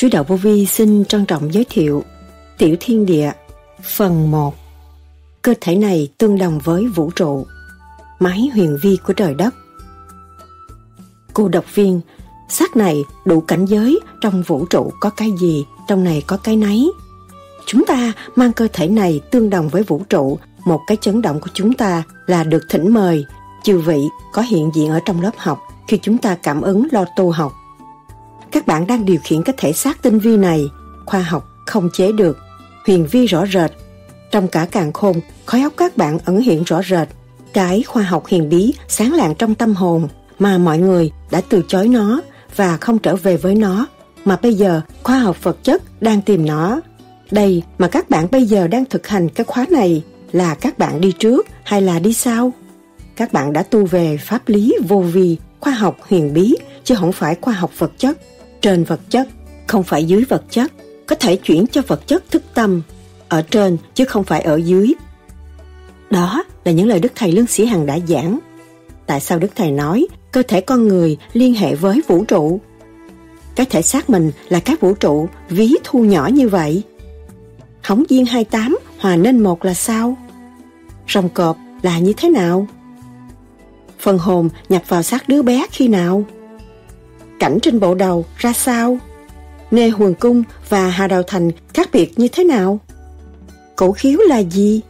Sứ Đạo Vô Vi xin trân trọng giới thiệu Tiểu Thiên Địa, Phần 1 Cơ thể này tương đồng với vũ trụ Máy huyền vi của trời đất. Cô độc viên, Xác này đủ cảnh giới Trong vũ trụ có cái gì, Trong này có cái nấy. Chúng ta mang cơ thể này tương đồng với vũ trụ, Một cái chấn động của chúng ta Là được thỉnh mời. Chư vị có hiện diện ở trong lớp học Khi chúng ta cảm ứng lo tu học các bạn đang điều khiển cái thể xác tinh vi này, khoa học không chế được, huyền vi rõ rệt. Trong cả càng khôn, khói óc các bạn ẩn hiện rõ rệt. Cái khoa học hiền bí sáng lạng trong tâm hồn mà mọi người đã từ chối nó và không trở về với nó. Mà bây giờ khoa học vật chất đang tìm nó. Đây mà các bạn bây giờ đang thực hành cái khóa này là các bạn đi trước hay là đi sau? Các bạn đã tu về pháp lý vô vi, khoa học huyền bí chứ không phải khoa học vật chất trên vật chất, không phải dưới vật chất, có thể chuyển cho vật chất thức tâm, ở trên chứ không phải ở dưới. Đó là những lời Đức Thầy Lương Sĩ Hằng đã giảng. Tại sao Đức Thầy nói cơ thể con người liên hệ với vũ trụ? Cái thể xác mình là các vũ trụ ví thu nhỏ như vậy. Hóng viên 28 hòa nên một là sao? Rồng cọp là như thế nào? Phần hồn nhập vào xác đứa bé khi nào? Cảnh trên bộ đầu ra sao? Nê Huần Cung và Hà Đào Thành khác biệt như thế nào? Cổ khiếu là gì?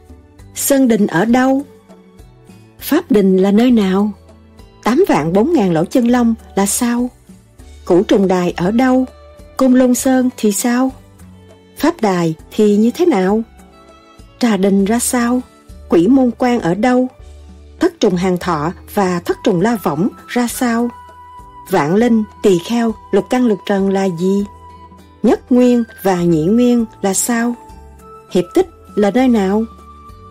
Sơn Đình ở đâu? Pháp Đình là nơi nào? Tám vạn bốn ngàn lỗ chân lông là sao? Củ trùng đài ở đâu? Cung Lôn Sơn thì sao? Pháp đài thì như thế nào? Trà đình ra sao? Quỷ môn quan ở đâu? Thất trùng hàng thọ và thất trùng la võng ra sao? Vạn linh, tỳ kheo, lục căn lục trần là gì? Nhất nguyên và nhị nguyên là sao? Hiệp tích là nơi nào?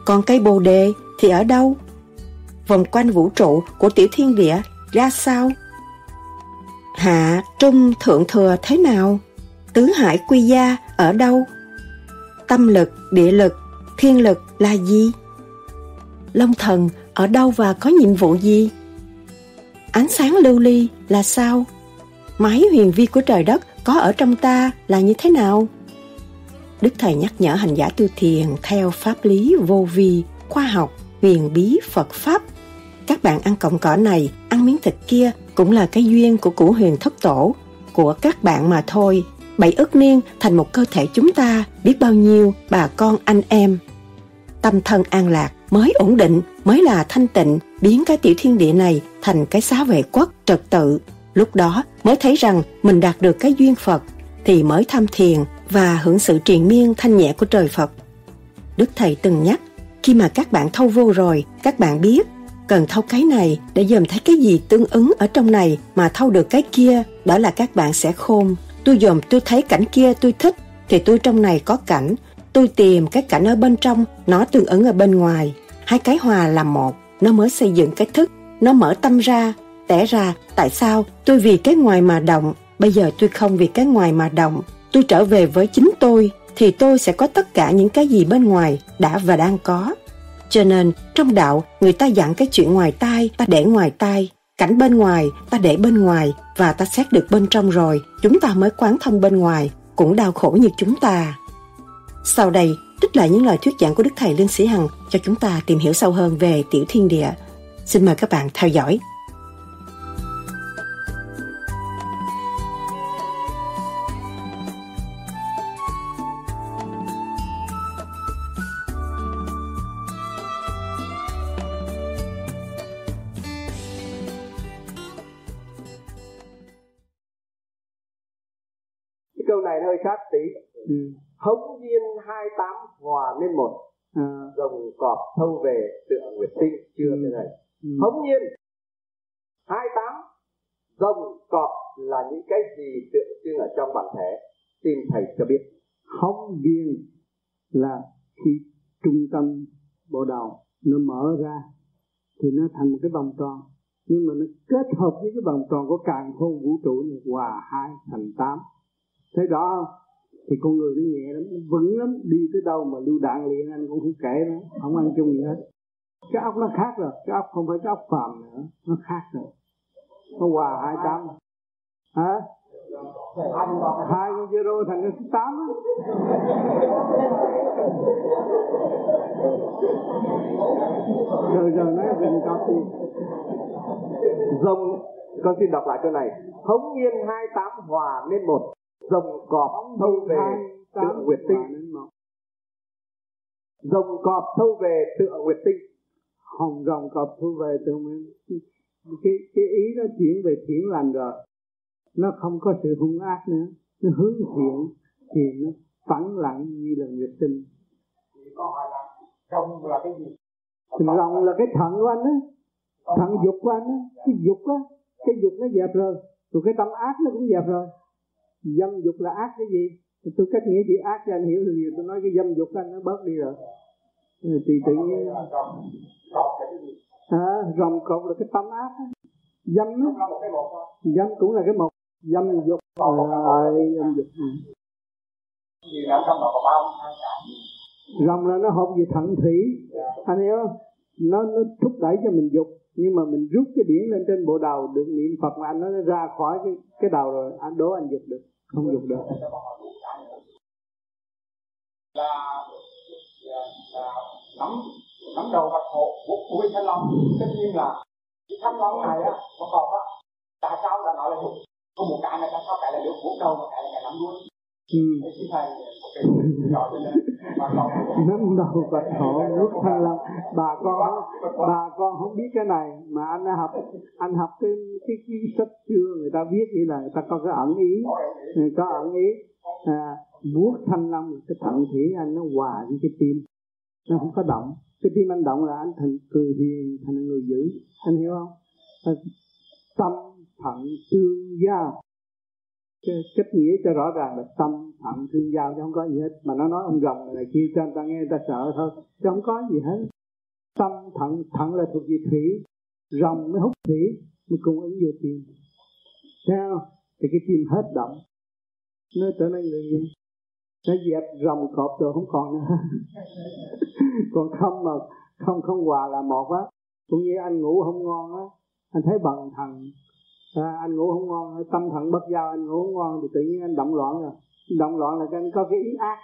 Còn cây bồ đề thì ở đâu? Vòng quanh vũ trụ của tiểu thiên địa ra sao? Hạ, trung, thượng thừa thế nào? Tứ hải quy gia ở đâu? Tâm lực, địa lực, thiên lực là gì? Long thần ở đâu và có nhiệm vụ gì? Ánh sáng lưu ly là sao? Máy huyền vi của trời đất có ở trong ta là như thế nào? Đức Thầy nhắc nhở hành giả tu thiền theo pháp lý vô vi, khoa học, huyền bí Phật Pháp. Các bạn ăn cọng cỏ này, ăn miếng thịt kia cũng là cái duyên của củ huyền thất tổ, của các bạn mà thôi. Bảy ức niên thành một cơ thể chúng ta, biết bao nhiêu bà con anh em. Tâm thân an lạc mới ổn định, mới là thanh tịnh, biến cái tiểu thiên địa này thành cái xá vệ quốc trật tự. Lúc đó mới thấy rằng mình đạt được cái duyên Phật, thì mới tham thiền và hưởng sự triền miên thanh nhẹ của trời Phật. Đức Thầy từng nhắc, khi mà các bạn thâu vô rồi, các bạn biết cần thâu cái này để dòm thấy cái gì tương ứng ở trong này mà thâu được cái kia, đó là các bạn sẽ khôn. Tôi dòm tôi thấy cảnh kia tôi thích, thì tôi trong này có cảnh, tôi tìm cái cảnh ở bên trong, nó tương ứng ở bên ngoài. Hai cái hòa làm một, nó mới xây dựng cái thức, nó mở tâm ra, tẻ ra tại sao tôi vì cái ngoài mà động, bây giờ tôi không vì cái ngoài mà động, tôi trở về với chính tôi, thì tôi sẽ có tất cả những cái gì bên ngoài đã và đang có. Cho nên, trong đạo, người ta dặn cái chuyện ngoài tai, ta để ngoài tai, cảnh bên ngoài, ta để bên ngoài, và ta xét được bên trong rồi, chúng ta mới quán thông bên ngoài, cũng đau khổ như chúng ta. Sau đây, trích lại những lời thuyết giảng của Đức Thầy Lương Sĩ Hằng cho chúng ta tìm hiểu sâu hơn về tiểu thiên địa. Xin mời các bạn theo dõi. câu này hơi khác tí ừ hống viên hai tám hòa lên một. À. rồng cọp thâu về tựa nguyệt tinh chưa ừ. thế này. Ừ. hống nhiên hai tám rồng cọp là những cái gì tượng trưng ở trong bản thể? Xin thầy cho biết. Hống viên là khi trung tâm bộ đầu nó mở ra thì nó thành một cái vòng tròn. Nhưng mà nó kết hợp với cái vòng tròn của càng khôn vũ trụ này hòa hai thành tám. Thế đó thì con người nó nhẹ lắm, nó vững lắm, đi tới đâu mà lưu đạn liền, anh cũng không kể nữa, không ăn chung gì hết. Cái ốc nó khác rồi, cái ốc không phải cái ốc phàm nữa, nó khác rồi. Nó hòa hai tám. Hả? Hai con zero thành cái số tám rồi rồi nói về có gì? Rồng con xin đọc lại câu này. Hống nhiên hai tám hòa nên một rồng cọp thâu về tượng nguyệt tinh. Rồng cọp thâu về tượng nguyệt tinh. Hồng rồng cọp thu về tượng nguyệt cái cái ý nó chuyển về thiện lành rồi. Nó không có sự hung ác nữa. Nó hướng thiện thì nó phẳng lặng như là nguyệt tinh. Rồng là cái gì? Rồng là cái thận của anh á. Thận dục của anh á. Cái dục á. Cái dục nó dẹp rồi. Rồi cái tâm ác nó cũng dẹp rồi dâm dục là ác cái gì? Tôi cách nghĩa gì ác cho anh hiểu được nhiều tôi nói cái dâm dục anh nó bớt đi rồi. Thì tự nhiên à, rồng cột là cái tâm ác dâm á. Dâm cũng là cái một. Dâm dục à, dâm dục. Rồng là nó hợp về thận thủy. Anh hiểu không? Nó nó thúc đẩy cho mình dục nhưng mà mình rút cái điển lên trên bộ đầu được niệm phật mà anh nó ra khỏi cái cái đầu rồi anh đố anh dục được không dục được. Là, là, nắm nắm đầu bạch hộ của của thanh long. Tất nhiên là cái thanh long này á nó còn á tại sao là nói là dục? Có một cái này tại sao cái là được vuốt đầu mà cái là cái nắm đuôi ừ. thì thầy nắm đầu Phật hộ nước thanh long bà con bà con không biết cái này mà anh học anh học cái cái, cái sách xưa người ta viết như là người ta có cái ẩn ý. Có ẩn ý à, vuốt thanh long cái thận thủy anh nó hòa với cái tim. Nó không có động. Cái tim anh động là anh thành cười hiền thành người dữ. Anh hiểu không? Tâm thận tương giao cái cách nghĩa cho rõ ràng là tâm, thận, thương giao chứ không có gì hết. Mà nó nói ông rồng này kia cho người ta nghe, người ta sợ thôi. Chứ không có gì hết. Tâm, thận thận là thuộc về thủy. Rồng mới hút thủy, mới cung ứng vô tim. Theo thì cái tim hết động. Nó trở nên người gì? Nó dẹp rồng cọp rồi không còn nữa. Còn không mà không không hòa là một á. Cũng như anh ngủ không ngon á, anh thấy bằng thần à, anh ngủ không ngon tâm thận bất giao anh ngủ không ngon thì tự nhiên anh động loạn rồi. Động loạn là anh có cái ý ác.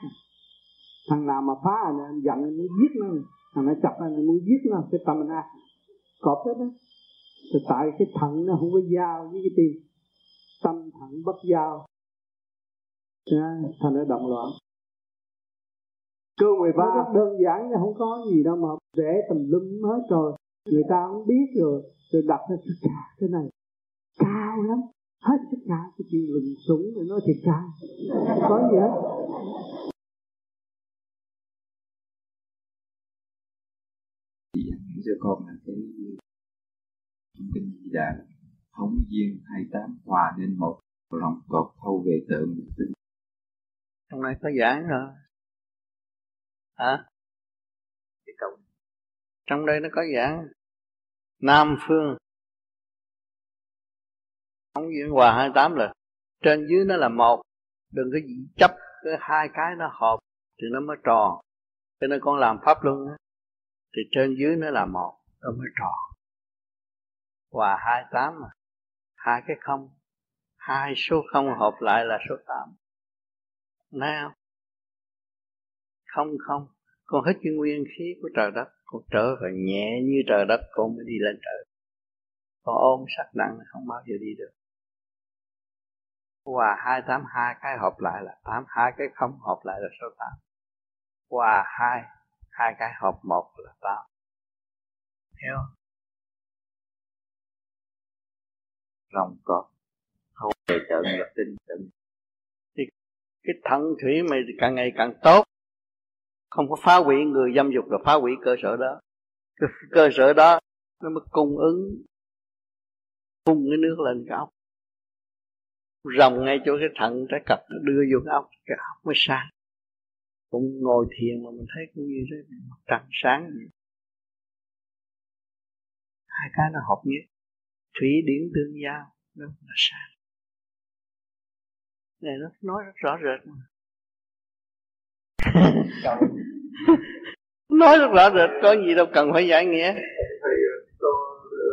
Thằng nào mà phá anh anh giận anh muốn giết nó. Thằng nó chọc anh muốn giết nó cái tâm anh ác. Cọp hết đó thì tại cái thận nó không có giao với cái tim. Tâm thận bất giao à, thành nó động loạn. Cơ 13 nó đơn giản nó không có gì đâu mà vẽ tùm lum hết rồi. Người ta không biết rồi. Rồi đặt ra cái này cao lắm. Hết sức cả cái chuyện lùng súng rồi nói thiệt cao. Có gì hết. Cho con là cái tin gì đà thống duyên hai tám hòa nên một lòng cột thâu về tượng tinh trong này có giảng rồi hả? Trong đây nó có giảng. Nam phương không diễn hòa 28 là trên dưới nó là một, đừng có chấp cái hai cái nó hợp thì nó mới tròn. Cho nên con làm pháp luân á, thì trên dưới nó là một, nó mới tròn. Hòa 28 mà, hai cái không, hai số không hợp lại là số 8 nào không? Không con hết cái nguyên khí của trời đất, con trở về nhẹ như trời đất, con mới đi lên trời. Còn ôm sắc nặng, không bao giờ đi được. Hòa hai tám hai cái hợp lại là tám, hai cái không hợp lại là số tám. Hòa hai hai cái hợp một là tám. Hiểu Rồng cọp Không về trận là tinh tịnh Thì cái thận thủy mày càng ngày càng tốt. Không có phá hủy người dâm dục là phá hủy cơ sở đó. Cái cơ sở đó nó mới cung ứng. Phun cái nước lên cái ốc rồng ngay chỗ cái thận trái cặp nó đưa vô cái ốc cái ốc mới sáng. Cũng ngồi thiền mà mình thấy cũng như thế, mặt trăng sáng vậy. Hai cái nó hợp nhất. Thủy điển tương giao, nó là sáng. Này, nó nói rất rõ rệt mà. Nói rất rõ rệt, có gì đâu cần phải giải nghĩa. Thầy tôi ờ,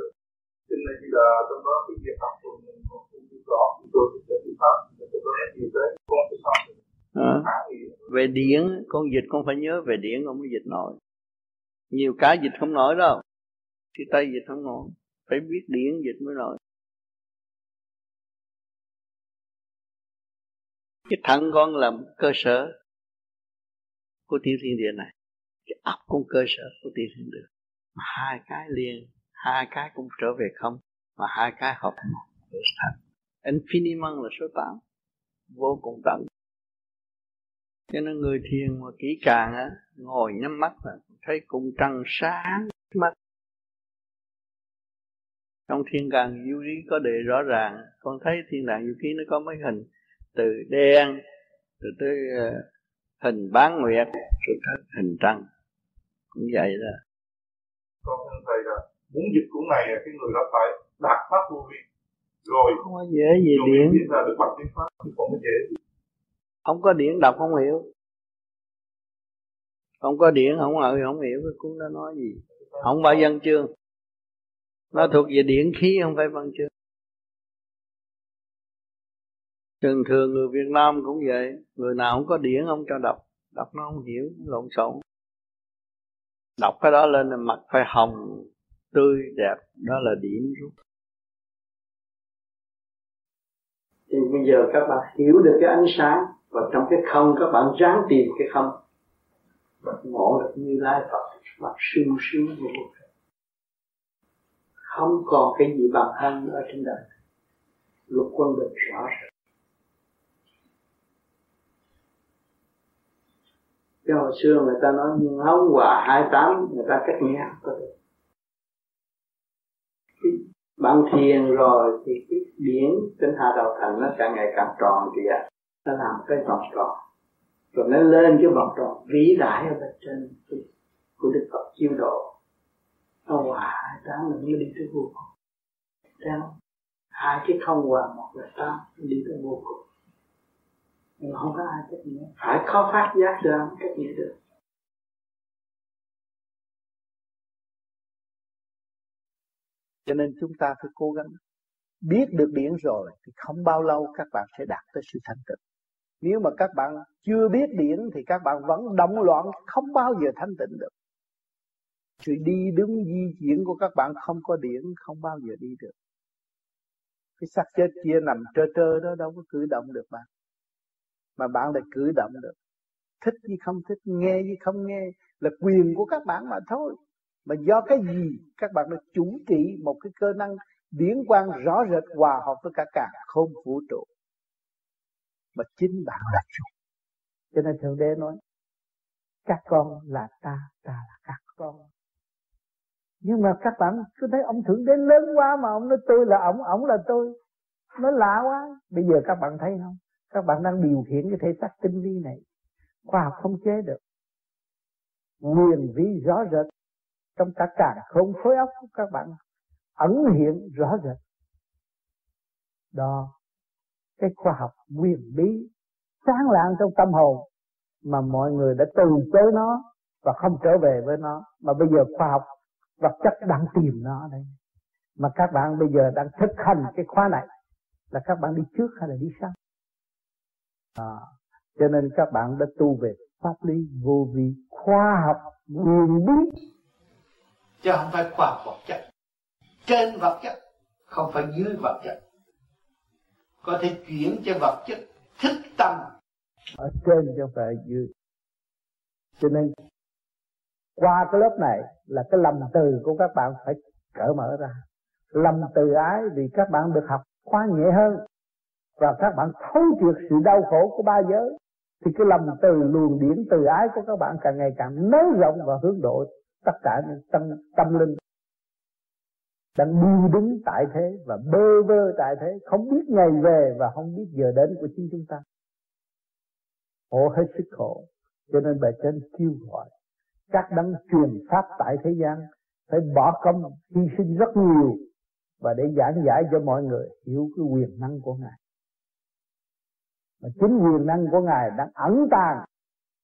xin là là tôi nói cái việc học của mình không rõ tôi pháp à, về điển con dịch con phải nhớ về điển con mới dịch nổi. Nhiều cái dịch không nổi đâu. Thì tay dịch không nổi. Phải biết điển dịch mới nổi. Cái thận con làm cơ sở của tiểu thiên địa này. Cái óc cũng cơ sở của tiểu thiên địa. Mà hai cái liền hai cái cũng trở về không mà hai cái hợp một. Thành Infiniment là số tám. Vô cùng tận cho nên người thiền mà kỹ càng á ngồi nhắm mắt là thấy cung trăng sáng mắt. Trong thiên đàng du lý có đề rõ ràng con thấy thiên đàng du ký nó có mấy hình từ đen từ tới uh, hình bán nguyệt rồi tới hình trăng. Cũng vậy đó. Con thưa thầy là muốn dịch cuốn này là cái người đó phải đạt pháp vô vi rồi. Không có dễ gì điện. biết là được bằng tiếng pháp thì không có dễ không có điện đọc không hiểu. Không có điện không ngờ không hiểu cái cuốn đó nói gì. Không phải văn chương. Nó thuộc về điện khí không phải văn chương. Thường thường người Việt Nam cũng vậy. Người nào không có điện không cho đọc. Đọc nó không hiểu lộn xộn. Đọc cái đó lên là mặt phải hồng tươi đẹp. Đó là điểm rút thì bây giờ các bạn hiểu được cái ánh sáng và trong cái không các bạn ráng tìm cái không. Ngộ được như lai Phật mặt sương sướng vô không còn cái gì bằng thân ở trên đời luật quân bình rõ ràng. Cái hồi xưa người ta nói hóng hòa hai tám người ta cách nghe có được bạn thiền rồi thì cái điển tinh hà đầu thành nó càng ngày càng tròn kìa. Nó làm cái vòng tròn. Rồi nó lên cái vòng tròn vĩ đại ở bên trên của đức phật chiêu độ. Nó hòa hai tám mình mới đi tới vô cùng. Theo hai cái không hòa một là tám đi tới vô cùng. Nhưng không có ai cách nghĩa phải khó phát giác ra cách nghĩa được. Cho nên chúng ta phải cố gắng biết được điển rồi thì không bao lâu các bạn sẽ đạt tới sự thành tựu. Nếu mà các bạn chưa biết điển thì các bạn vẫn động loạn, không bao giờ thanh tịnh được. Sự đi đứng di chuyển của các bạn không có điển, không bao giờ đi được. Cái xác chết kia nằm trơ trơ đó đâu có cử động được bạn. Mà bạn lại cử động được. Thích gì không thích, nghe gì không nghe là quyền của các bạn mà thôi mà do cái gì các bạn đã chủ trị một cái cơ năng điển quang rõ rệt hòa hợp với cả cả không vũ trụ? Mà chính bạn là chủ. Cho nên thượng đế nói, các con là ta ta là các con. Nhưng mà các bạn cứ thấy ông thượng đế lớn quá mà ông nói tôi là ông ông là tôi. Nó lạ quá. Bây giờ các bạn thấy không? Các bạn đang điều khiển cái thể xác tinh vi này. Khoa học không chế được. Nguyên vi rõ rệt trong cả càng không khối óc của các bạn ẩn hiện rõ rệt. Đó cái khoa học quyền bí sáng lạng trong tâm hồn mà mọi người đã từ chối nó và không trở về với nó. Mà bây giờ khoa học vật chất đang tìm nó đây. Mà các bạn bây giờ đang thực hành cái khóa này là các bạn đi trước hay là đi sau? À, cho nên các bạn đã tu về pháp lý vô vi khoa học quyền bí chứ không phải khoa học vật chất. Trên vật chất, không phải dưới vật chất. Có thể chuyển cho vật chất thức tâm. Ở trên chứ không phải dưới. Cho nên, qua cái lớp này là cái lầm từ của các bạn phải cởi mở ra. Lầm từ ái vì các bạn được học khoa nhẹ hơn. Và các bạn thấu triệt sự đau khổ của ba giới. Thì cái lầm từ luồng điển từ ái của các bạn càng ngày càng nới rộng và hướng độ tất cả những tâm tâm linh đang đi đứng tại thế và bơ vơ tại thế, không biết ngày về và không biết giờ đến của chính chúng ta. Khổ hết sức khổ. Cho nên bài trên kêu gọi các đấng truyền pháp tại thế gian phải bỏ công hy sinh rất nhiều và để giảng giải cho mọi người hiểu cái quyền năng của ngài. Mà chính quyền năng của ngài đang ẩn tàng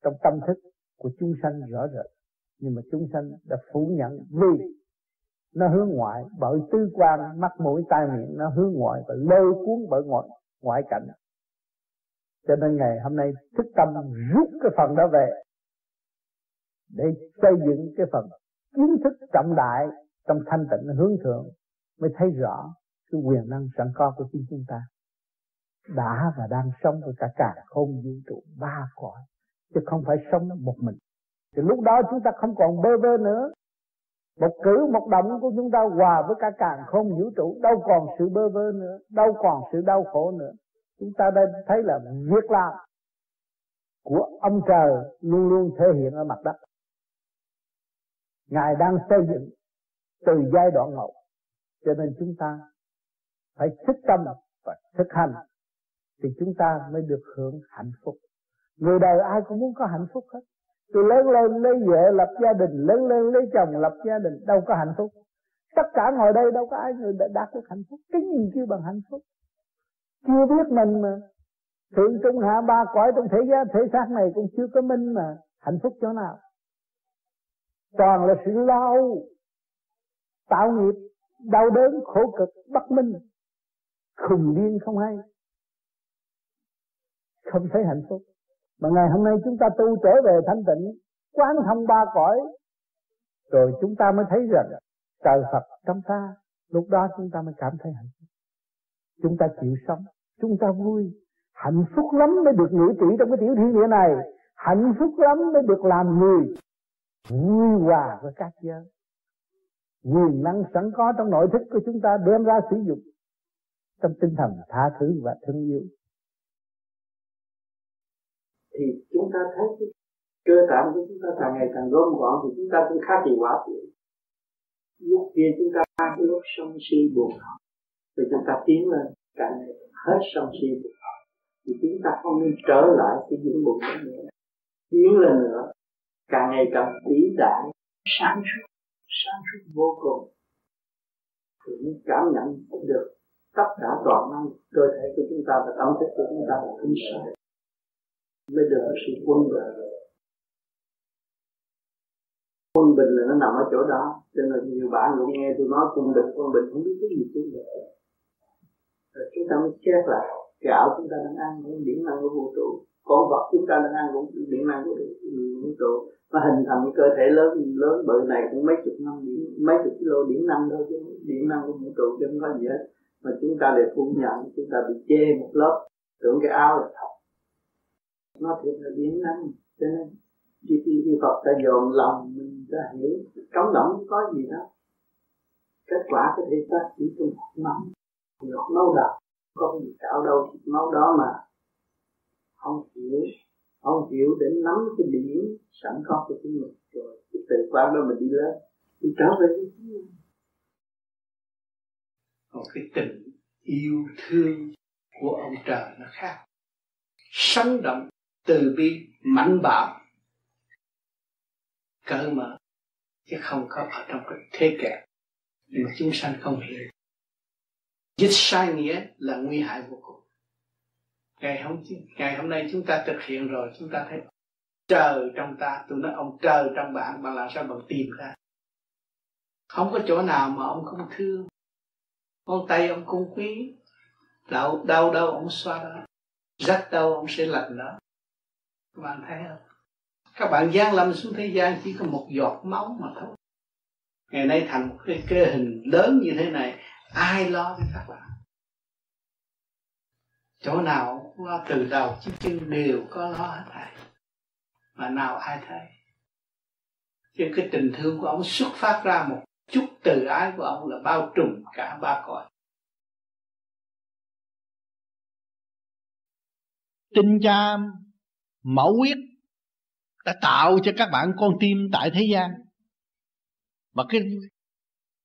trong tâm thức của chúng sanh rõ rệt nhưng mà chúng sanh đã phủ nhận vì nó hướng ngoại bởi tư quan, mắt, mũi, tai miệng, nó hướng ngoại và lôi cuốn bởi ngoại ngoại cảnh. Cho nên ngày hôm nay thức tâm rút cái phần đó về để xây dựng cái phần kiến thức trọng đại trong thanh tịnh hướng thượng mới thấy rõ cái quyền năng sẵn có của chính chúng ta. Đã và đang sống với cả cả không vũ trụ ba cõi, chứ không phải sống một mình thì lúc đó chúng ta không còn bơ vơ nữa. Một cử, một động của chúng ta hòa với cả càng không vũ trụ, đâu còn sự bơ vơ nữa, đâu còn sự đau khổ nữa. Chúng ta đây thấy là việc làm của ông trời luôn luôn thể hiện ở mặt đất. Ngài đang xây dựng từ giai đoạn một. Cho nên chúng ta phải thức tâm và thực hành, thì chúng ta mới được hưởng hạnh phúc. Người đời ai cũng muốn có hạnh phúc hết tôi lớn lên lấy vợ, lập gia đình, lớn lên lấy chồng, lập gia đình, đâu có hạnh phúc. Tất cả ngồi đây đâu có ai người đã đạt được hạnh phúc. Cái gì chưa bằng hạnh phúc? Chưa biết mình mà. Thượng trung hạ ba cõi trong thế giới thể xác này cũng chưa có minh mà. Hạnh phúc chỗ nào? Toàn là sự lo tạo nghiệp, đau đớn, khổ cực, bất minh. Khùng điên không hay. Không thấy hạnh phúc mà ngày hôm nay chúng ta tu trở về thanh tịnh, quán thông ba cõi, rồi chúng ta mới thấy rằng trời Phật trong ta, lúc đó chúng ta mới cảm thấy hạnh phúc. Chúng ta chịu sống, chúng ta vui. Hạnh phúc lắm mới được ngữ trị trong cái tiểu thiên địa này. Hạnh phúc lắm mới được làm người vui hòa với các giới. Quyền năng sẵn có trong nội thức của chúng ta đem ra sử dụng trong tinh thần tha thứ và thương yêu thì chúng ta thấy cái cơ tạng của chúng ta càng ngày càng gom gọn thì chúng ta cũng khá kỳ quả thiện. Lúc kia chúng ta cái lúc sân si buồn thọ thì chúng ta tiến lên, càng ngày hết sân si buồn thọ thì chúng ta không nên trở lại cái những buồn đó nữa. Tiến lên nữa, càng ngày càng vĩ đại sáng suốt sáng suốt vô cùng. Thì mới cảm nhận được tất cả toàn năng, cơ thể của chúng ta và tâm thức của chúng ta là không sai mới được sự quân bình. Quân bình là nó nằm ở chỗ đó. Cho nên nhiều bạn cũng nghe tôi nói quân bình quân bình, không biết cái gì quân bình rồi chúng ta mới xét lại. Cái ảo chúng ta đang ăn cũng điển năng của vũ trụ. Con vật chúng ta đang ăn cũng điển năng của vũ trụ. Nó hình thành cái cơ thể lớn lớn bự này cũng mấy chục năm, điểm, mấy chục kilo điểm năng thôi chứ điểm năng của vũ trụ chứ không có gì hết. Mà chúng ta để phủ nhận, chúng ta bị chê một lớp. Tưởng cái áo là thật nó thiệt là điển năng cho nên khi khi, khi Phật ta dồn lòng mình ta hiểu trống động có gì đó. Kết quả cái thể ta chỉ trong hạt máu ngọt máu đậm có cái gì cạo đâu máu đó mà không hiểu không hiểu để nắm cái điểm sẵn có của chính mình. Rồi cái từ quan đó mình đi lên mình trở về với chính mình. Còn cái tình yêu thương của ông trời nó khác. Sống động từ bi mạnh bạo cởi mở, chứ không có ở trong cái thế kẹt mà chúng sanh không hiểu. Dịch sai nghĩa là nguy hại vô cùng. Ngày hôm ngày hôm nay chúng ta thực hiện rồi, chúng ta thấy trời trong ta, tôi nói ông trời trong bạn bạn làm sao bạn tìm ra? Không có chỗ nào mà ông không thương. Con tay ông cung quý, đau đau đâu ông xoa đó. Rách đâu ông sẽ lạnh đó các bạn thấy không? Các bạn gian lâm xuống thế gian chỉ có một giọt máu mà thôi. Ngày nay thành một cái cơ hình lớn như thế này, ai lo cho các bạn? Chỗ nào qua từ đầu chí chân đều có lo hết thầy, mà nào ai thấy? Chứ cái tình thương của ông xuất phát ra một chút từ ái của ông là bao trùm cả ba cõi. Tinh cha mẫu quyết đã tạo cho các bạn con tim tại thế gian. Và cái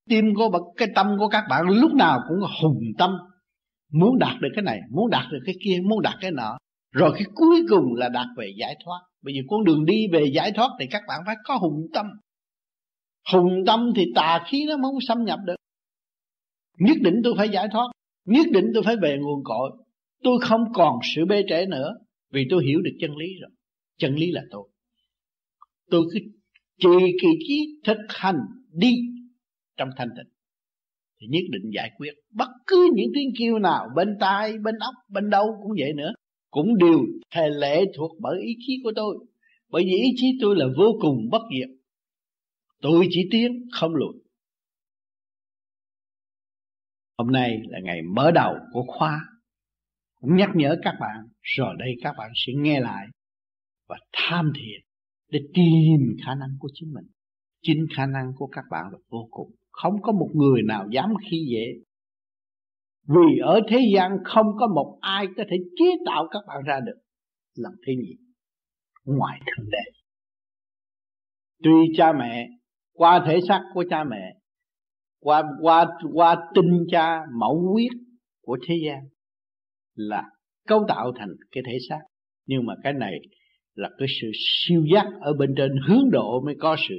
tim của cái tâm của các bạn lúc nào cũng hùng tâm, muốn đạt được cái này, muốn đạt được cái kia, muốn đạt cái nọ. Rồi cái cuối cùng là đạt về giải thoát. Bởi vì con đường đi về giải thoát thì các bạn phải có hùng tâm. Hùng tâm thì tà khí nó không xâm nhập được. Nhất định tôi phải giải thoát, nhất định tôi phải về nguồn cội. Tôi không còn sự bê trễ nữa vì tôi hiểu được chân lý rồi. Chân lý là tôi. Tôi cứ trì kỳ trí thực hành đi trong thanh tịnh. Thì nhất định giải quyết bất cứ những tiếng kêu nào bên tai, bên óc, bên đâu cũng vậy nữa. Cũng đều thề lệ thuộc bởi ý chí của tôi. Bởi vì ý chí tôi là vô cùng bất diệt. Tôi chỉ tiến, không lùi. Hôm nay là ngày mở đầu của khóa cũng nhắc nhở các bạn rồi đây các bạn sẽ nghe lại và tham thiền để tìm khả năng của chính mình. Chính khả năng của các bạn là vô cùng. Không có một người nào dám khi dễ. Vì ở thế gian không có một ai có thể chế tạo các bạn ra được làm thế gì ngoài thượng đế tuy cha mẹ, qua thể xác của cha mẹ, qua qua qua tinh cha mẫu huyết của thế gian là cấu tạo thành cái thể xác. Nhưng mà cái này là cái sự siêu giác ở bên trên hướng độ mới có sự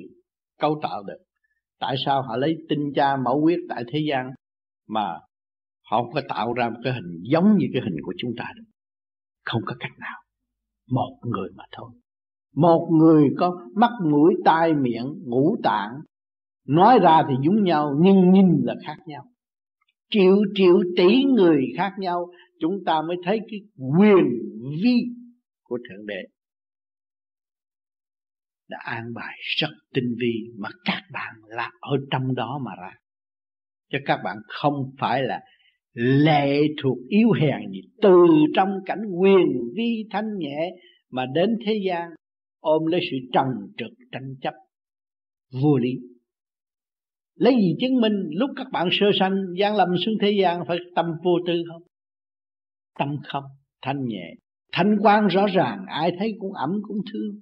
cấu tạo được. Tại sao họ lấy tinh cha mẫu huyết tại thế gian mà họ không có tạo ra một cái hình giống như cái hình của chúng ta được? Không có cách nào. Một người mà thôi. Một người có mắt, mũi, tai, miệng, ngũ tạng. Nói ra thì giống nhau, nhưng nhìn là khác nhau. Triệu triệu, tỷ người khác nhau chúng ta mới thấy cái quyền vi của thượng đế đã an bài rất tinh vi mà các bạn là ở trong đó mà ra. Cho các bạn không phải là lệ thuộc yếu hèn gì từ trong cảnh quyền vi thanh nhẹ mà đến thế gian ôm lấy sự trần trực tranh chấp vô lý. Lấy gì chứng minh lúc các bạn sơ sanh, gian lâm xuống thế gian phải tâm vô tư không? Tâm không? Thanh nhẹ. Thanh quan rõ ràng, ai thấy cũng ẩm, cũng thương.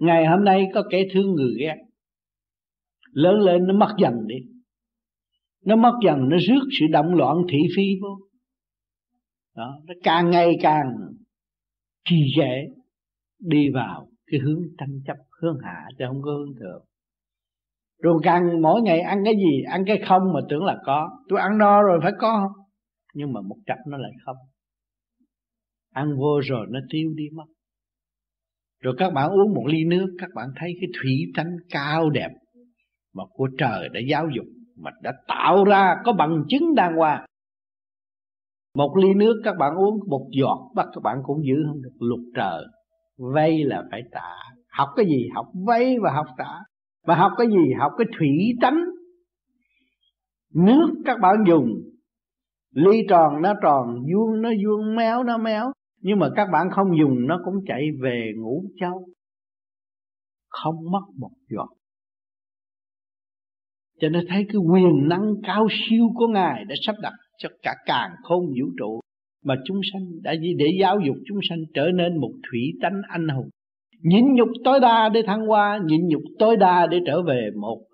Ngày hôm nay có kẻ thương người ghét. Lớn lên nó mất dần đi. Nó mất dần, nó rước sự động loạn thị phi vô. Đó, nó càng ngày càng trì trệ đi vào cái hướng tranh chấp, hướng hạ, chứ không có hướng thượng. Rồi càng mỗi ngày ăn cái gì? Ăn cái không mà tưởng là có. Tôi ăn no rồi phải có nhưng mà một cặp nó lại không. Ăn vô rồi nó tiêu đi mất. Rồi các bạn uống một ly nước, các bạn thấy cái thủy tánh cao đẹp mà của trời đã giáo dục, mà đã tạo ra có bằng chứng đàng hoàng. Một ly nước các bạn uống một giọt bắt các bạn cũng giữ không được. Luật trời vay là phải trả. Học cái gì? Học vay và học trả. Mà học cái gì? Học cái thủy tánh nước các bạn dùng ly tròn nó tròn, vuông nó vuông, méo nó méo. Nhưng mà các bạn không dùng, nó cũng chạy về ngủ châu. Không mất một giọt. Cho nên thấy cái quyền năng cao siêu của ngài đã sắp đặt cho cả càng khôn vũ trụ, mà chúng sanh đã để giáo dục chúng sanh trở nên một thủy tánh anh hùng. Nhịn nhục tối đa để thăng hoa, nhịn nhục tối đa để trở về một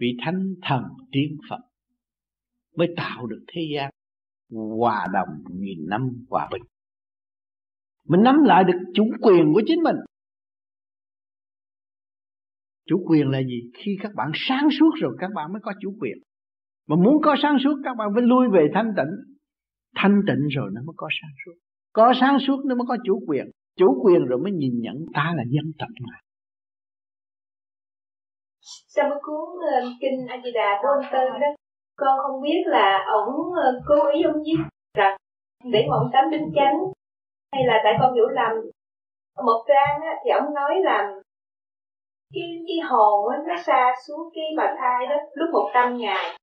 vị thánh thần tiên phật, mới tạo được thế gian hòa đồng nghìn năm hòa bình. Mình nắm lại được chủ quyền của chính mình. Chủ quyền là gì? Khi các bạn sáng suốt rồi các bạn mới có chủ quyền. Mà muốn có sáng suốt các bạn phải lui về thanh tịnh. Thanh tịnh rồi nó mới có sáng suốt. Có sáng suốt nó mới có chủ quyền. Chủ quyền rồi mới nhìn nhận ta là dân tộc mà. Sao mới cuốn uh, kinh A Di Đà của ông Tư đó con không biết là ổng ờ, cố ý ông giết rằng để mà ông tám đính chánh hay là tại con hiểu lầm một trang á, thì ông nói là cái cái hồn á, nó xa xuống cái bà thai đó lúc một trăm ngày.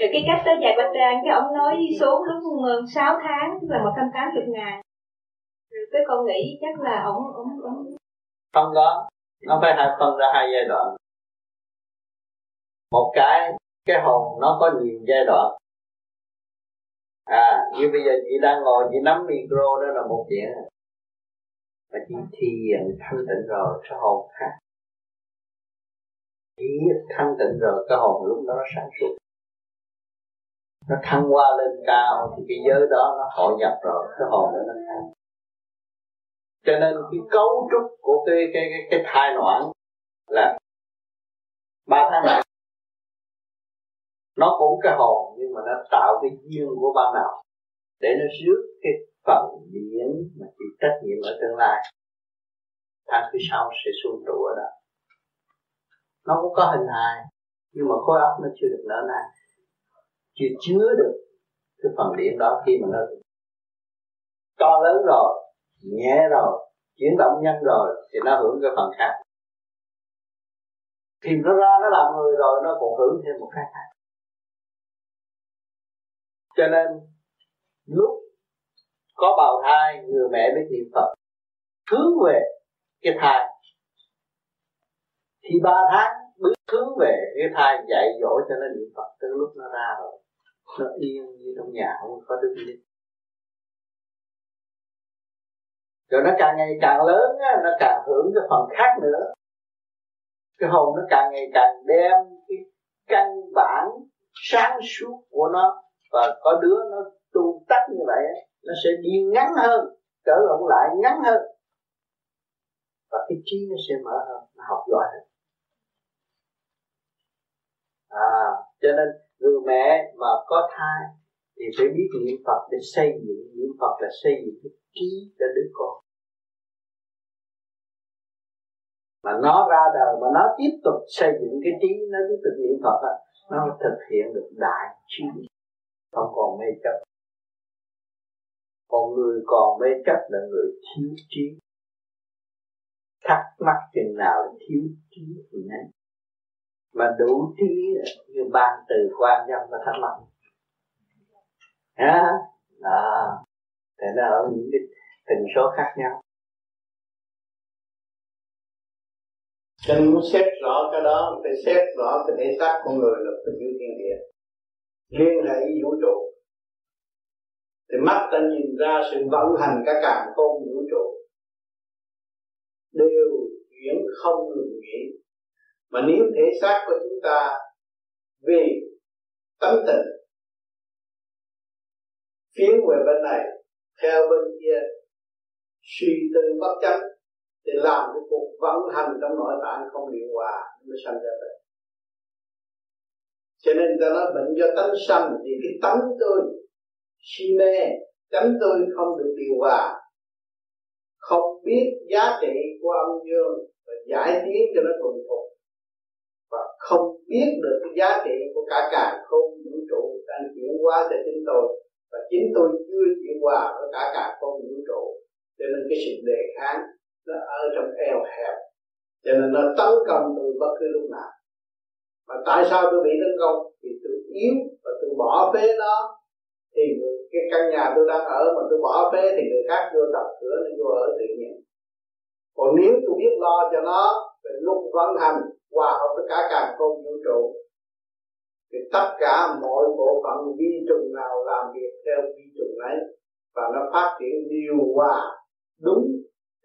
Rồi cái cách tới dạy bạch trang cái ông nói xuống lúc ờ, 6 tháng tức là một trăm tám mươi ngày. Rồi cái con nghĩ chắc là ổng ổng ổng không có nó phải hai phân ra hai giai đoạn. Một cái cái hồn nó có nhiều giai đoạn. À như bây giờ chị đang ngồi chị nắm micro đó là một chuyện. Mà chị thiền thanh tịnh rồi cái hồn khác. Chỉ thanh tịnh rồi cái hồn lúc đó nó sáng suốt. Nó thăng hoa lên cao thì cái giới đó nó hội nhập rồi cái hồn đó nó thăng. Cho nên cái cấu trúc của cái cái cái, cái thai noãn là ba tháng này nó cũng cái hồn, nhưng mà nó tạo cái duyên của ban đầu. Để nó rước cái phần điển mà chịu trách nhiệm ở tương lai, tháng thứ sau sẽ xuống trụ ở đó. Nó cũng có hình hài, nhưng mà khối óc nó chưa được nở nang. Chưa chứa được cái phần điện đó khi mà nó to lớn rồi, nhẹ rồi, chuyển động nhanh rồi, thì nó hưởng cái phần khác. Thì nó ra nó làm người rồi, nó còn hưởng thêm một cái khác cho nên lúc có bào thai người mẹ biết niệm phật hướng về cái thai. Thì ba tháng bước hướng về cái thai dạy dỗ cho nó niệm phật tới lúc nó ra rồi nó yên như trong nhà không có đứng đi rồi nó càng ngày càng lớn á, nó càng hưởng cái phần khác nữa. Cái hồn nó càng ngày càng đem cái căn bản sáng suốt của nó và có đứa nó tu tắt như vậy nó sẽ đi ngắn hơn trở lộn lại ngắn hơn. Và cái trí nó sẽ mở hơn nó học giỏi hơn. À cho nên người mẹ mà có thai thì phải biết niệm Phật để xây dựng. Niệm Phật là xây dựng cái trí cho đứa con. Mà nó ra đời mà nó tiếp tục xây dựng cái trí nó tiếp tục niệm Phật đó, nó thực hiện được đại trí không còn mê chấp. Còn người còn mê chấp là người thiếu trí. Thắc mắc chừng nào là thiếu trí thì nấy. Mà đủ trí như ban từ quan nhân mà thắc mắc. Ha đó. Thì nó ở những cái tình số khác nhau. Cho nên muốn xét rõ cái đó, phải xét rõ cái thể xác con người là tình yêu thiên địa liên hệ vũ trụ. Thì mắt ta nhìn ra sự vận hành cả càng khôn vũ trụ. Đều chuyển không ngừng nghỉ. Mà nếu thể xác của chúng ta vì tâm tình phiến về bên này, theo bên kia, suy tư bất chấp, thì làm cái cuộc vận hành trong nội tạng không điều hòa nó sanh ra bệnh cho nên ta nói bệnh do tánh sanh thì cái tánh tôi, si mê, tánh tôi không được điều hòa. Không biết giá trị của âm dương và giải tiến cho nó thuần phục. Và không biết được cái giá trị của cả càng không vũ trụ đang chuyển hóa cho chính tôi. Và chính tôi chưa chuyển hòa với cả cả không vũ trụ. Cho nên cái sự đề kháng nó ở trong eo hẹp. Cho nên nó tấn công tôi bất cứ lúc nào mà tại sao tôi bị tấn công? Vì tôi yếu và tôi bỏ phế nó. Thì người, cái căn nhà tôi đang ở mà tôi bỏ phế thì người khác vô đập cửa nó vô ở tự nhiên. Còn nếu tôi biết lo cho nó về lúc vận hành hòa hợp với cả càng không vũ trụ thì tất cả mọi bộ phận vi trùng nào làm việc theo vi trùng ấy và nó phát triển điều hòa đúng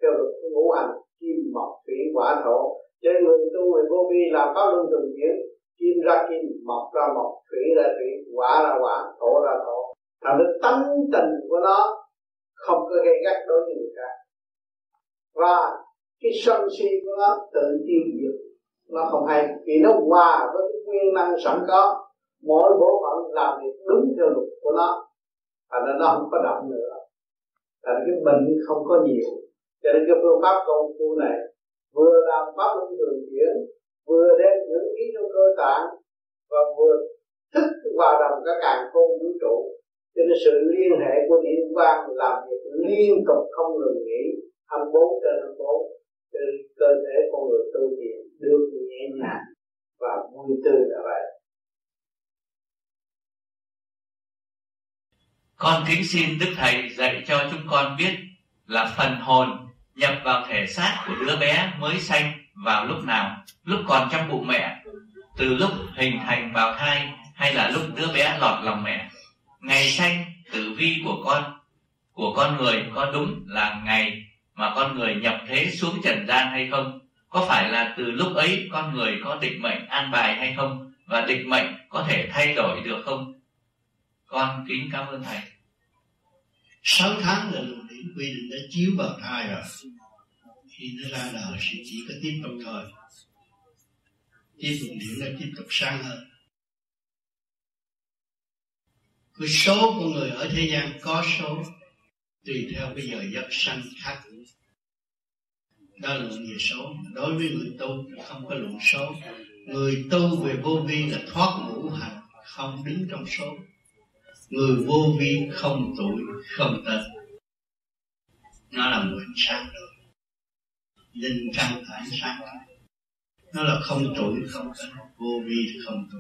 theo luật ngũ hành kim mộc thủy hỏa thổ. Cho người tu người vô vi làm pháp luân thường chuyển kim ra kim mộc ra mộc thủy ra thủy quả ra quả, thổ ra thổ thành được tánh tình của nó không có gây gắt đối với người khác. Và cái sân si của nó tự tiêu diệt. Nó không hay. Vì nó hòa với cái nguyên năng sẵn có. Mỗi bộ phận làm việc đúng theo luật của nó. Thành nên nó không có động nữa. Thành cái bệnh không có nhiều. Cho nên cái phương pháp công phu này vừa làm pháp luân thường chuyển vừa đem dưỡng khí trong cơ tạng và vừa thức hòa đồng các càng khôn vũ trụ. Cho nên sự liên hệ của điện quang làm việc liên tục không ngừng nghỉ 24 trên 24 cho cơ thể con người tu thiện được nhẹ nhàng và vui tươi là vậy. Con kính xin Đức Thầy dạy cho chúng con biết là phần hồn nhập vào thể xác của đứa bé mới sanh vào lúc nào? Lúc còn trong bụng mẹ? Từ lúc hình thành bào thai hay là lúc đứa bé lọt lòng mẹ? Ngày sanh, tử vi của con của con người có đúng là ngày mà con người nhập thế xuống trần gian hay không? Có phải là từ lúc ấy con người có định mệnh an bài hay không? Và định mệnh có thể thay đổi được không? Con kính cảm ơn thầy. 6 tháng là luồng điển quy định đã chiếu vào thai rồi khi nó ra đời thì chỉ có tiếp tục thôi. Tiếp tục điểm nó tiếp tục sang hơn. Cái số của người ở thế gian có số tùy theo cái giờ giấc sanh khác đó là luận về số. Đối với người tu không có luận số. Người tu về vô vi là thoát ngũ hành, không đứng trong số. Người vô vi không tuổi không tên. Nó là một sáng rồi linh căn ánh sáng nó là không trụ không tận vô vi không trụ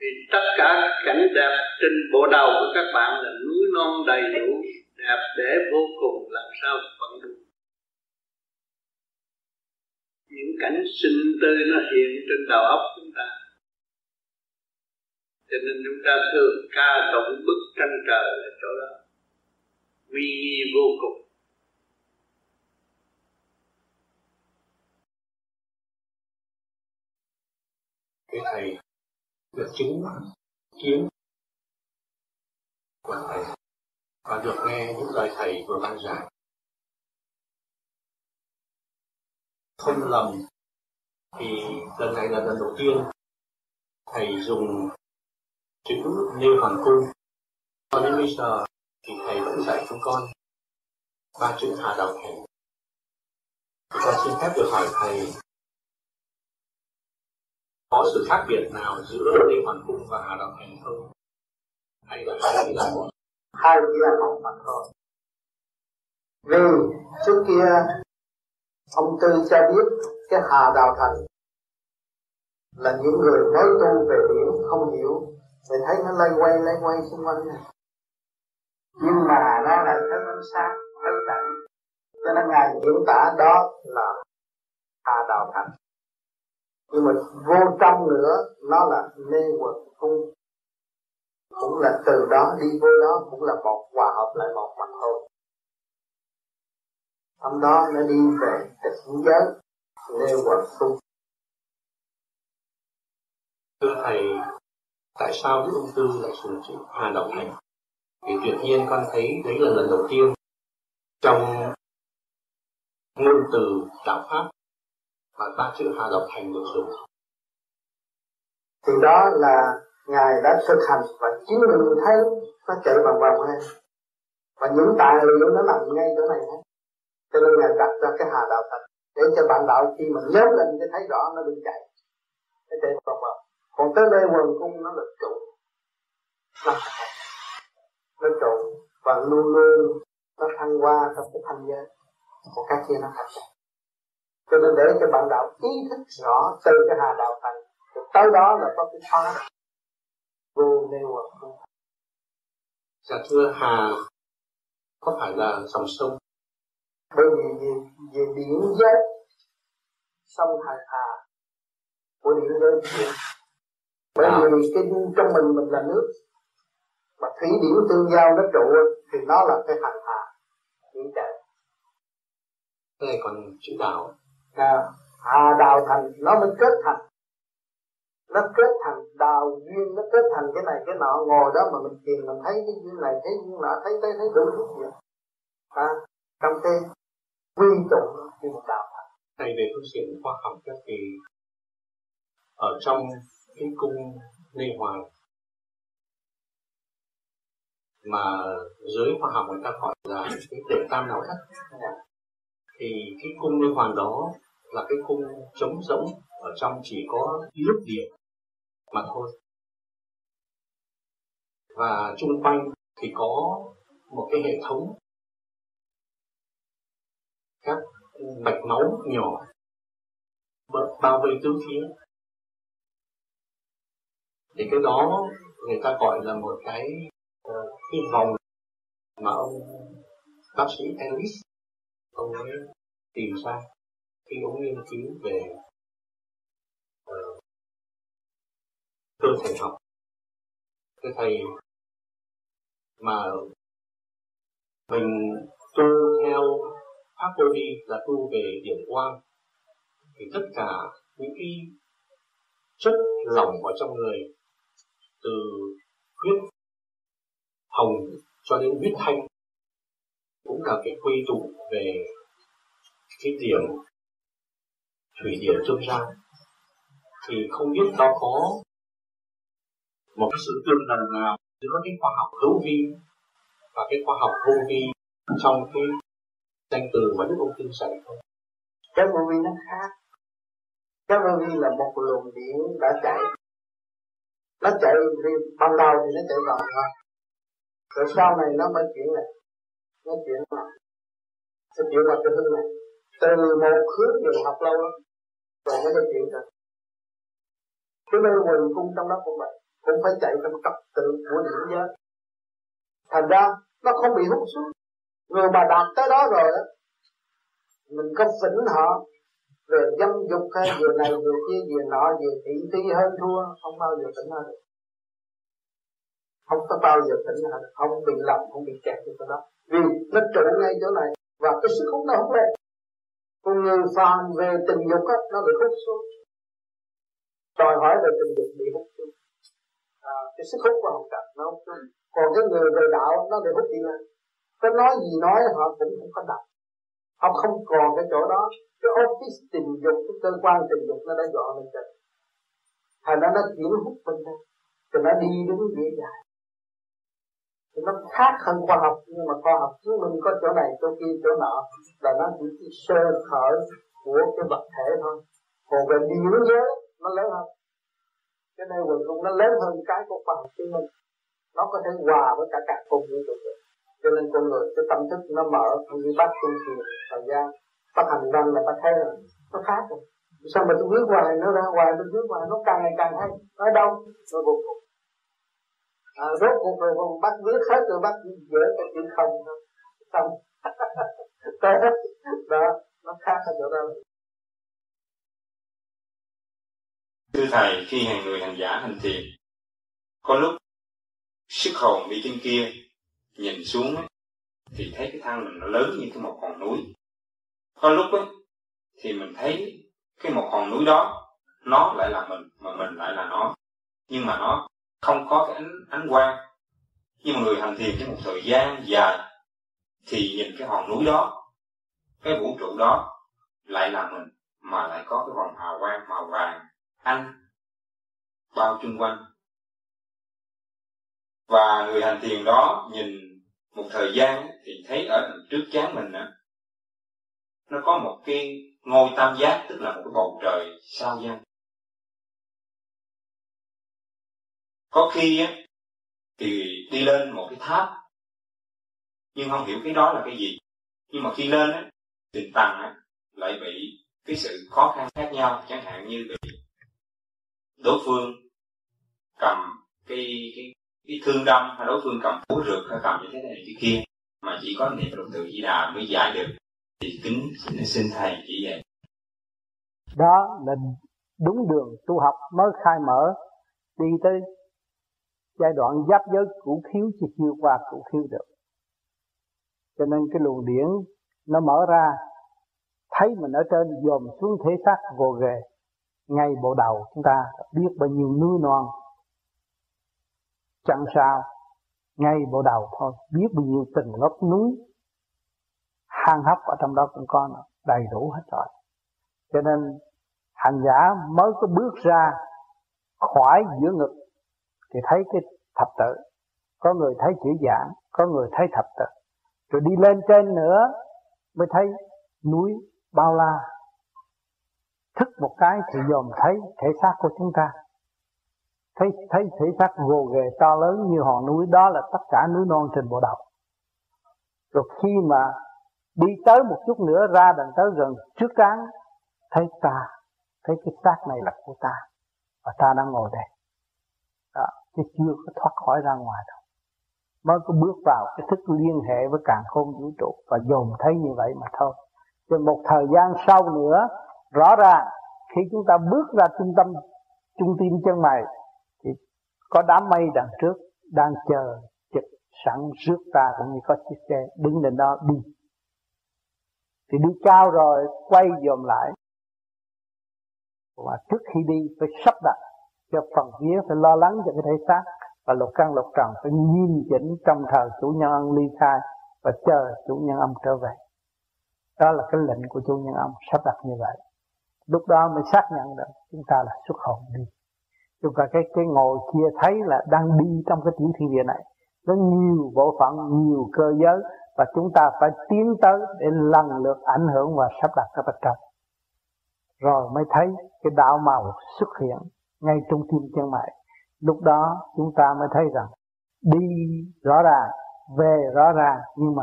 thì tất cả cảnh đẹp trên bộ đầu của các bạn là núi non đầy đủ, đẹp để vô cùng, làm sao vẫn đủ những cảnh sinh tươi nó hiện trên đầu óc chúng ta. Cho nên chúng ta thường ca tụng bức tranh trời ở chỗ đó. Uy nghi vô cùng. Cái thầy được chứng kiến. Của thầy, và được nghe những lời thầy vừa ban giảng. Không lầm, thì lần này là lần đầu tiên thầy dùng chữ nêu Hoàng Cung. Cho đến bây giờ thì thầy vẫn dạy chúng con ba chữ Hà đồng Thành thì con xin phép được hỏi thầy có sự khác biệt nào giữa Lê Hoàn Cung và Hà Đạo Thành không? Hay là hai là một? Hai chỉ là một mà thôi. Vì trước kia, ông Tư cho biết cái Hà Đạo Thành là những người mới tu về biển không hiểu, thì thấy nó lây quay lây quay xung quanh này nhưng mà nó là thấy ánh sáng thấy tận cho nên ngài diễn tả đó là Hà Đạo Thành nhưng mà vô trong nữa, nó là mê quật cung cũng là từ đó đi vô đó cũng là một hòa hợp lại một mặt thôi. Trong đó nó đi về tịch giới, mê quật cung thưa thầy, tại sao đức ông tư lại sử dụng hà động này? Thì tuyệt nhiên con thấy đấy là lần đầu tiên trong ngôn từ đạo pháp và ta chữ Hà Độc Thành được rồi. Thì đó là Ngài đã thực hành và chính mình thấy nó chạy vòng vòng ngay Và những tài liệu nó nằm ngay chỗ này hết. Cho nên Ngài đặt ra cái Hà Đạo Thành để cho bạn đạo khi mà nhớ lên cái thấy rõ nó đừng chạy. Nó chạy vòng vòng. Còn tới đây quần cung nó là trụ. Nó, nó trụ và luôn luôn nó thăng qua trong cái thanh giới. của các kia nó thành cho nên để cho bạn đạo ý thức rõ từ cái hà đạo thành tới đó là có cái thoát. Vô nêu và dạ thưa hà có phải là dòng sông? Bởi vì về, về điển giới sông hà hà của điển giới. Bởi à. vì cái trong mình mình là nước mà thủy điển tương giao nó trụ thì nó là cái hành hà điển trời. Này còn chữ đạo à, hà đào thành nó mới kết thành. Nó kết thành đào duyên nó kết thành cái này cái nọ. Ngồi đó mà mình thiền mình thấy cái duyên này thấy duyên nọ thấy thấy thấy đủ thứ gì. À, trong cái quy tụ như một đạo thành. Thầy về phương diện khoa học các thì ở trong cái cung Lê Hoàng mà giới khoa học người ta gọi là cái tiểu tam não thất thì cái cung Lê Hoàng đó là cái khung trống rỗng ở trong chỉ có nước biển mà thôi. Và chung quanh thì có một cái hệ thống các mạch máu nhỏ bao vây tứ phía. Thì cái đó người ta gọi là một cái ờ, cái vòng mà ông bác sĩ Ellis, ông ấy tìm ra khi ông nghiên cứu về uh, cơ thể học. Cái thầy mà mình tu theo pháp vô vi là tu về điểm quang thì tất cả những cái chất lỏng ở trong người từ huyết hồng cho đến huyết thanh cũng là cái quy tụ về cái điểm thủy điển trung gian thì không biết nó có một cái sự tương đồng nào giữa cái khoa học hữu vi và cái khoa học vô vi trong cái danh từ mà Đức Ông Kinh dạy không? Cái vô vi nó khác. Cái vô vi là một luồng điện đã chạy. Nó chạy thì ban đầu thì nó chạy vòng thôi. Rồi sau này nó mới chuyển lại. Nó chuyển lại Nó chuyển vào cái hướng này từ một hướng đường học lâu lắm, rồi mới được chuyện được cái nơi quần cung trong đó cũng vậy, cũng phải chạy trong trật tự của điểm giới. Thành ra, nó không bị hút xuống. Người mà đạt tới đó rồi đó mình có phỉnh họ về dâm dục hay vừa này vừa kia, vừa nọ, vừa thị thi hơn thua, không bao giờ tỉnh hơn. Được không có bao giờ tỉnh hơn, không bị lầm, không bị kẹt cái đó. Vì nó trụ ngay chỗ này, và cái sức hút nó không lên con người phàm về tình dục á nó bị hút xuống. Đòi hỏi về tình dục bị hút xuống. À, cái sức hút của học tập nó hút xuống. Còn cái người về đạo nó bị hút đi lên. Có nói gì nói họ cũng không có đọc. Họ không còn cái chỗ đó. Cái office tình dục cái cơ quan tình dục nó đã dọn lên trên thành ra nó chuyển hút bên đây thì nó đi đúng dễ dàng nó khác hơn khoa học, nhưng mà khoa học chứng minh có chỗ này, chỗ kia, chỗ nọ. Là nó chỉ cái sơ khởi của cái vật thể thôi. Còn về điển giới, nó lớn hơn. Cái này quần cũng nó lớn hơn cái của khoa học chứng minh nó có thể hòa với cả cả cùng vũ trụ được cho nên con người, cái tâm thức nó mở như bác tu thiền thời gian phát hành văn là bắt thấy rồi. Nó khác rồi. Sao mà tôi viết hoài, nó ra hoài, tôi viết hoài, nó càng ngày càng hay. Nó đâu? Rồi vô cùng à, rốt cuộc rồi còn bắt viết hết rồi bắt dễ cái chữ không. Thôi xong. Đó. Nó khác ở chỗ đâu. Thưa thầy khi hàng người hành giả hành thiền có lúc sức hồn bị trên kia nhìn xuống ấy, thì thấy cái thân mình nó lớn như cái một hòn núi. Có lúc ấy, thì mình thấy cái một hòn núi đó nó lại là mình mà mình lại là nó. Nhưng mà nó không có cái ánh ánh quang. Nhưng mà người hành thiền trong một thời gian dài, thì nhìn cái hòn núi đó, cái vũ trụ đó lại là mình, mà lại có cái vòng hào quang màu vàng, anh bao chung quanh. Và người hành thiền đó nhìn một thời gian thì thấy ở trước chán mình á, nó có một cái ngôi tam giác, tức là một cái bầu trời sao gian có khi á thì đi lên một cái tháp nhưng không hiểu cái đó là cái gì. Nhưng mà khi lên á thì tầng á lại bị cái sự khó khăn khác nhau chẳng hạn như bị đối phương cầm cái cái cái thương đâm hay đối phương cầm búa rượt hay cầm như thế này thế kia mà chỉ có niệm lục tự di đà mới giải được thì kính xin, xin thầy chỉ dạy. Đó là đúng đường tu học mới khai mở đi tới giai đoạn giáp giới cũ thiếu chỉ chưa qua cũ thiếu được. Cho nên cái luồng điển nó mở ra, thấy mình ở trên, dòm xuống thể xác vô ghề. Ngay bộ đầu chúng ta biết bao nhiêu núi non. Chẳng sao, ngay bộ đầu thôi, biết bao nhiêu tình gốc núi. Hang hấp ở trong đó cũng có đầy đủ hết rồi. Cho nên hành giả mới có bước ra khỏi giữa ngực thì thấy cái thập tự. Có người thấy chữ giảng có người thấy thập tự. Rồi đi lên trên nữa mới thấy núi bao la. Thức một cái thì dòm thấy thể xác của chúng ta. Thấy thấy thể xác gồ ghề to lớn như hòn núi, đó là tất cả núi non trên bộ đầu. Rồi khi mà đi tới một chút nữa, ra đằng tới gần trước trán thấy ta, thấy cái xác này là của ta, và ta đang ngồi đây. Đó chứ chưa có thoát khỏi ra ngoài đâu. Mới có bước vào cái thức liên hệ với càng khôn vũ trụ và dồn thấy như vậy mà thôi. Rồi một thời gian sau nữa, rõ ràng khi chúng ta bước ra trung tâm, trung tim chân mày, thì có đám mây đằng trước đang chờ chụp sẵn rước ta cũng như có chiếc xe đứng lên đó đi. Thì đi cao rồi quay dòm lại. Và trước khi đi phải sắp đặt cho phần vía phải lo lắng cho cái thể xác. Và lục căn lục trần phải nghiêm chỉnh trong thời chủ nhân âm ly khai và chờ chủ nhân âm trở về. Đó là cái lệnh của chủ nhân âm, sắp đặt như vậy. Lúc đó mới xác nhận được chúng ta là xuất hồn đi. Chúng ta cái cái ngồi kia thấy là đang đi trong cái tiểu thiên địa này. Nó nhiều bộ phận, nhiều cơ giới và chúng ta phải tiến tới để lần lượt ảnh hưởng và sắp đặt các vật trong rồi mới thấy cái đạo màu xuất hiện ngay trong tim chân mày lúc đó chúng ta mới thấy rằng đi rõ ràng, về rõ ràng, nhưng mà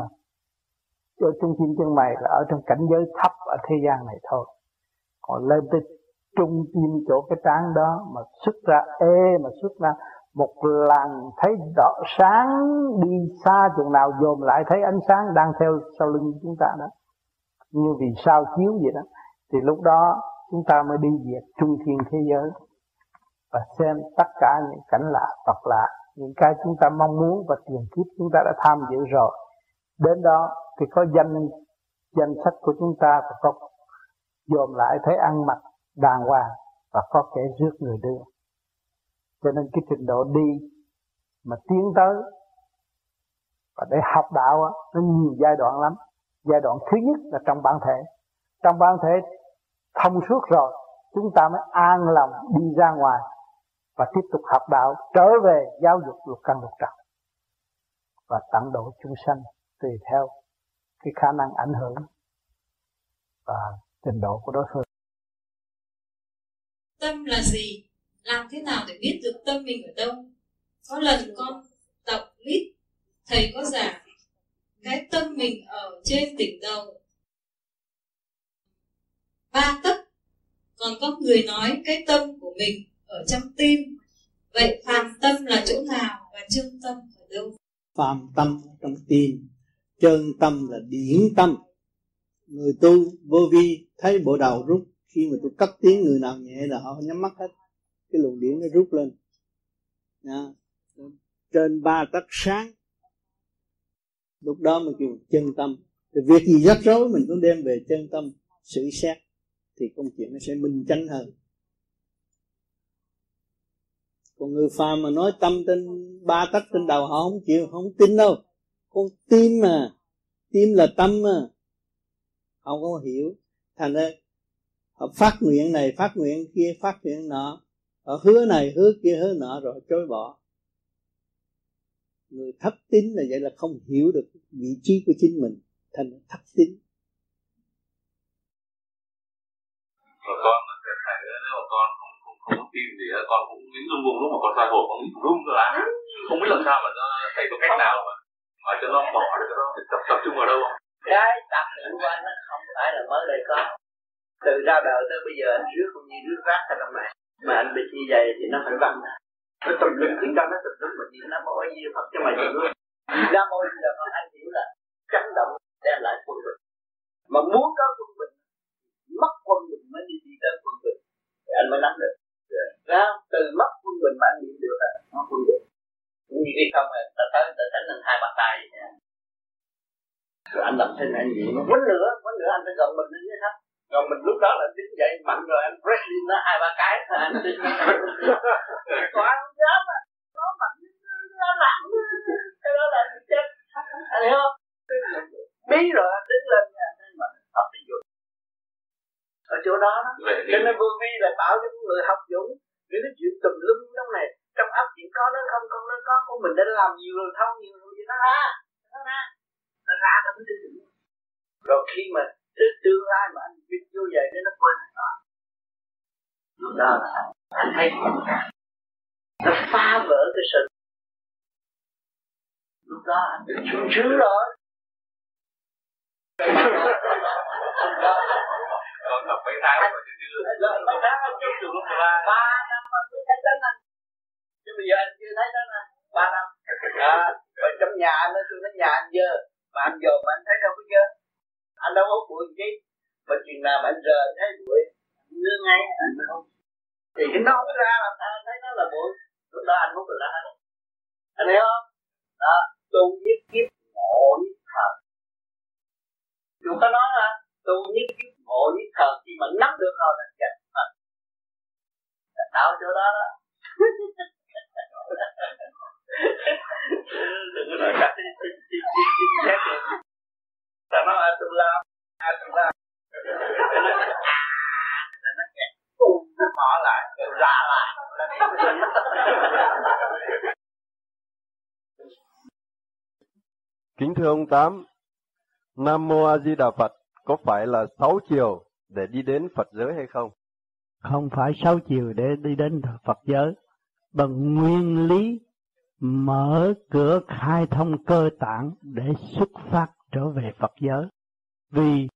ở trung tim chân mày là ở trong cảnh giới thấp ở thế gian này thôi. Còn lên tới trung tim chỗ cái trán đó mà xuất ra, ê, mà xuất ra một lần thấy rõ sáng, đi xa chừng nào dồn lại thấy ánh sáng đang theo sau lưng chúng ta đó. Như vì sao chiếu vậy đó. Thì lúc đó chúng ta mới đi về trung thiên thế giới và xem tất cả những cảnh lạ vật lạ những cái chúng ta mong muốn và tiền kiếp chúng ta đã tham dự rồi. Đến đó thì có danh danh sách của chúng ta và có dồn lại thấy ăn mặc đàng hoàng và có kẻ rước người đưa. Cho nên cái trình độ đi mà tiến tới và để học đạo á, nó nhiều giai đoạn lắm. Giai đoạn thứ nhất là trong bản thể. Trong bản thể thông suốt rồi chúng ta mới an lòng đi ra ngoài và tiếp tục học đạo, trở về giáo dục lục căn lục trần. Và tận độ chúng sanh tùy theo cái khả năng ảnh hưởng và trình độ của đối phương. Tâm là gì? Làm thế nào để biết được tâm mình ở đâu? Có lần con đọc lít, thầy có giảng, cái tâm mình ở trên đỉnh đầu. Ba tấc. Còn có người nói, cái tâm của mình ở trong tim. Vậy phàm tâm là chỗ nào và chân tâm ở đâu? Phàm tâm trong tim chân tâm là điển tâm. Người tu vô vi thấy bộ đầu rút khi mà tôi cất tiếng người nào nhẹ là họ nhắm mắt hết. Cái luồng điển nó rút lên. À, trên ba tấc sáng. Lúc đó mình kêu chân tâm. Thì việc gì rắc rối mình cũng đem về chân tâm xử xét thì công chuyện nó sẽ minh chánh hơn còn người phàm mà nói tâm trên ba tách trên đầu họ không chịu, không tin đâu. Con tim mà tim là tâm mà. Không có hiểu. Thành ra, họ phát nguyện này, phát nguyện kia, phát nguyện nọ. Họ hứa này, hứa kia, hứa nọ rồi chối bỏ. Người thấp tín là vậy là không hiểu được vị trí của chính mình. Thành thấp tín. Rồi con thầy nếu mà con không tim thì à, con cũng nghĩ rung rung lúc mà con sai hồ con nghĩ rung ra. Không biết làm sao mà nó thầy có cách nào mà mà cho nó bỏ được cái đó. Tập tập trung vào đâu không? Cái tập luyện của anh nó không phải là mới đây con, từ ra đời tới bây giờ anh rước không như rước rác ra trong này mà anh bị như vậy thì nó phải văng nó tập luyện tiếng trong nó tập luyện mà niệm nam mô a di phật cho mày được luôn nam mô là con anh hiểu là chấn động đem lại quân bình. Mà muốn có quân bình mất quân bình mới đi đi tới quân bình. Thì anh mới nắm được ra từ mất quân bình mà anh niệm được là nó quân bình. Như khi không là ta tới ta đánh lên hai bàn tay rồi anh làm thế này gì nó quấn lửa quấn lửa anh phải gần mình lên hết rồi mình lúc đó là đứng dậy mạnh rồi anh wrestling nó hai ba cái thôi anh đứng anh không dám à. Nó mạnh nó nặng cái đó là chết. Anh hiểu không? Bí rồi anh đứng lên nha. Anh mà tập đi dũng ở chỗ đó đó. Cho nên vô vi là tạo cho người học dũng những cái chuyện tùm lum trong này trong ấp chuyện có nó không không nó có của mình đã làm nhiều rồi thông nhiều rồi nó ra nó ra nó ra trong cái rồi khi mà tới tương lai mà anh biết vô vậy nên nó quên rồi lúc đó là anh thấy nó phá vỡ cái sự lúc đó anh được sung sướng rồi còn tập mấy tháng mà chưa chưa ba chứ bây giờ anh chưa thấy đó nè ba năm. À, và trong nhà anh tôi nói nhà anh dơ. Mà anh dồn mà anh thấy đâu có dơ. Anh đâu có bụi chứ mà chuyện nào mà anh rờ thấy bụi. Nương ngay anh không. Thì cái nó không ra làm sao anh thấy nó là bụi. Lúc đó anh hút được anh anh hiểu không? Đó tu nhất kiếp ngộ nhất thần. Chúng ta nói là tu nhất kiếp ngộ nhất thần. Khi mà nắm được rồi là chặt là tạo chỗ đó đó đừng có nói cắt đi ta nói a tu la a tu la nó kẹt bùm nó mở lại rồi ra lại. Kính thưa ông Tám, Nam Mô A Di Đà Phật có phải là sáu chiều để đi đến Phật giới hay không? Không phải sáu chiều để đi đến Phật giới, bằng nguyên lý mở cửa khai thông cơ tạng để xuất phát trở về Phật giới. Vì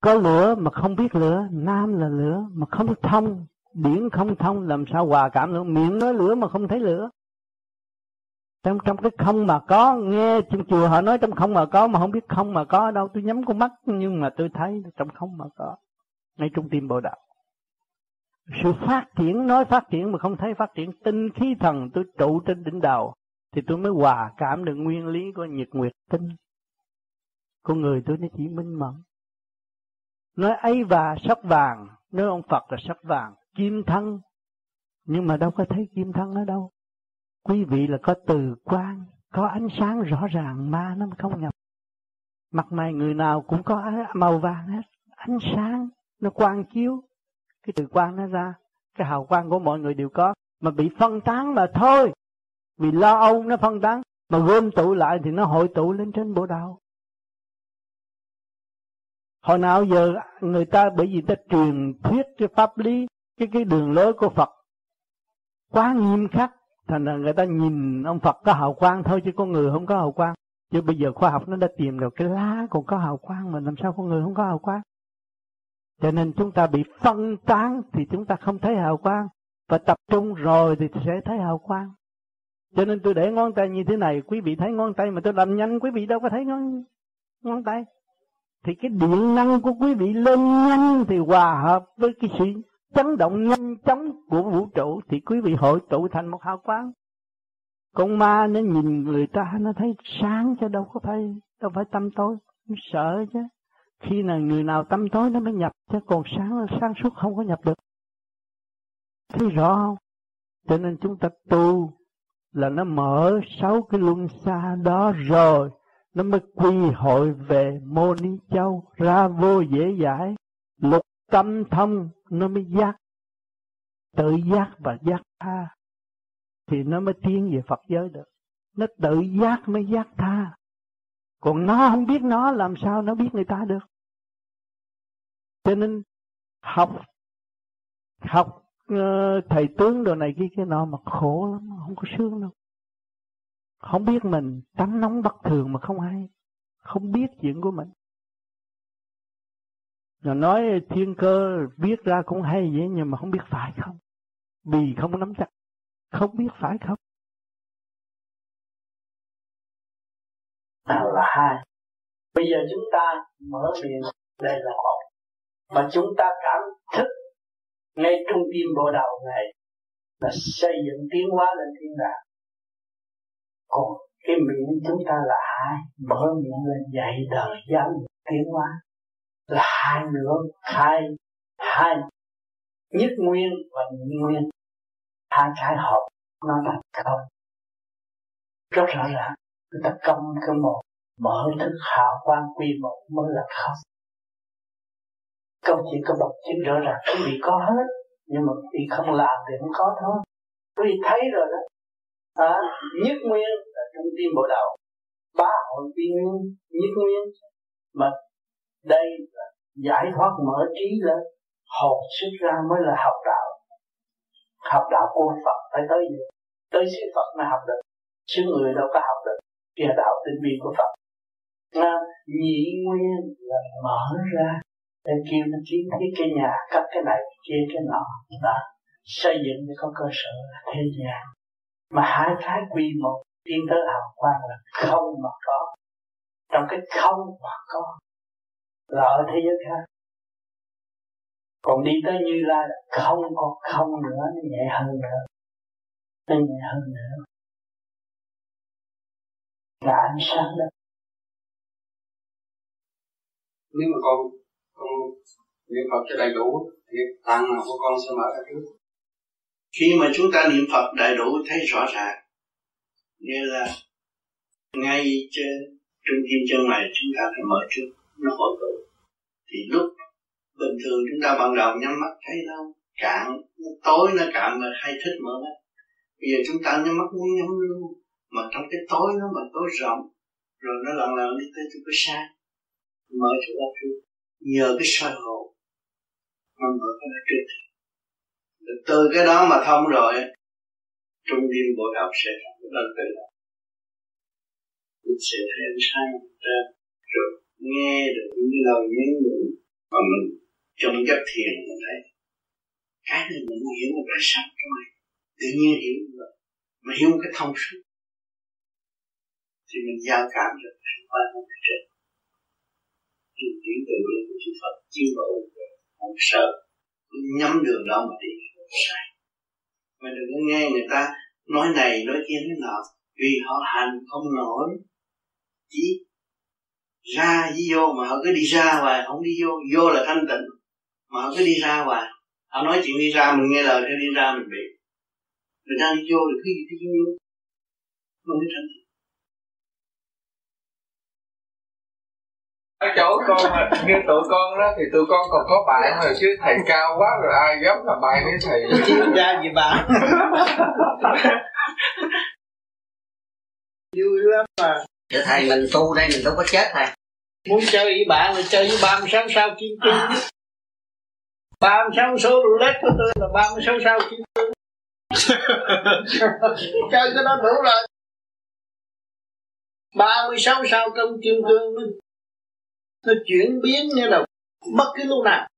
có lửa mà không biết lửa, nam là lửa mà không thông điển không thông, làm sao hòa cảm được? Miệng nói lửa mà không thấy lửa. Trong trong cái không mà có, nghe trong chùa họ nói trong không mà có mà không biết không mà có ở đâu tôi nhắm con mắt nhưng mà tôi thấy trong không mà có. Ngay trung tim bồ đạo sự phát triển, nói phát triển mà không thấy phát triển, tinh khí thần tôi trụ trên đỉnh đầu, thì tôi mới hòa cảm được nguyên lý của nhật nguyệt tinh. Con người tôi nó chỉ minh mẫn. Nói ấy và sắc vàng, nói ông phật là sắc vàng, kim thân. Nhưng mà đâu có thấy kim thân ở đâu. Quý vị là có từ quan, có ánh sáng rõ ràng, ma nó không nhập. Mặt mày người nào cũng có màu vàng hết, ánh sáng nó quang chiếu cái từ quan nó ra, cái hào quang của mọi người đều có, mà bị phân tán mà thôi. Vì lo âu nó phân tán, mà gom tụ lại thì nó hội tụ lên trên bộ đạo. Hồi nào giờ người ta, bởi vì ta truyền thuyết cái pháp lý, cái cái đường lối của Phật quá nghiêm khắc, thành là người ta nhìn ông Phật có hào quang thôi chứ con người không có hào quang. Chứ bây giờ khoa học nó đã tìm được cái lá còn có hào quang mà làm sao con người không có hào quang? Cho nên chúng ta bị phân tán thì chúng ta không thấy hào quang. Và tập trung rồi thì sẽ thấy hào quang. Cho nên tôi để ngón tay như thế này, quý vị thấy ngón tay mà tôi làm nhanh, quý vị đâu có thấy ngón ngón tay. Thì cái điện năng của quý vị lên nhanh thì hòa hợp với cái sự chấn động nhanh chóng của vũ trụ thì quý vị hội tụ thành một hào quang. Con ma nó nhìn người ta, nó thấy sáng chứ đâu có phải, đâu phải tâm tối, nó sợ chứ khi nào người nào tâm tối nó mới nhập, chứ còn sáng sáng suốt không có nhập được. Thấy rõ không? Cho nên chúng ta tu là nó mở sáu cái luân xa đó rồi, nó mới quy hội về mô ni châu ra vô dễ giải lục tâm thông, nó mới giác. Tự giác và giác tha, thì nó mới tiến về Phật giới được. Nó tự giác mới giác tha. Còn nó không biết nó, làm sao nó biết người ta được? Cho nên học học ờ, thầy tướng đồ này kia, cái nọ mà khổ lắm, không có sướng đâu. Không biết mình tánh nóng bất thường mà không hay, không biết chuyện của mình. Rồi nói thiên cơ biết ra cũng hay vậy, nhưng mà không biết phải không? Vì không nắm chắc, không biết phải không? Nào là hai. Bây giờ chúng ta mở miệng. Đây là một mà chúng ta cảm thức ngay trong tim bộ đầu này là xây dựng tiến hóa lên thiên đàng. Còn cái miệng chúng ta là hai, mở miệng lên dạy đời dân tiến hóa. Là hai nữa hai hai. Nhất nguyên và nhị nguyên. Hai cái hợp nó là không rất rõ ràng, người ta công cái một, mở thức hào quang quy một mới là không câu chuyện có bậc chính rõ ràng quý vị có hết nhưng mà quý vị không làm thì không có thôi. Quý vị thấy rồi đó. À, nhất nguyên là trung tim bộ đầu ba hội quy nguyên nhất nguyên. Mà đây là giải thoát mở trí lên hồn xuất ra mới là học đạo. Học đạo của Phật phải tới gì tới sư Phật mới học được. Chứ người đâu có học được kia đạo tinh vi của Phật. À, nhị nguyên là mở ra để kêu nó kiến thiết cái nhà cắt cái này kia cái nọ đó xây dựng để có cơ sở là thế gian mà hai cái quy một, tiến tới hào quang là không mà có. Trong cái không mà có, là ở thế giới khác. Còn đi tới như lai là không còn không nữa, nó nhẹ hơn nữa. Nó nhẹ hơn nữa. Là ánh sáng đó. Nếu mà con con niệm Phật cho đầy đủ, thì tạng nào của con sẽ mở ra trước. Khi mà chúng ta niệm Phật đầy đủ, thấy rõ ràng như là ngay trên trung tim chân mày chúng ta phải mở trước, nó hội tụ. Thì lúc bình thường chúng ta ban đầu nhắm mắt thấy đâu cạn, nó tối nó cạn mà hay thích mở mắt. Bây giờ chúng ta nhắm mắt muốn nhắm luôn, mà trong cái tối nó mà tối rộng, rồi nó lần lần đi tới chỗ cái sáng, mở chỗ đó trước nhờ cái soi hộ mà mở cái nó trước từ cái đó mà thông rồi, trung tâm bộ đạo sẽ lần từ đó. Mình sẽ thấy ánh sáng ra, rồi nghe được những lời nhắn nhủ mà mình trong giấc thiền mình thấy. Cái này mình không hiểu một cái sắp cho mày tự nhiên hiểu rồi mà hiểu một cái thông suốt. Thì mình giao cảm được. Thành quả một cái trên chuyển từ bi của chư Phật, chiêu độ không sợ nhắm đường đó mà đi. Sai mà đừng có nghe người ta nói này, nói kia, nói nọ. Vì họ hành không nổi. Chỉ ra với vô mà họ cứ đi ra hoài, không đi vô. Vô là thanh tịnh, mà họ cứ đi ra hoài. Họ nói chuyện đi ra, mình nghe lời theo đi ra mình bị người ta đi vô thì cứ gì đi vô. Không biết thanh tịnh. Ở chỗ con như tụi con đó thì tụi con còn có bạn rồi chứ thầy cao quá rồi ai dám làm bạn với thầy. Chia ra gì bạn vui lắm mà. Thưa thầy mình tu đây mình đâu có chết thầy. Muốn chơi với bạn thì chơi với ba mươi sáu sao kim cương ba mươi sáu số roulette của tôi là ba mươi sáu sao kim cương chơi cái đó đủ rồi. Ba mươi sáu sao công kim cương nó, chuyển biến như là bất cứ lúc nào.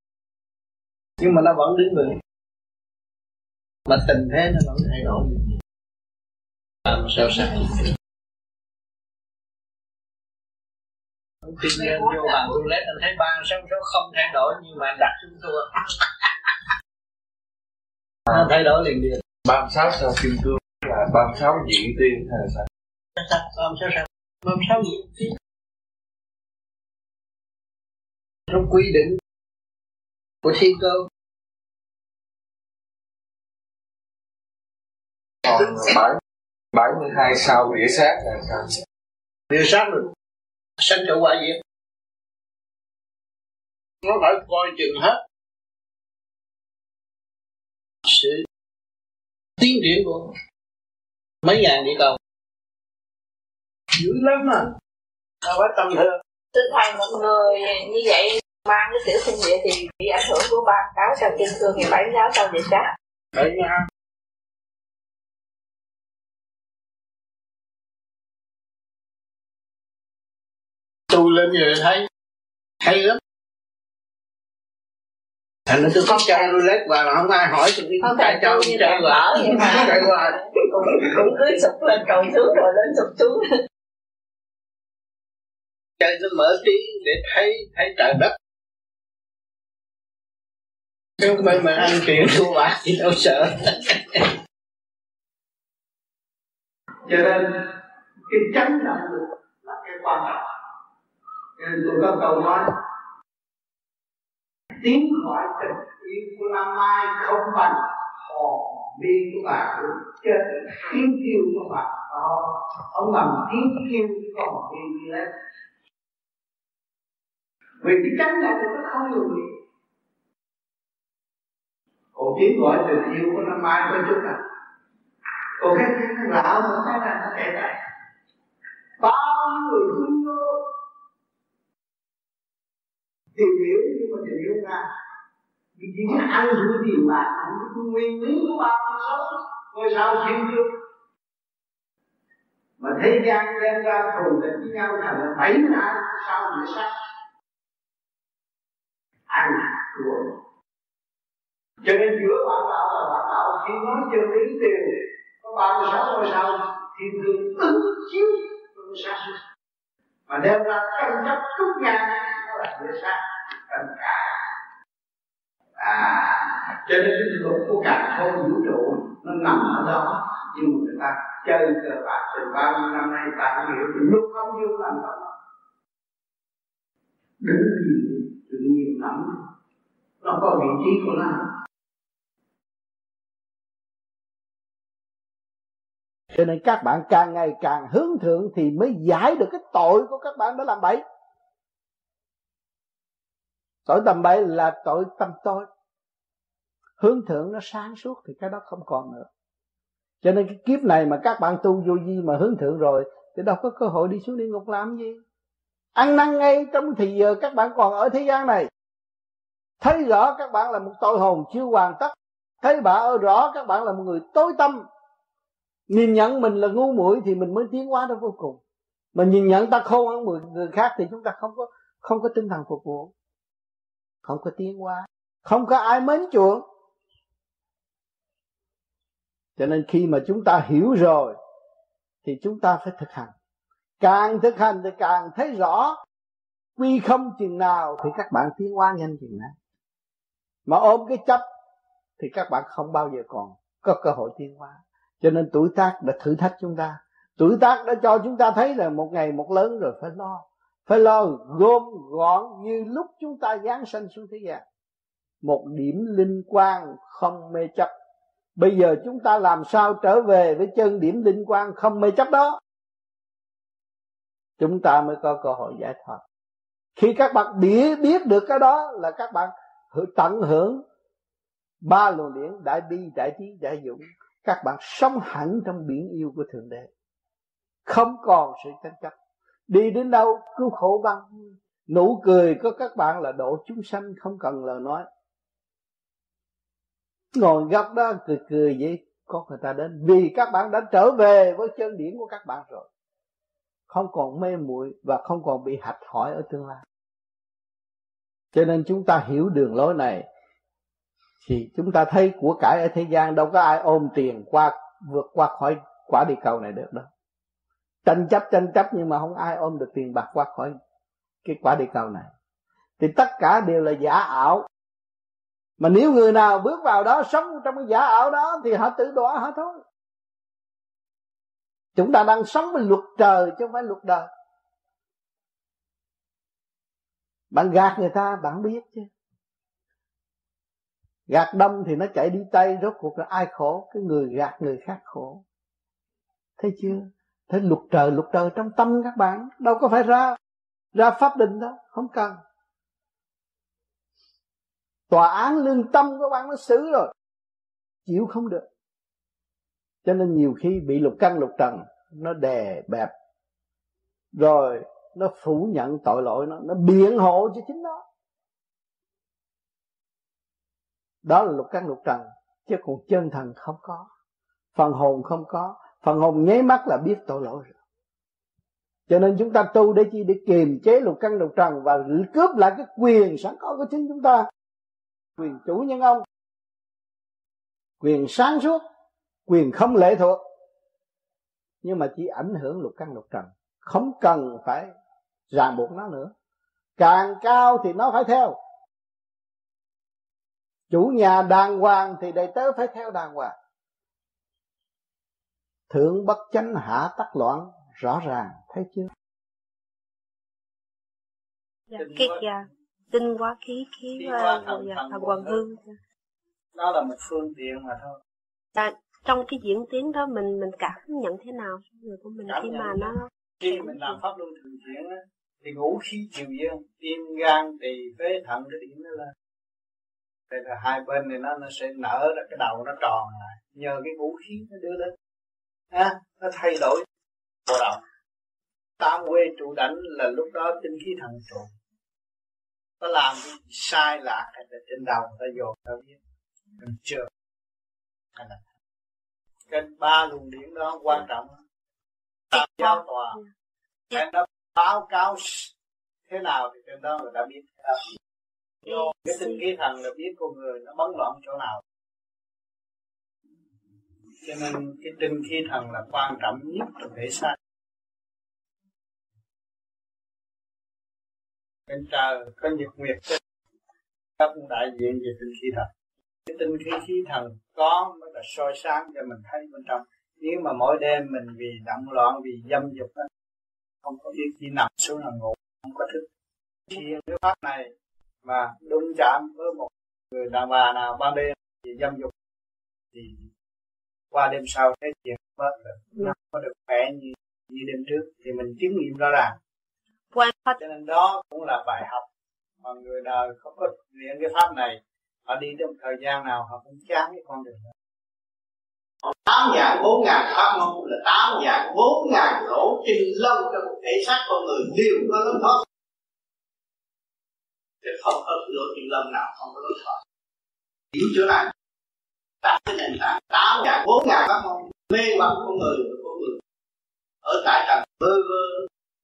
Nhưng mà nó vẫn đứng vững. Mà tình thế nó vẫn thay đổi. Ba sáu sao? Cương Tuy nhiên vô bàn roulette anh thấy ba sáu số không thay đổi nhưng mà đặt chúng thua nó thay đổi liền liền. 36 sao kim cương là 36 diện tiên hay là sao? ba sáu sao? Ba sáu diện tiên trong quy định của thiên cơ. Còn 7, 72 sao địa sát là sao? địa sát rồi. Sanh trụ quả diệt nó phải coi chừng hết. Sự tiến triển của mấy ngàn địa cầu. Dữ lắm mà đâu phải tầm thường Thưa thầy một người như vậy mang cái tiểu sinh địa thì bị ảnh hưởng của ba cáo sao kim cương thì bảy giáo sao vậy cha đấy nha. Tu lên rồi thấy hay lắm. Thành ra tôi có chơi roulette và là không ai hỏi tôi đi. Cho tu như chơi vậy mà. chạy hoài. Cũng, cũng cứ sụp lên cầu xuống rồi lên sụp xuống. Chơi nó mở trí để thấy thấy trời đất không phải mà ăn tiền. Thua bạc thì đâu sợ. Cho nên cái chánh động lực là cái quan trọng. Cho nên tôi có câu nói tiến khỏi tình yêu của năm mai không bằng hòn bi của bà cũng chết. Tiếng kêu của bà không không bằng tiếng kêu của hòn bi đi lên vì cái chánh động lực nó không ngừng nghỉ còn tiếng gọi tình yêu của năm mai có chút nào, còn cái thằng lão mà cái này nó tệ lại. Bao nhiêu người thương vô tìm hiểu nhưng mà tìm hiểu ra. Vì chỉ có ăn thua tiền bạc những nguyên lý của bao nhiêu số ngôi sao chiếm dương mà thế gian đem ra thù địch với nhau thành là bảy mươi sau sao địa sát ăn thua? Cho nên giữa bạn đạo và bạn đạo, khi nói chân lý tiền có ba mươi sáu ngôi sao thiên thường ứng chiếu ngôi sao mà đem ra tranh chấp chút ngang nó là địa sát tất cả à cho nên cái luật của cả không vũ trụ, nó nằm ở đó. Nhưng mà người ta chơi cờ bạc từ ba mươi năm nay, ta không hiểu thì lúc không vô làm đó đứng nhìn, tự nhiên lắm nó có vị trí của nó. Cho nên các bạn càng ngày càng hướng thượng thì mới giải được cái tội của các bạn đã làm bậy. Tội tầm bậy là tội tâm tôi hướng thượng nó sáng suốt thì cái đó không còn nữa. Cho nên cái kiếp này mà các bạn tu vô vi mà hướng thượng rồi, thì đâu có cơ hội đi xuống địa ngục làm gì? Ăn năn ngay trong thì giờ các bạn còn ở thế gian này. Thấy rõ các bạn là một tội hồn chưa hoàn tất. Thấy bà rõ các bạn là một người tối tâm nhìn nhận mình là ngu muội thì mình mới tiến hóa đến vô cùng. Mà nhìn nhận ta khôn hơn người, người khác thì chúng ta không có không có tinh thần phục vụ. Không có tiến hóa. Không có ai mến chuộng. Cho nên khi mà chúng ta hiểu rồi thì chúng ta phải thực hành. Càng thực hành thì càng thấy rõ quy không chừng nào thì các bạn tiến hóa nhanh chừng nào. Mà ôm cái chấp thì các bạn không bao giờ còn có cơ hội tiến hóa cho nên tuổi tác đã thử thách chúng ta. Tuổi tác đã cho chúng ta thấy là một ngày một lớn rồi phải lo. Phải lo gom gọn như lúc chúng ta giáng sanh xuống thế gian. Một điểm linh quang không mê chấp. Bây giờ chúng ta làm sao trở về với chân điểm linh quang không mê chấp đó? Chúng ta mới có cơ hội giải thoát. Khi các bạn biết biết được cái đó là các bạn tận hưởng ba luồng điển, đại bi, đại trí, đại dũng các bạn sống hẳn trong biển yêu của thượng đế. Không còn sự tranh chấp. Đi đến đâu cứu khổ bằng nụ cười của các bạn là độ chúng sanh, không cần lời nói. Ngồi góc đó cười cười vậy, có người ta đến. Vì các bạn đã trở về với chân điển của các bạn rồi. Không còn mê muội và không còn bị hạch hỏi ở tương lai. Cho nên chúng ta hiểu đường lối này thì chúng ta thấy của cải ở thế gian đâu có ai ôm tiền qua, vượt qua khỏi quả địa cầu này được đâu. Tranh chấp tranh chấp nhưng mà không ai ôm được tiền bạc qua khỏi cái quả địa cầu này. Thì tất cả đều là giả ảo. Mà nếu người nào bước vào đó sống trong cái giả ảo đó thì họ tự đọa họ thôi. Chúng ta đang sống với luật trời chứ không phải luật đời. Bạn gạt người ta, bạn biết chứ gạt đông thì nó chạy đi tây rốt cuộc là ai khổ? Cái người gạt người khác khổ. Thấy chưa? Thế luật trời luật trời trong tâm các bạn, đâu có phải ra ra pháp định đó không cần. Tòa án lương tâm của bạn nó xử rồi, chịu không được. Cho nên nhiều khi bị lục căn lục trần, nó đè bẹp, rồi nó phủ nhận tội lỗi nó nó biện hộ cho chính nó. Đó là lục căn lục trần, chứ còn chân thần không có, phần hồn không có. Phần hồn nháy mắt là biết tội lỗi rồi. Cho nên chúng ta tu để chi để kiềm chế lục căn lục trần và cướp lại cái quyền sẵn có của chính chúng ta. Quyền chủ nhân ông, quyền sáng suốt, quyền không lệ thuộc. Nhưng mà chỉ ảnh hưởng lục căn lục trần, không cần phải ràng buộc nó nữa. Càng cao thì nó phải theo chủ nhà đàng hoàng thì đệ tớ phải theo đàng hoàng. Thượng bất chánh hạ tắc loạn rõ ràng thấy chưa? Dạ, cái dạ, tinh quá khí khí và dạ, thần quần hương đó là một phương tiện mà thôi. Dạ, trong cái diễn tiến đó mình mình cảm nhận thế nào? Người của mình cảm khi mà nó khi mình làm pháp luân thường chuyển á thì ngũ khí chiều dương tim gan tỳ phế thận cái điểm đó lên thì là hai bên này nó nó sẽ nở ra cái đầu nó tròn lại nhờ cái vũ khí nó đưa lên. À, nó thay đổi bộ động tam quê trụ đảnh là lúc đó tinh khí thần trụ. Có làm cái sai lạc hay là trên đầu ta dồn ta biết mình chưa hay là cái ba luồng điển đó quan trọng tam giao tòa. Cái nó báo cáo thế nào thì trên đó người ta biết cái tinh khí thần là biết con người nó bấn loạn chỗ nào. Cho nên cái tinh khí thần là quan trọng nhất trong thể xác. Bên trời có nhật nguyệt các đại diện về tinh khí thần. Cái tinh khí khí thần có mới là soi sáng cho mình thấy bên trong. Nếu mà mỗi đêm mình vì động loạn vì dâm dục đó, không có biết chỉ nằm xuống là ngủ không có thức. Thiền cái pháp này mà đụng chạm với một người đàn bà nào ban đêm thì dâm dục thì qua đêm sau thấy chuyện mất rồi. Nó không có được khỏe như như đêm trước thì mình chứng nghiệm rõ ràng. Cho nên đó cũng là bài học mà người đời không có luyện cái pháp này. Họ đi trong thời gian nào họ cũng chán cái con đường đó. Tám dạng bốn ngàn pháp môn là tám dạng bốn ngàn lỗ trình lâu trong thể xác con người đều có lối thoát thì không có lỗ chuyện lâm nào, không có lối thoát. Hiểu chỗ này đặt cái nền tảng tám ngàn, bốn ngàn pháp môn, mê hoặc con người của con người. Ở tại trần bơ vơ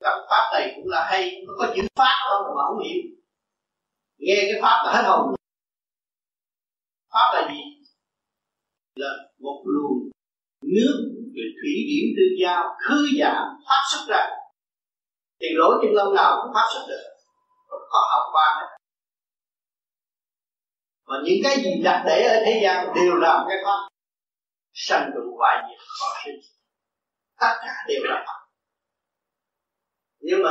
gặp pháp này cũng là hay, nó có chữ pháp không mà không hiểu. Nghe cái pháp là hết hồn. Pháp là gì? Là một luồng nước về thủy điểm tương giao khư giảm phát xuất ra. Thì lỗ chân lông nào cũng phát xuất được có học qua hết. Mà những cái gì đặt để ở thế gian đều là cái pháp sanh trụ hoại diệt khó sinh tất cả đều là pháp nhưng mà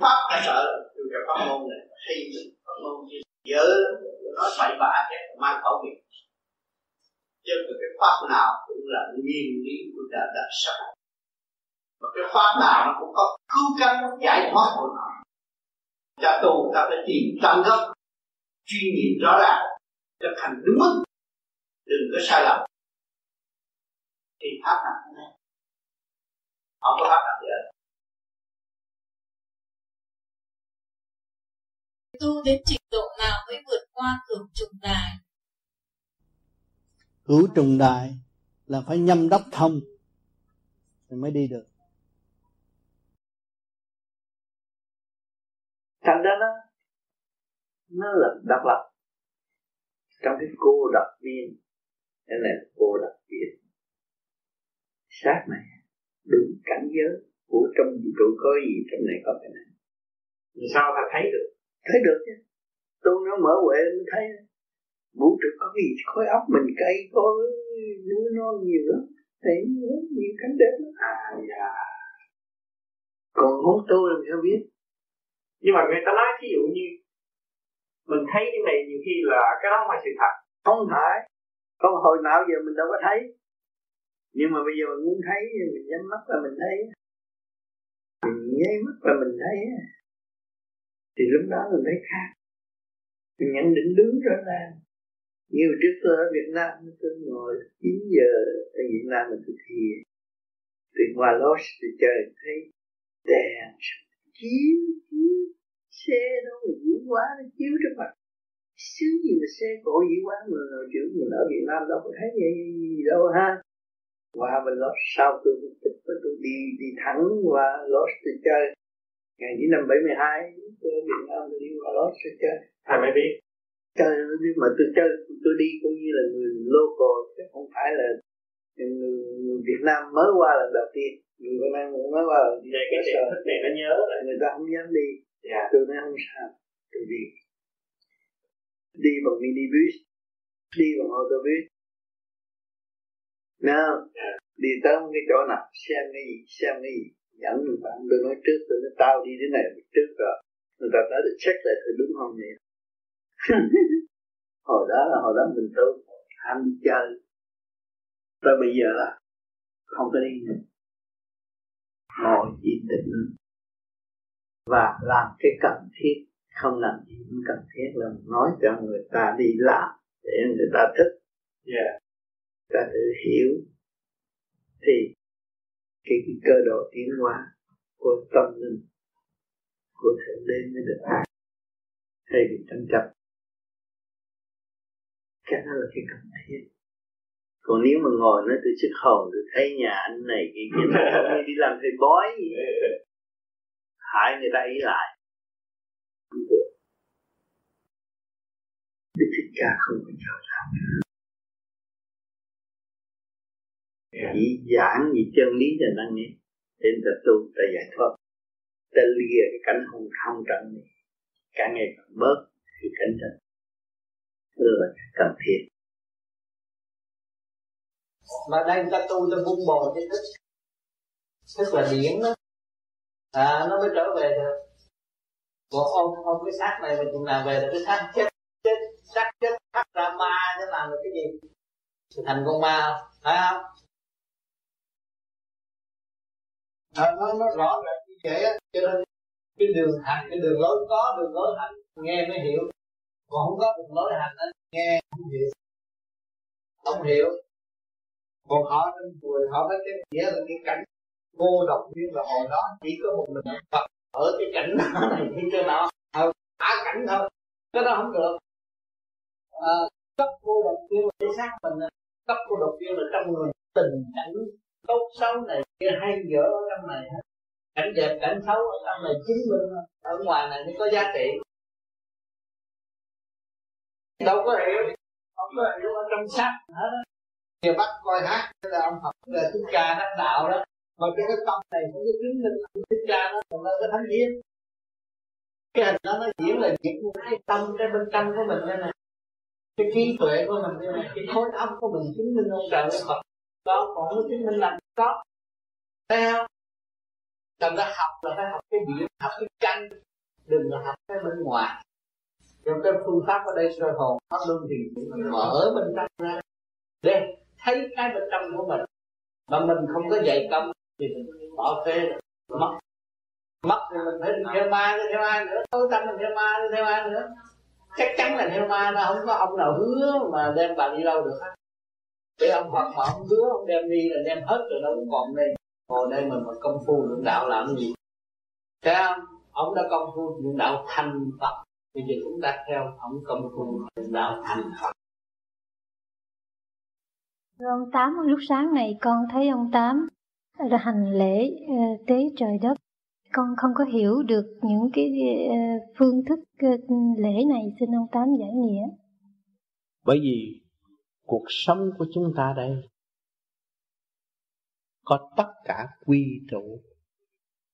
pháp phải sợ dù cho pháp môn này hay pháp môn gì dở nói bậy bạ hết mang khẩu nghiệp chứ cái pháp nào cũng là nguyên lý của đạo đạo sắc và cái pháp nào nó cũng có cứu cánh, giải thoát của nó cha tu ta phải tìm tận gốc chuyên nghiệp rõ ràng thực hành đúng mức. Đừng có sai lầm. Thì pháp nào cũng nên không có pháp nào gì tu đến trình độ nào mới vượt qua cửu trùng đài? Cửu trùng đài là phải nhâm đốc thông thì mới đi được thành ra nó nó là độc lập. Trong cái cô độc viên cái này là cô độc viên. Sát này đúng cảnh giới của trong vũ trụ có gì trong này có cái này. Sao ta thấy được? Thấy được chứ. Tôi nó mở huệ mới thấy vũ trụ có gì khối óc mình cây có núi non nhiều lắm thấy nhiều cảnh đẹp lắm. À dạ. Còn không tôi làm sao biết nhưng mà người ta nói ví dụ như mình thấy cái này nhiều khi là cái đó không phải sự thật. Không phải. Không, hồi nào giờ mình đâu có thấy. Nhưng mà bây giờ mình muốn thấy, mình nhắm mắt là mình thấy. Mình nháy mắt là mình thấy. Thì lúc đó mình thấy khác. Mình nhận định đứng rõ ràng. Như trước tôi ở Việt Nam tôi ngồi 9 giờ ở Việt Nam mình thực hiện. Từ qua Los thì trời thấy đèn chiếu chiếu xe đâu mà dữ quá nó chiếu trước mặt. Xứ gì mà xe cổ dữ quá mà chữ mình ở Việt Nam đâu có thấy gì, gì đâu ha. Qua bên Los sau tôi tích với tôi đi đi thẳng qua Los tôi chơi. Ngày chín năm 72 tôi ở Việt Nam tôi đi qua Los tôi chơi. Thầy mới biết? Chơi mà tôi chơi tôi đi cũng như là người local chứ không phải là người, người Việt Nam mới qua lần đầu tiên. Người Việt Nam mới qua lần vậy cái sở này nó nhớ là người ta không dám đi. Dạ. tôi nói không sao. Tôi đi. Đi bằng minibus. Đi bằng ô tô bus dạ. đi tới một cái chỗ nào? Xem cái gì? Xem cái gì? Dẫn người bạn tôi nói trước tôi nói tao đi đến này trước rồi. Người ta nói được check lại tôi đúng không vậy? Hồi đó là hồi đó mình tôi ham đi chơi tới bây giờ là không có đi nữa. Ngồi yên tĩnh và làm cái cần thiết không làm gì cũng cần thiết là nói cho người ta đi làm để người ta thích. Yeah. ta tự hiểu. Thì cái, cái cơ độ tiến hóa của tâm linh của thượng đế mới được an thay vì tranh chấp. Cái đó là cái cần thiết còn nếu mà ngồi nói tôi sức hồn tôi thấy nhà anh này cái kia này đi làm thầy bói. Gì hại người ta ý lại. Không được Đức Thích Ca không có cho làm chỉ giảng gì chân lý cho năng nghe đến ta tu ta giải thoát. Ta lìa cái cảnh hùng thông trận này. Càng ngày càng bớt cái cảnh trận. Là cần thiết mà đây người ta tu ta vun bồi cái thức. Thức là điển đó. À nó mới trở về được. Còn ông ông cái xác này mình chừng nào về được cái xác chết chết xác chết thắt ra ma nó làm được cái gì? Thành con ma phải không? À, nó nó rõ ràng như vậy á cho nên cái đường hành cái đường lối có đường lối hành nghe mới hiểu. Còn không có đường lối hành á nghe không hiểu. Không hiểu còn họ nên chùa họ nói cái nghĩa là cái cảnh cô độc như là hồi đó chỉ có một mình Phật ở cái cảnh đó này như thế nào ở cả cảnh thôi cái đó không được. À, cấp cô độc kia là cái xác mình cấp cô độc kia là trong người tình cảnh tốt xấu này kia hay dở ở trong này hết. Cảnh đẹp cảnh xấu ở trong này chính mình ở ngoài này mới có giá trị. Đâu có hiểu không có hiểu ở trong xác hết nhiều bắt coi hát là ông học là thích ca đắc đạo đó. Mà cái cái tâm này cũng có chứng minh ông thích ca đó còn là cái thánh hiến. Cái hình đó nó diễn là diễn cái tâm cái bên trong của mình đây này cái trí tuệ của mình đây này cái khối óc của mình chứng minh ông trời ông Phật. Đó còn nó chứng minh là có. Thấy không cần ta học là phải học cái biển học cái căn, đừng là học cái bên ngoài. Trong cái phương pháp ở đây soi hồn pháp luân thì mở bên trong ra. Để thấy cái bên trong của mình. Mà mình không có dạy công thì mình bỏ phê rồi. Mất. Mất thì mình phải đi theo ma nữa theo ai nữa. Tối tâm mình theo ma nữa theo ai nữa. Chắc chắn là theo ma nó không có ông nào hứa mà đem bà đi đâu được hết. Để ông Phật mà ông hứa ông đem đi là đem hết rồi đâu còn đây. Ngồi đây mình mà công phu luyện đạo làm gì? Thấy không? Ông đã công phu luyện đạo thành Phật bây giờ chúng ta theo ông công phu luyện đạo thành Phật. Ông Tám, lúc sáng này con thấy ông Tám là hành lễ uh, tế trời đất. Con không có hiểu được những cái uh, phương thức uh, lễ này, xin ông Tám giải nghĩa. Bởi vì cuộc sống của chúng ta đây có tất cả quy trụ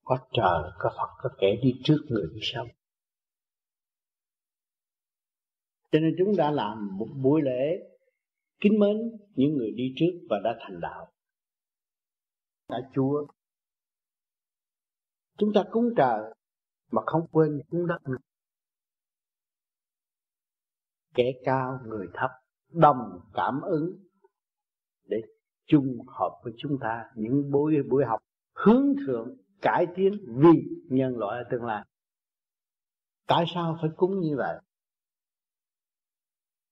có trời có phật có kẻ đi trước người đi sau cho nên chúng ta làm một buổi lễ kính mến, những người đi trước và đã thành đạo. Đã chúa. Chúng ta cúng trời mà không quên cúng đất kẻ cao, người thấp, đồng cảm ứng để chung hợp với chúng ta. Những buổi buổi học hướng thượng, cải tiến vì nhân loại ở tương lai. Tại sao phải cúng như vậy?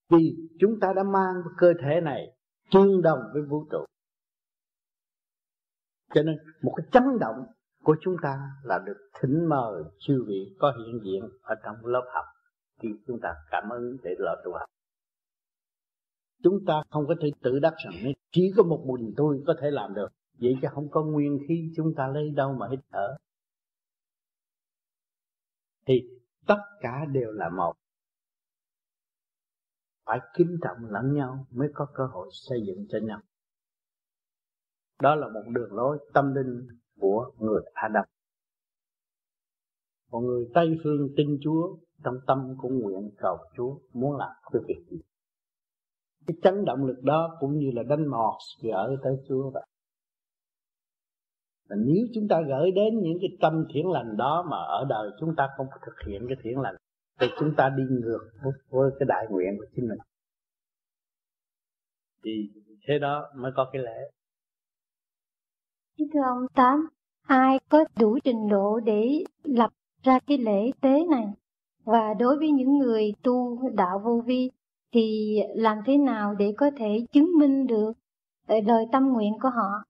Vì chúng ta đã mang cơ thể này tương đồng với vũ trụ. Cho nên một cái chấn động của chúng ta là được thỉnh mời chư vị có hiện diện ở trong lớp học thì chúng ta cảm ơn để lo tu học. Chúng ta không có thể tự đắc rằng chỉ có một mình tôi có thể làm được. Vậy chứ không có nguyên khí chúng ta lấy đâu mà hít thở. Thì tất cả đều là một phải kính trọng lẫn nhau mới có cơ hội xây dựng cho nhau. Đó là một đường lối tâm linh của người Adam. Còn người Tây phương tin Chúa, trong tâm cũng nguyện cầu Chúa muốn làm cái việc gì. Cái chấn động lực đó cũng như là đánh mọt gỡ tới Chúa vậy. Và nếu chúng ta gửi đến những cái tâm thiện lành đó mà ở đời chúng ta không thực hiện cái thiện lành thì chúng ta đi ngược với cái đại nguyện của chính mình. Thì thế đó mới có cái lễ. Thưa ông tám ai có đủ trình độ để lập ra cái lễ tế này? Và đối với những người tu đạo vô vi thì làm thế nào để có thể chứng minh được lời tâm nguyện của họ?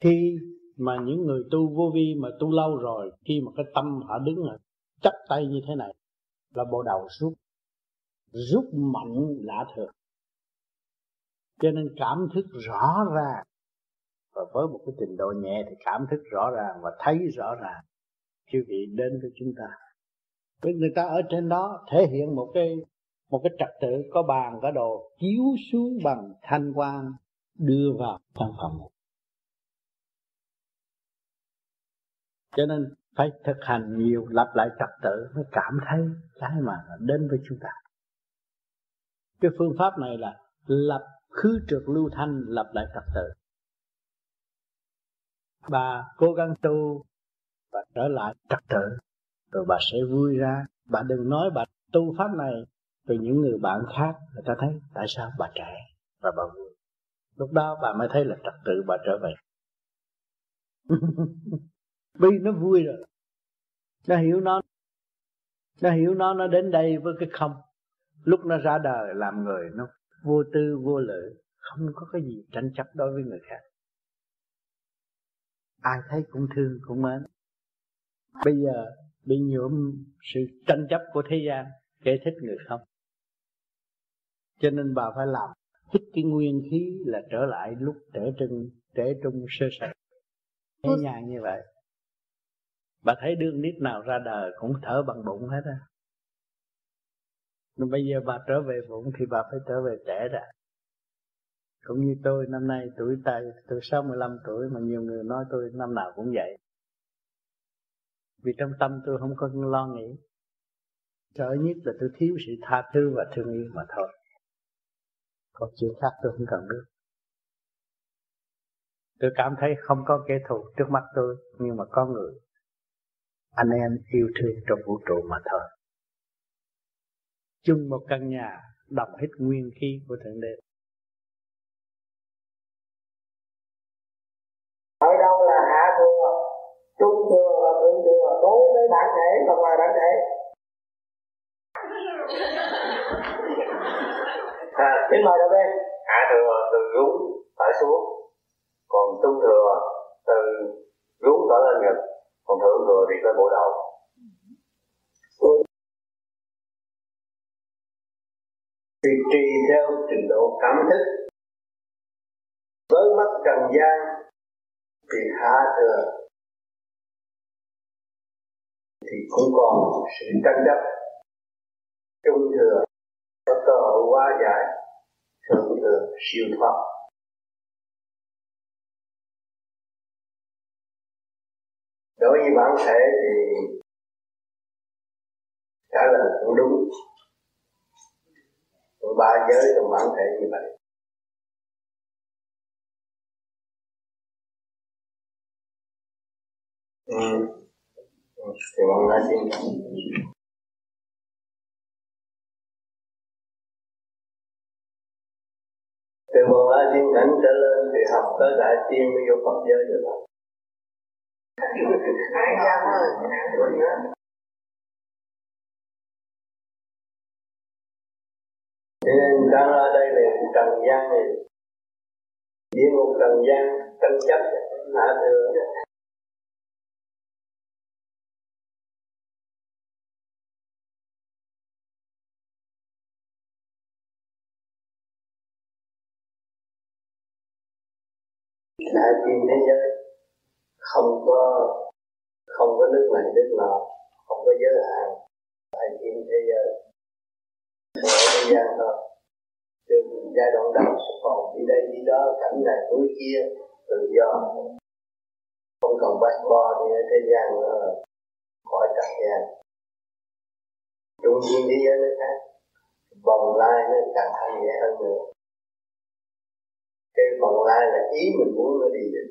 Khi mà những người tu vô vi mà tu lâu rồi khi mà cái tâm họ đứng là chắp tay như thế này, là bộ đầu rút rút mạnh lạ thường. Cho nên cảm thức rõ ràng và với một cái trình độ nhẹ thì cảm thức rõ ràng và thấy rõ ràng. Chư vị đến với chúng ta. Với người ta ở trên đó thể hiện một cái một cái trật tự, có bàn, có đồ, chiếu xuống bằng thanh quan đưa vào căn phòng cho nên phải thực hành nhiều, lặp lại trật tự mới cảm thấy cái mà đến với chúng ta. Cái phương pháp này là lập khứ trượt lưu thanh lập lại trật tự. Bà cố gắng tu và trở lại trật tự, rồi bà sẽ vui ra. Bà đừng nói bà tu pháp này rồi những người bạn khác, người ta thấy tại sao bà trẻ và bà vui. Lúc đó bà mới thấy là trật tự bà trở về. vì nó vui rồi. Nó hiểu nó. Nó hiểu nó nó đến đây với cái không. Lúc nó ra đời làm người nó vô tư vô lự không có cái gì tranh chấp đối với người khác. Ai thấy cũng thương cũng mến. Bây giờ bị nhuộm sự tranh chấp của thế gian kẻ thích người không? Cho nên bà phải làm. Hít cái nguyên khí là trở lại lúc trẻ trung trẻ trung sơ sài. Nhẹ nhàng như vậy bà thấy đương nít nào ra đời cũng thở bằng bụng hết á. Nhưng bây giờ bà trở về bụng thì bà phải trở về trẻ ra cũng như tôi, năm nay tuổi ta tôi 65 tuổi mà nhiều người nói tôi năm nào cũng vậy. Vì trong tâm tôi không có lo nghĩ. Sợ nhất là tôi thiếu sự tha thứ và thương yêu mà thôi. Còn chuyện khác tôi không cần biết. Tôi cảm thấy không có kẻ thù trước mắt tôi, nhưng mà có người anh em yêu thương trong vũ trụ mà thôi. Chung một căn nhà đọc hết nguyên khí của thượng đế. Ở đâu là hạ thừa trung thừa và thượng thừa đối với bản thể và ngoài bản thể? À, xin mời đầu bên hạ thừa từ rúng phải xuống còn trung thừa từ rúng trở lên ngực còn thử rồi thì phải bộ đầu. Thì trì theo trình độ cảm thức. Với mắt trần gian thì hạ thừa. Thì cũng còn sự tranh chấp. Trung thừa có cơ hội hóa giải, thượng thừa siêu thoát. Đối với bản thể thì trả lời cũng đúng. Cũng ba giới trong bản thể như vậy. Ừ. thì bọn nói xin từ bọn la thiên cảnh trở lên thì học tới đại tiên mới vô Phật giới được cho nên đang ở đây là trần gian này. Địa ngục trần gian tranh chấp hạ thừa là tìm thế giới không có không có nước này, nước nọ, không có giới hạn. Tại tiên thế giới thế gian thôi từ giai đoạn đầu sẽ còn đi đây đi đó, cảnh này núi kia, tự do. Không cần bắt bo như ở thế gian nữa, khỏi trần gian. Trung thiên thế giới nó khác. Vòng lai nó càng thanh nhẹ hơn nữa. Cái vòng lai là ý mình muốn nó đi được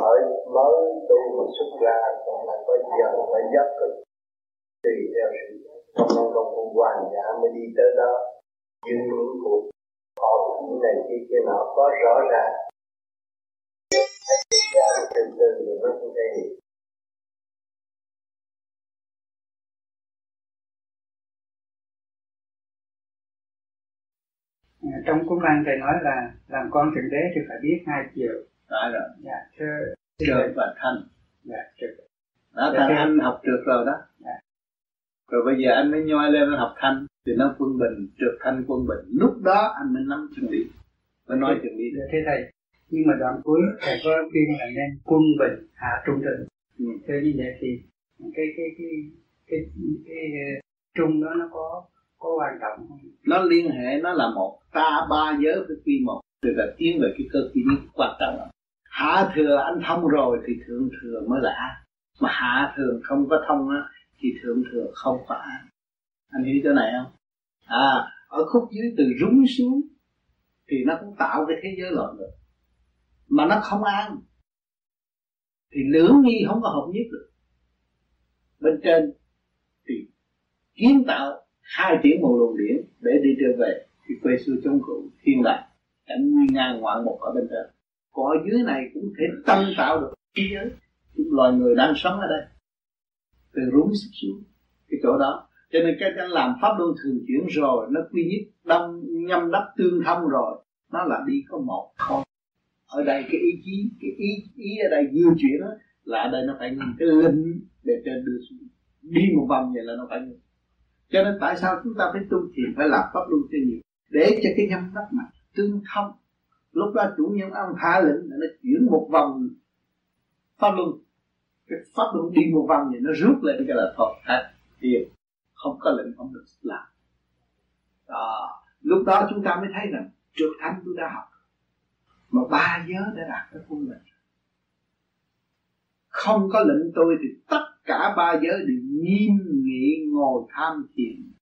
còn mới tu mà xuất ra còn là có giờ phải giấc cực tùy theo sự trong năng công phu hoàn giả mới đi tới đó. Nhưng những cuộc họp này kia kia nọ có rõ ràng. Ra từ từ rồi nó không thể hiện. Trong cuốn văn thầy nói là làm con thượng đế thì phải biết hai chiều đó rồi. Dạ thưa trượt và thanh. Dạ Dạ, thành thưa- anh học trượt rồi đó. Dạ. rồi bây giờ anh mới nhoi lên anh học thanh. Thì nó quân bình trượt thanh quân bình. Lúc đó anh mới nắm chân lý. Mới nói chân lý. Dạ thưa thầy. Nhưng mà đoạn cuối thầy có khuyên là nên quân bình hạ trung thượng Ừ. thưa như vậy thì cái cái cái cái cái, cái trung đó nó có có quan trọng không? Nó liên hệ nó là một ta ba giới phải quy một. Từ là tiến về cái cơ khí quan trọng. lắm hạ thừa anh thông rồi thì thượng thừa mới là an mà hạ thừa không có thông á, thì thượng thừa không có an anh hiểu chỗ này không? À ở khúc dưới từ rúng xuống, thì nó cũng tạo cái thế giới loạn được. Mà nó không an. Thì lưỡng nghi không có hợp nhất được. Bên trên thì kiến tạo hai tiếng một luồng điển để đi trở về. Thì quay xưa chống cự thiên đại cảnh nguy ngang ngoạn một ở bên trên còn ở dưới này cũng thể tăng tạo được thế giới. Chúng loài người đang sống ở đây. Từ rúng xuống xuống cái chỗ đó. Cho nên cái anh làm pháp luân thường chuyển rồi nó quy nhất đông nhâm đắp tương thông rồi nó là đi có một không ở đây cái ý chí cái ý ý ở đây di chuyển đó, là ở đây nó phải nhìn cái linh để trên đưa xuống. Đi một vòng vậy là nó phải ngừng cho nên tại sao chúng ta phải tu thiền phải làm pháp luân cho nhiều? Để cho cái nhâm đắp mà tương thông lúc đó chủ nhân ông hạ lệnh là nó chuyển một vòng pháp luân. Cái pháp luân đi một vòng thì nó rút lên cái là thôi hết tiền không có lệnh không được làm. Đó. Lúc đó chúng ta mới thấy rằng trước thánh tôi đã học mà ba giới đã đạt tới quân lệnh. Không có lệnh tôi thì tất cả ba giới đều nghiêm nghị ngồi tham thiền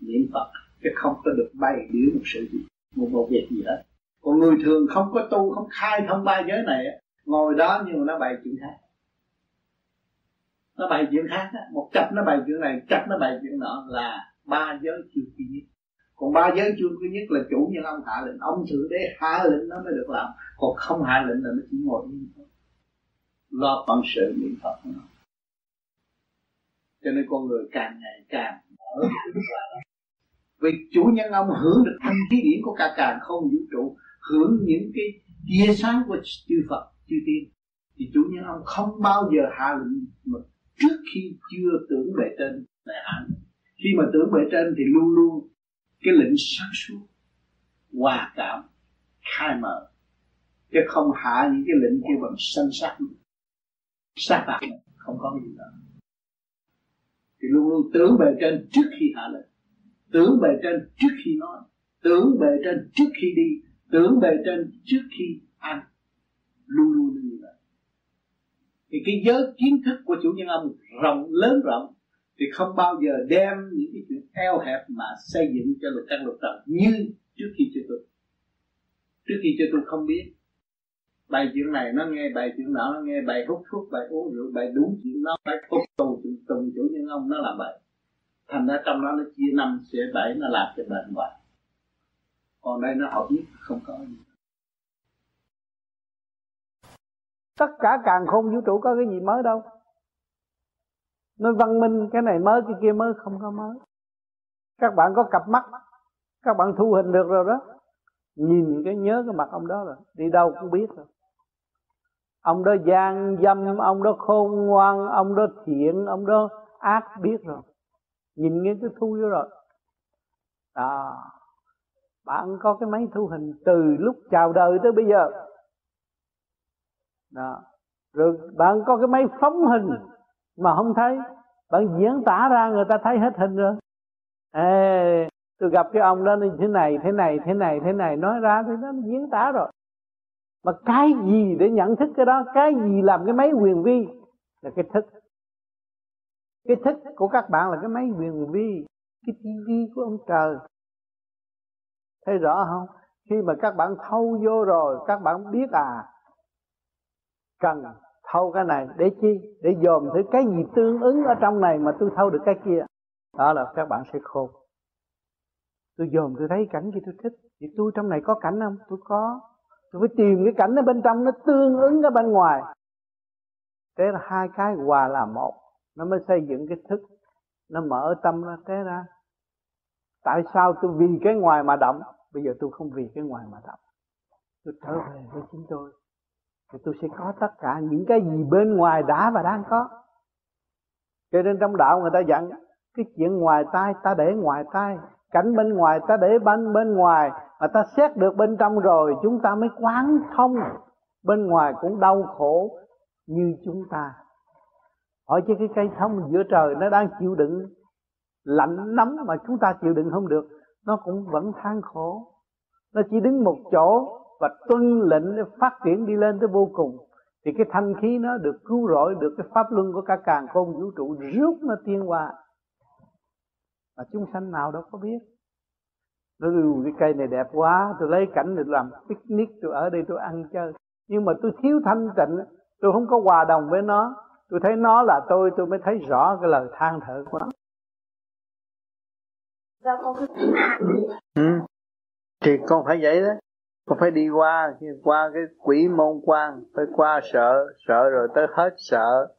niệm phật. Chứ không có được bày biểu một sự gì, một một việc gì hết còn người thường không có tu, không khai thông ba giới này ngồi đó nhưng mà nó bày chuyện khác. Nó bày chuyện khác đó. một chập nó bày chuyện này chập nó bày chuyện nọ là ba giới chưa duy nhất. Còn ba giới chưa duy nhất là chủ nhân ông hạ lệnh. Ông thượng đế hạ lệnh nó mới được làm. Còn không hạ lệnh là nó chỉ ngồi yên thôi. Lo phận sự niệm phật của nó cho nên con người càng ngày càng mở vì chủ nhân ông hưởng được thanh khí điển của cả càng không vũ trụ hưởng những cái tia sáng của chư Phật, chư tiên. Thì chủ nhân ông không bao giờ hạ lệnh mà trước khi chưa tưởng bề trên lại hạ lệnh khi mà tưởng bề trên thì luôn luôn cái lệnh sáng suốt, hòa cảm, khai mở. Chứ không hạ những cái lệnh kia bằng sân sát. Sát phạt không có gì đó thì luôn luôn tưởng bề trên trước khi hạ lệnh. Tưởng bề trên trước khi nói. Tưởng bề trên trước khi đi tưởng bề trên trước khi ăn luôn luôn như vậy thì cái giới kiến thức của chủ nhân ông rộng, lớn rộng, thì không bao giờ đem những cái chuyện eo hẹp mà xây dựng cho luật căn luật trần như trước khi chưa tu trước khi chưa tu không biết. Bài chuyện này nó nghe, bài chuyện nọ nó nghe, bài hút thuốc, bài uống rượu, bài đúng chuyện nó phải phục tùng tùng chủ nhân ông nó làm bài thành ra trong đó nó chia năm sẽ bảy, nó làm cho bệnh hoài còn đây nó hợp nhất, không có gì. Tất cả càng không vũ trụ có cái gì mới đâu. Nó văn minh, cái này mới, cái kia mới, không có mới. Các bạn có cặp mắt, các bạn thu hình được rồi đó. Nhìn cái nhớ cái mặt ông đó rồi, đi đâu cũng biết rồi. Ông đó gian dâm, ông đó khôn ngoan, ông đó thiện, ông đó ác biết rồi. Nhìn nghe cái thu vô rồi. Đó bạn có cái máy thu hình từ lúc chào đời tới bây giờ. Đó. Rồi bạn có cái máy phóng hình mà không thấy. Bạn diễn tả ra người ta thấy hết hình rồi. Ê, tôi gặp cái ông đó như thế này thế này thế này thế này. Nói ra thì nó diễn tả rồi. Mà cái gì để nhận thức cái đó? Cái gì làm cái máy quyền vi? Là cái thức. Cái thức của các bạn là cái máy quyền vi. Cái tivi của ông trời thấy rõ không? Khi mà các bạn thâu vô rồi, các bạn biết à cần thâu cái này để chi? Để dòm thử cái gì tương ứng ở trong này mà tôi thâu được cái kia. Đó là các bạn sẽ khôn. Tôi dòm, tôi thấy cảnh gì tôi thích. Thì tôi trong này có cảnh không? Tôi có. Tôi phải tìm cái cảnh ở bên trong nó tương ứng ở bên ngoài. Thế là hai cái hòa là một. Nó mới xây dựng cái thức. Nó mở tâm ra thế ra tại sao tôi vì cái ngoài mà động bây giờ tôi không vì cái ngoài mà động tôi trở về với chính tôi. Thì tôi sẽ có tất cả những cái gì bên ngoài đã và đang có. Cho nên trong đạo người ta dặn, cái chuyện ngoài tai ta để ngoài tai, cảnh bên ngoài ta để bên bên ngoài, mà ta xét được bên trong rồi, chúng ta mới quán thông. Bên ngoài cũng đau khổ như chúng ta. Hỏi chứ cái cây thông giữa trời nó đang chịu đựng lạnh nóng mà chúng ta chịu đựng không được. Nó cũng vẫn than khổ. Nó chỉ đứng một chỗ và tuân lệnh để phát triển đi lên tới vô cùng. Thì cái thanh khí nó được cứu rỗi, được cái pháp luân của cả càng khôn vũ trụ rút nó tiên qua. Mà chúng sanh nào đâu có biết. Nó cái cây này đẹp quá, tôi lấy cảnh để làm picnic, tôi ở đây tôi ăn chơi. Nhưng mà tôi thiếu thanh tịnh, tôi không có hòa đồng với nó. Tôi thấy nó là tôi tôi mới thấy rõ cái lời than thở của nó ừ. thì con phải vậy đó. Con phải đi qua qua cái quỷ môn quan phải qua sợ sợ rồi tới hết sợ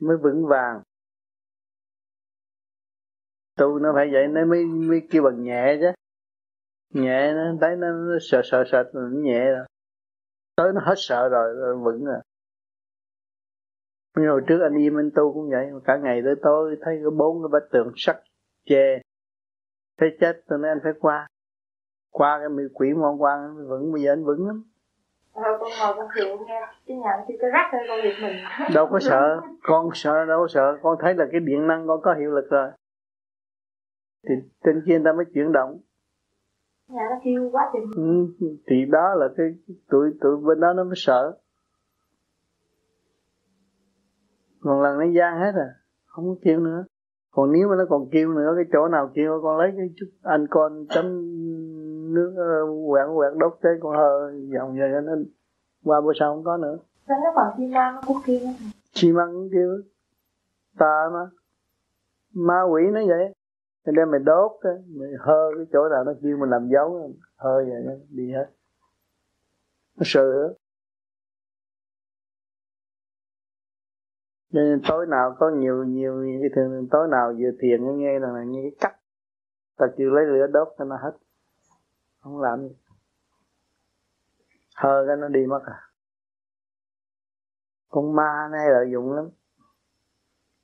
mới vững vàng. Tu nó phải vậy nó mới mới kêu bằng nhẹ chứ. Nhẹ nó thấy nó, nó sợ sợ sợ nó nhẹ rồi. Tới nó hết sợ rồi, rồi vững rồi. Nhưng hồi trước anh im anh tu cũng vậy cả ngày tới tối thấy có bốn cái bát tượng sắt che thấy chết tôi nói anh phải qua. Qua cái mỹ quỷ mong quan vững bây giờ anh vững lắm. Thôi con ngồi con thiền nghe. Chứ nhận thì cái rắc thôi con việc mình. Đâu có sợ. Con sợ đâu có sợ. Con thấy là cái điện năng con có hiệu lực rồi. Thì trên kia ta mới chuyển động. Nhà nó kêu quá chừng. Ừ, Thì đó là cái tụi tụi bên đó nó mới sợ. Còn lần nó gian hết à. Không có kêu nữa còn nếu mà nó còn kêu nữa cái chỗ nào kêu con lấy cái chút anh con chấm nước uh, quẹt quẹt đốt cái con hơ dòng về nó qua bữa sau không có nữa. Nó còn chim mang nó cũng kêu Chim ăn cũng kêu Ta mà Ma quỷ nó vậy. Nên đem mày đốt cái Mày hơ cái chỗ nào nó kêu mình làm dấu Hơ vậy nó đi hết. Nó sợ nên tối nào có nhiều nhiều cái thường tối nào vừa thiền nghe là nghe cái cắt. Ta chưa lấy lửa đốt cho nó hết. Không làm gì. Hơ cái nó đi mất à. Con ma này lợi dụng lắm.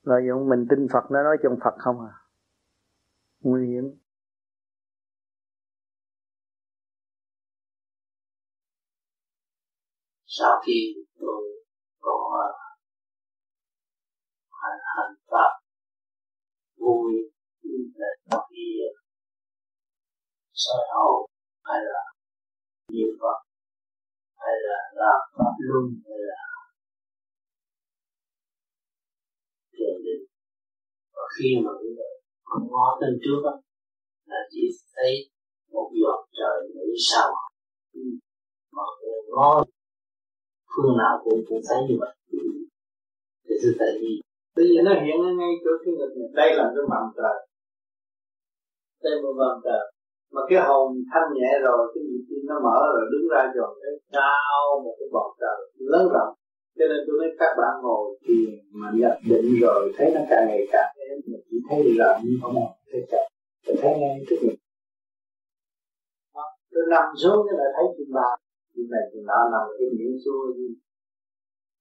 Lợi dụng mình tin Phật, nó nói trong Phật không à. Nguy hiểm. Sau khi tôi có hành hành pháp. Vui là bất kỳ soi hậu hay là niệm phật hay là làm pháp luân hay là thiền định. Và khi mà người con ngó tên trước đó, là chỉ thấy một giọt trời nghĩ sao mà ngó phương nào cũng cũng thấy như vậy. Thì tôi tại vì Bây giờ nó hiện ở ngay chỗ cái ngực này. Đây là cái mầm trời. Đây là mầm trời. Mà cái hồn thanh nhẹ rồi, Cái nhịp tim nó mở rồi, đứng ra rồi, Cái cao một cái bọt trời lớn rộng. Cho nên tôi nói các bạn ngồi thiền Mà nhập định rồi, Thấy nó càng ngày càng êm, Mình chỉ thấy rộng như không thấy chậm. Tôi thấy ngay trước mình. Tôi nằm xuống cái là thấy chim ba. Chim này chim đó nằm cái miệng xuôi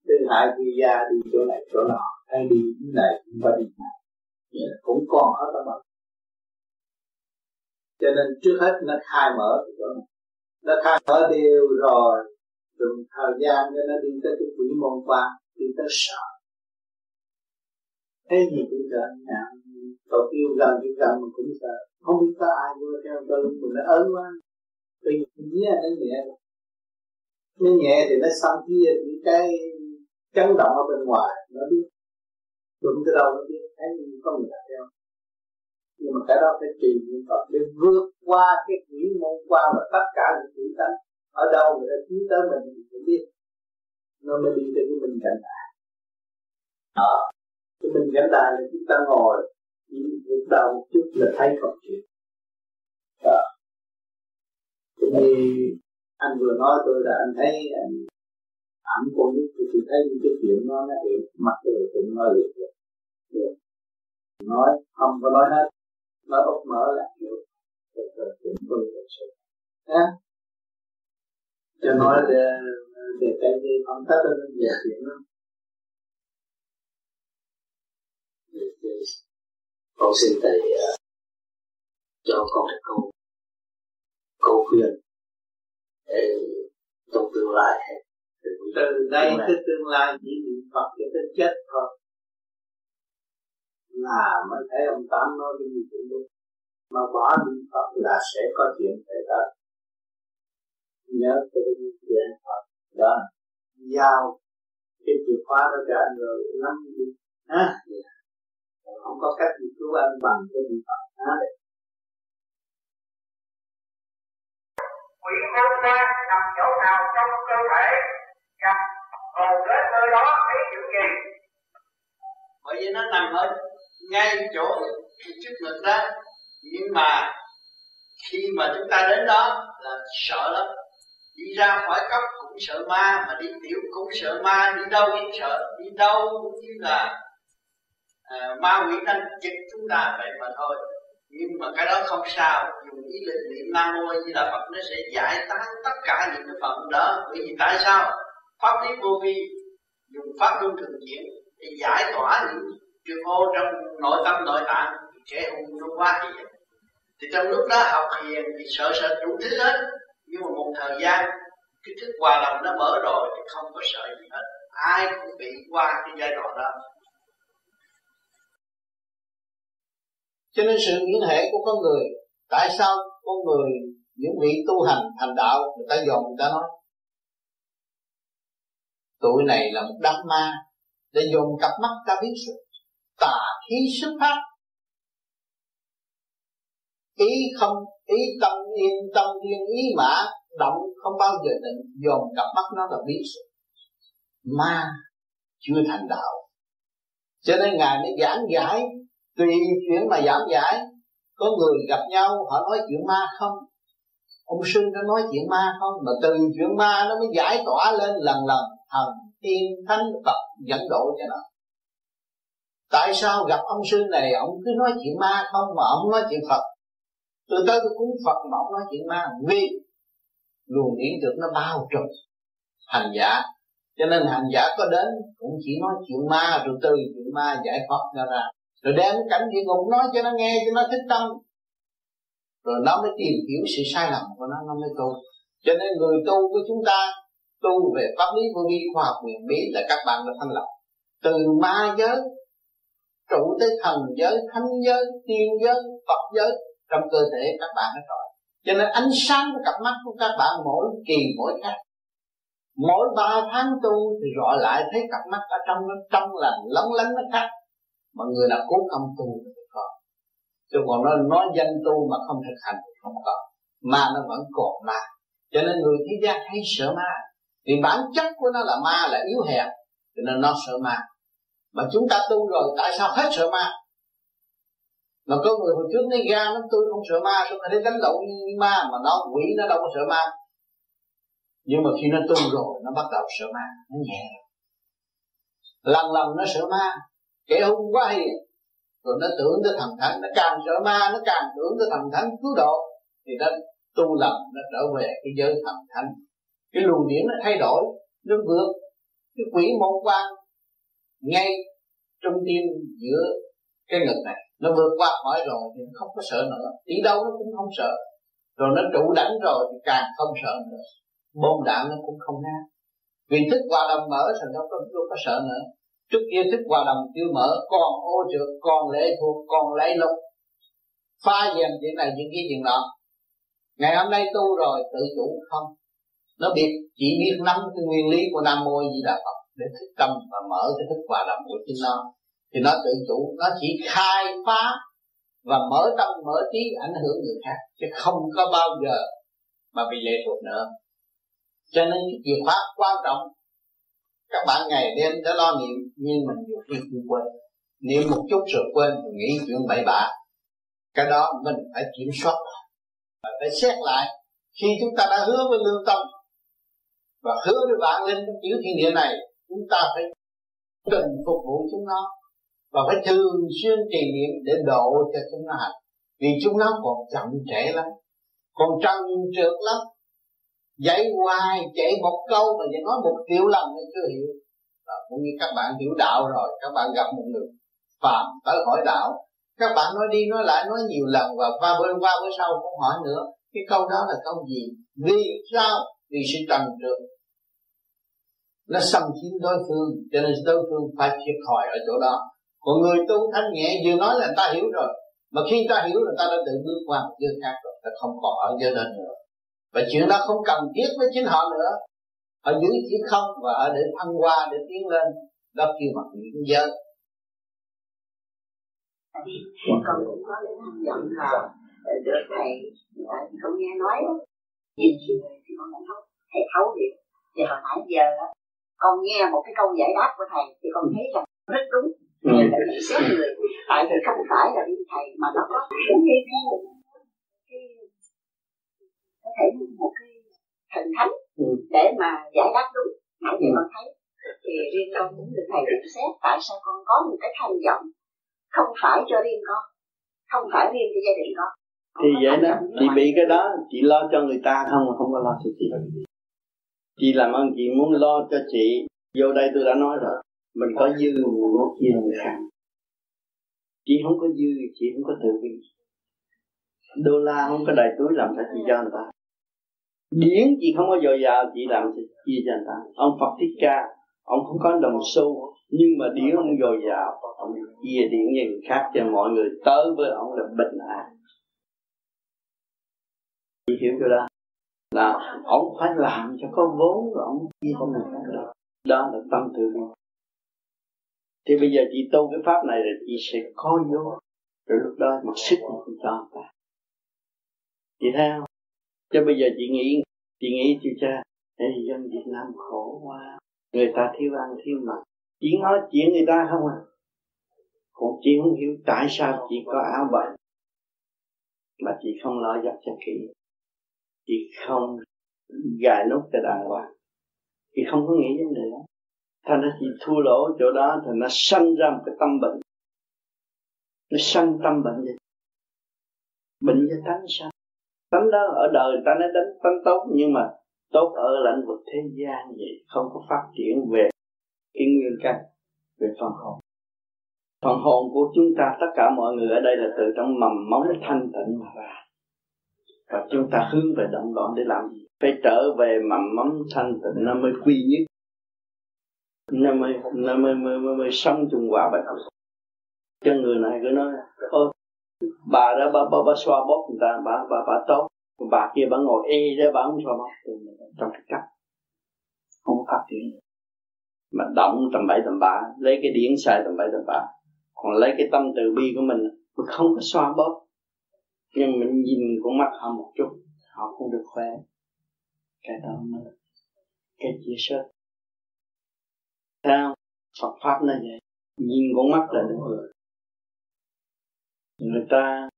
từ hại quy gia đi chỗ này chỗ nọ hay đi chỗ này cũng phải đi này cũng còn ở trong mà. Cho nên trước hết nó khai mở nó khai mở đều rồi. Dùng thời gian cho nó đi tới cái quỷ môn quan, đi tới sợ. Thế gì cũng sợ, nhà tôi yêu gần yêu gần mà cũng sợ. Không biết có ai vô theo tôi mình nó ớn quá. Vì nhẹ nó nhẹ nó nhẹ thì nó xong kia những cái chấn động ở bên ngoài nó biết đụng tới đâu nó biết thấy có người đặt theo. Nhưng mà cái đó phải trì niệm Phật để vượt qua cái quỷ môn quan và tất cả những quỷ tánh. Ở đâu người ta chiếu tới mình thì cũng biết. Nó mới đi tới cái mình cảnh đại. À, cái mình cảnh đại là chúng ta ngồi chỉ lúc đầu một chút là thấy còn chuyện. À. như anh vừa nói tôi là anh thấy anh ẩm con nít thì tôi thấy những cái chuyện nó nó hiện mặt rồi cũng nói được được. Nói không có nói hết. Nói ốc mở là hiểu rồi cũng tôi thật sự. Ha cho nói để để cái gì không tất là về chuyện đó. Con xin thầy uh, cho con được câu câu khuyên để trong tương lai từ đây tới tương lai chỉ niệm Phật cho tới chết thôi. Là mới thấy ông tám nói cái gì cũng đúng. Mà bỏ niệm Phật là sẽ có chuyện xảy ra. Nhớ cái chuyện Phật. Đó. Giao cái chìa khóa đó cho anh rồi nắm đi. Ha? Không có cách gì cứu anh bằng cái niệm Phật. Ha? Quỷ hôn ra nằm chỗ nào trong cơ thể gặp rồi kết nơi đó thấy chuyện kỳ bởi vì nó nằm ở ngay chỗ trước ngực đó. Nhưng mà khi mà chúng ta đến đó là sợ lắm. Đi ra khỏi cốc cũng sợ ma mà đi tiểu cũng sợ ma đi đâu cũng sợ. Đi đâu cũng như là à, ma quỷ đang chích chúng ta vậy mà thôi. Nhưng mà cái đó không sao. Dùng ý lực niệm nam mô như là phật nó sẽ giải tán tất cả những cái phận đó. Bởi vì tại sao? Pháp lý vô vi dùng pháp luân thường chuyển để giải tỏa những trường ô trong nội tâm, nội tạng trẻ hùng nó quá hiền thì trong lúc đó học thiền thì sợ sợ đủ thứ hết. Nhưng mà một thời gian, cái thức hòa đồng nó mở rồi thì không có sợ gì hết. Ai cũng bị qua cái giai đoạn đó. Cho nên sự liên hệ của con người, tại sao con người những vị tu hành thành đạo, người ta dòm, người ta nói tụi này là một đám ma để dùng cặp mắt ta biết sự tà khí xuất phát. Ý không, ý tâm yên tâm yên, ý mã, động không bao giờ định, dồn cặp mắt nó là biết sự. Ma chưa thành đạo. Cho nên ngài mới giảng giải, tùy chuyện mà giảng giải. Có người gặp nhau, họ nói chuyện ma không? Ông sư nó nói chuyện ma không? Mà từ chuyện ma nó mới giải tỏa lên lần lần thần tiên thánh phật dẫn độ cho nó. Tại sao gặp ông sư này, ông cứ nói chuyện ma không mà ông nói chuyện phật? Tôi tới tôi cúng phật mà ông nói chuyện ma vì luồng điển được nó bao trùm hành giả. Cho nên hành giả có đến cũng chỉ nói chuyện ma, rồi từ chuyện ma giải thoát ra ra. Rồi đem cảnh địa ngục nói cho nó nghe, cho nó thích tâm. Rồi nó mới tìm hiểu sự sai lầm của nó nó mới tu. Cho nên người tu của chúng ta tu về pháp lý vô vi khoa học miền bí là các bạn đã thanh lập từ ma giới, trụ tới thần giới, thánh giới, tiên giới, phật giới, trong cơ thể các bạn hết rồi. Cho nên ánh sáng của cặp mắt của các bạn mỗi kỳ, mỗi khác mỗi ba tháng tu thì gọi lại thấy cặp mắt ở trong nó trong lành, lóng lánh nó khác. Mà người nào cố công tu thì có chứ còn nó nói danh tu mà không thực hành thì không có. Mà nó vẫn còn ma. Cho nên người thế gian hay sợ ma vì bản chất của nó là ma là yếu hèn, cho nên nó sợ ma. Mà chúng ta tu rồi, tại sao hết sợ ma? Mà có người hồi trước nói, ra nó tôi không sợ ma, xong rồi thấy đánh lộn như ma, mà nó quỷ, nó đâu có sợ ma. Nhưng mà khi nó tu rồi, nó bắt đầu sợ ma, nó nhẹ lần lần nó sợ ma kẻ hung quá hiền rồi nó tưởng tới thần thánh, nó càng sợ ma, nó càng tưởng tới thần thánh cứu độ, thì nó tu lầm, nó trở về cái giới thần thánh cái luồng điển nó thay đổi, nó vượt cái quỷ môn quan ngay trong tim giữa cái ngực này. Nó vượt qua khỏi rồi thì nó không có sợ nữa. Đi đâu nó cũng không sợ. Rồi nó trụ đánh rồi thì càng không sợ nữa. Bom đạn nó cũng không ra. Vì thức hòa đồng mở rồi nó có có sợ nữa. Trước kia thức hòa đồng chưa mở còn ô trượt còn lệ thuộc còn lấy lục pha dèm chuyện này, chuyện kia, chuyện nọ. Ngày hôm nay tu rồi, tự chủ không? Nó biết chỉ biết nắm cái nguyên lý của nam mô di đà phật để thức tâm và mở cái thức hòa đồng của chính nó thì nó tự chủ, nó chỉ khai phá và mở tâm, mở trí ảnh hưởng người khác, chứ không có bao giờ mà bị lệ thuộc nữa. Cho nên cái chìa khóa quan trọng, các bạn ngày đêm đã lo niệm, nhưng mình nhiều khi cũng quên. Niệm một chút rồi quên, rồi nghĩ chuyện bậy bạ. Cái đó mình phải kiểm soát và phải xét lại. Khi chúng ta đã hứa với lương tâm và hứa với bạn linh trong tiểu thiên địa này chúng ta phải cần phục vụ chúng nó. Và phải thường xuyên trì niệm để độ cho chúng nó hành vì chúng nó còn chậm trễ lắm còn trần trượt lắm. Dạy hoài chạy một câu mà chỉ nói một triệu lần thì chưa hiểu. Đó, cũng như các bạn hiểu đạo rồi các bạn gặp một người phàm tới hỏi đạo. Các bạn nói đi nói lại nói nhiều lần và qua bữa qua bữa sau cũng hỏi nữa. Cái câu đó là câu gì? Vì sao? Vì sự trần trượt nó xâm chiếm đối phương, cho nên đối phương phải thiệt thòi ở chỗ đó. Còn người tu thanh nhẹ, vừa nói là ta hiểu rồi, mà khi ta hiểu là ta đã tự bước qua một giới khác rồi, ta không còn ở giới đó nữa. Và chuyện đó không cần thiết với chính họ nữa. Họ giữ chỉ không và ở để thăng hoa, để tiến lên. Đó kêu bằng những giới. Con cũng có những tham vọng là ờ, được thầy ờ, con nghe nói nhìn người thì con lại thấu thầy thấu được. Thì hồi nãy giờ con nghe một cái câu giải đáp của thầy thì con thấy rằng rất đúng. Ừ. tại xét người. Tại vì không phải là đi thầy mà nó có những cái cái có thể một cái thần thánh ừ. để mà giải đáp đúng. Nãy giờ ừ. con thấy thì riêng con muốn được thầy nhận xét tại sao con có một cái tham vọng không phải cho riêng con không phải riêng cho gia đình con. Thì vậy đó chị bị cái đó chị lo cho người ta không mà không có lo cho chị chị làm ơn chị muốn lo cho chị. Vô đây tôi đã nói rồi. Mình có dư mình muốn chia người khác chị không có dư, chị không có tự bi. Đô la không có đầy túi làm sao chị cho người ta? Điển chị không có dồi dào, chị làm sao chia cho người ta? Ông Phật Thích Ca, ông không có đồng xu, nhưng mà điển ông dồi dào, ông chia điển cho người khác cho mọi người. Tới với ông là bình an. Chị hiểu chưa đó? Là ông phải làm cho có vốn rồi ông chia cho người khác được. Đó là tâm từ bi thì bây giờ chị tu cái pháp này là chị sẽ có vô rồi lúc đó mặc sức chị cho người ta. Chị thấy không? Cho bây giờ chị nghĩ chị nghĩ chị cha? Ê, dân Việt Nam khổ quá. Người ta thiếu ăn thiếu mặc. Chỉ nói chuyện người ta không à. Còn chị không hiểu tại sao chị có áo bệnh mà chị không lo giặt cho kỹ chị không gài nút cho đàng hoàng. Chị không có nghĩ vấn đề đó. Thành ra chị thua lỗ chỗ đó thì nó sanh ra một cái tâm bệnh. Nó sanh tâm bệnh vậy bệnh cho tánh sao tánh đó ở đời người ta nói đánh tánh tốt, nhưng mà tốt ở lãnh vực thế gian vậy, không có phát triển về cái nguyên căn, về phần hồn. Phần hồn của chúng ta, tất cả mọi người ở đây là từ trong mầm móng thanh tịnh mà ra và chúng ta hướng về động loạn để làm gì? Phải trở về mầm móng thanh tịnh nó mới quy nhất. Nó mới nó mới mới, mới, mới sống chung hòa bình. Cho người này cứ nói ôi bà đó bà, bà, bà xoa bóp người ta bà bà bà tốt. Bà kia bà ngồi y ra bà không xoa bóp. Trong cái cách. Không phát triển. Mà động tầm bậy tầm bạ lấy cái điển sai tầm bậy tầm bạ. Còn lấy cái tâm từ bi của mình mình không có xoa bóp nhưng mình nhìn con mắt họ một chút họ cũng được khỏe. Cái đó mới là cái chia sẻ sao? Phật pháp nó vậy. Nhìn con mắt là được rồi. Người ta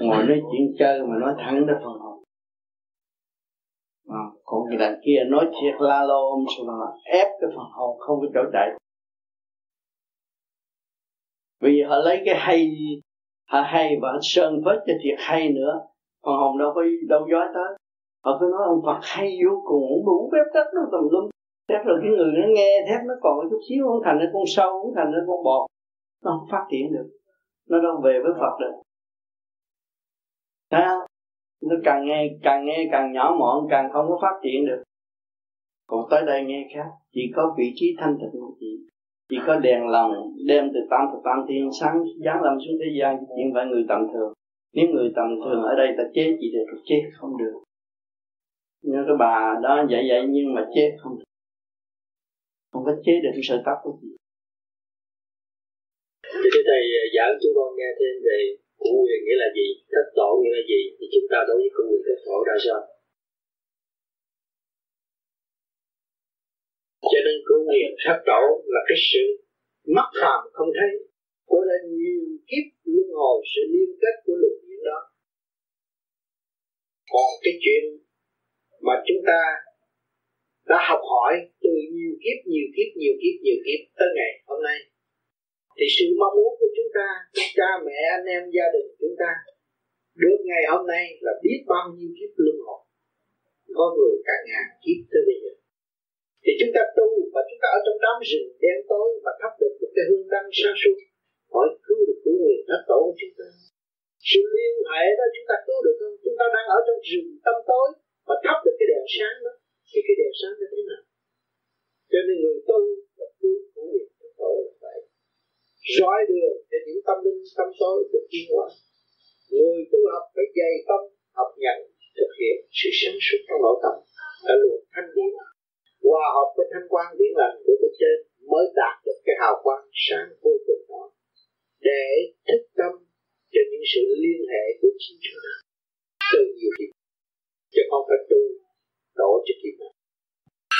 ngồi nói chuyện chơi mà nói thẳng đến phần hồn. À, còn người đàn kia nói thiệt la lô ông mà ép cái phần hồn không có chỗ chạy vì họ lấy cái hay họ hay và anh sơn vết cho thiệt hay nữa. Còn hồng đâu có đâu dối tới. Họ cứ nói ông Phật hay vô cùng đủ phép tắc nó tầm lum. Thế rồi cái người nó nghe thép nó còn chút xíu, không thành nó con sâu, không thành nó con bọt. Nó không phát triển được. Nó đâu về với Phật được. Thấy? Nó càng nghe càng nghe càng nhỏ mọn, càng không có phát triển được. Còn tới đây nghe khác. Chỉ có vị trí thanh tịnh của chị chỉ có đèn lòng đem từ tam thập tam thiên sáng giáng lâm xuống thế gian nhưng phải người tầm thường. Nếu người tầm thường ở đây ta chế chỉ được chế không được. Như cái bà đó vậy vậy nhưng mà chế không được. Không có chế được sợi tóc của chị. Thưa Thầy à, giảng chúng con nghe thêm về cụ quyền nghĩa là gì, thất tổ nghĩa là gì, thì chúng ta đối với cụ quyền thất tổ ra sao? Cho nên cụ nguyện thất đổ là cái sự mắt phàm không thấy, của nên nhiều kiếp luân hồi sự liên kết của lục điện đó. Còn cái chuyện mà chúng ta đã học hỏi từ nhiều kiếp nhiều kiếp nhiều kiếp nhiều kiếp tới ngày hôm nay. Thì sự mong muốn của chúng ta cha mẹ anh em gia đình chúng ta được ngày hôm nay là biết bao nhiêu kiếp luân hồi. Có người cả ngàn kiếp tới bây giờ thì chúng ta tu và chúng ta ở trong đám rừng đen tối và thắp được một cái hương đăng sáng suốt hỏi cứu được của người thất tổ của chúng ta. Sự liên hệ đó chúng ta cứu được không? Chúng ta đang ở trong rừng tâm tối và thắp được cái đèn sáng đó. Thì cái đèn sáng nó thế nào? Cho nên người tu là cứu của người thất tổ là vậy. Rọi đường để những tâm linh tâm tối được yên hóa. Người tu học phải dày tâm, học nhận, thực hiện sự sáng suốt trong nội tâm. Đã luôn thanh điển hòa hợp với thanh quan điển lành của bên trên mới đạt được cái hào quang sáng vô cùng đó. Để thức tâm cho những sự liên hệ của chính chúng ta. Từ nhiều khi, chứ không phải tu, đổ cho khi nào.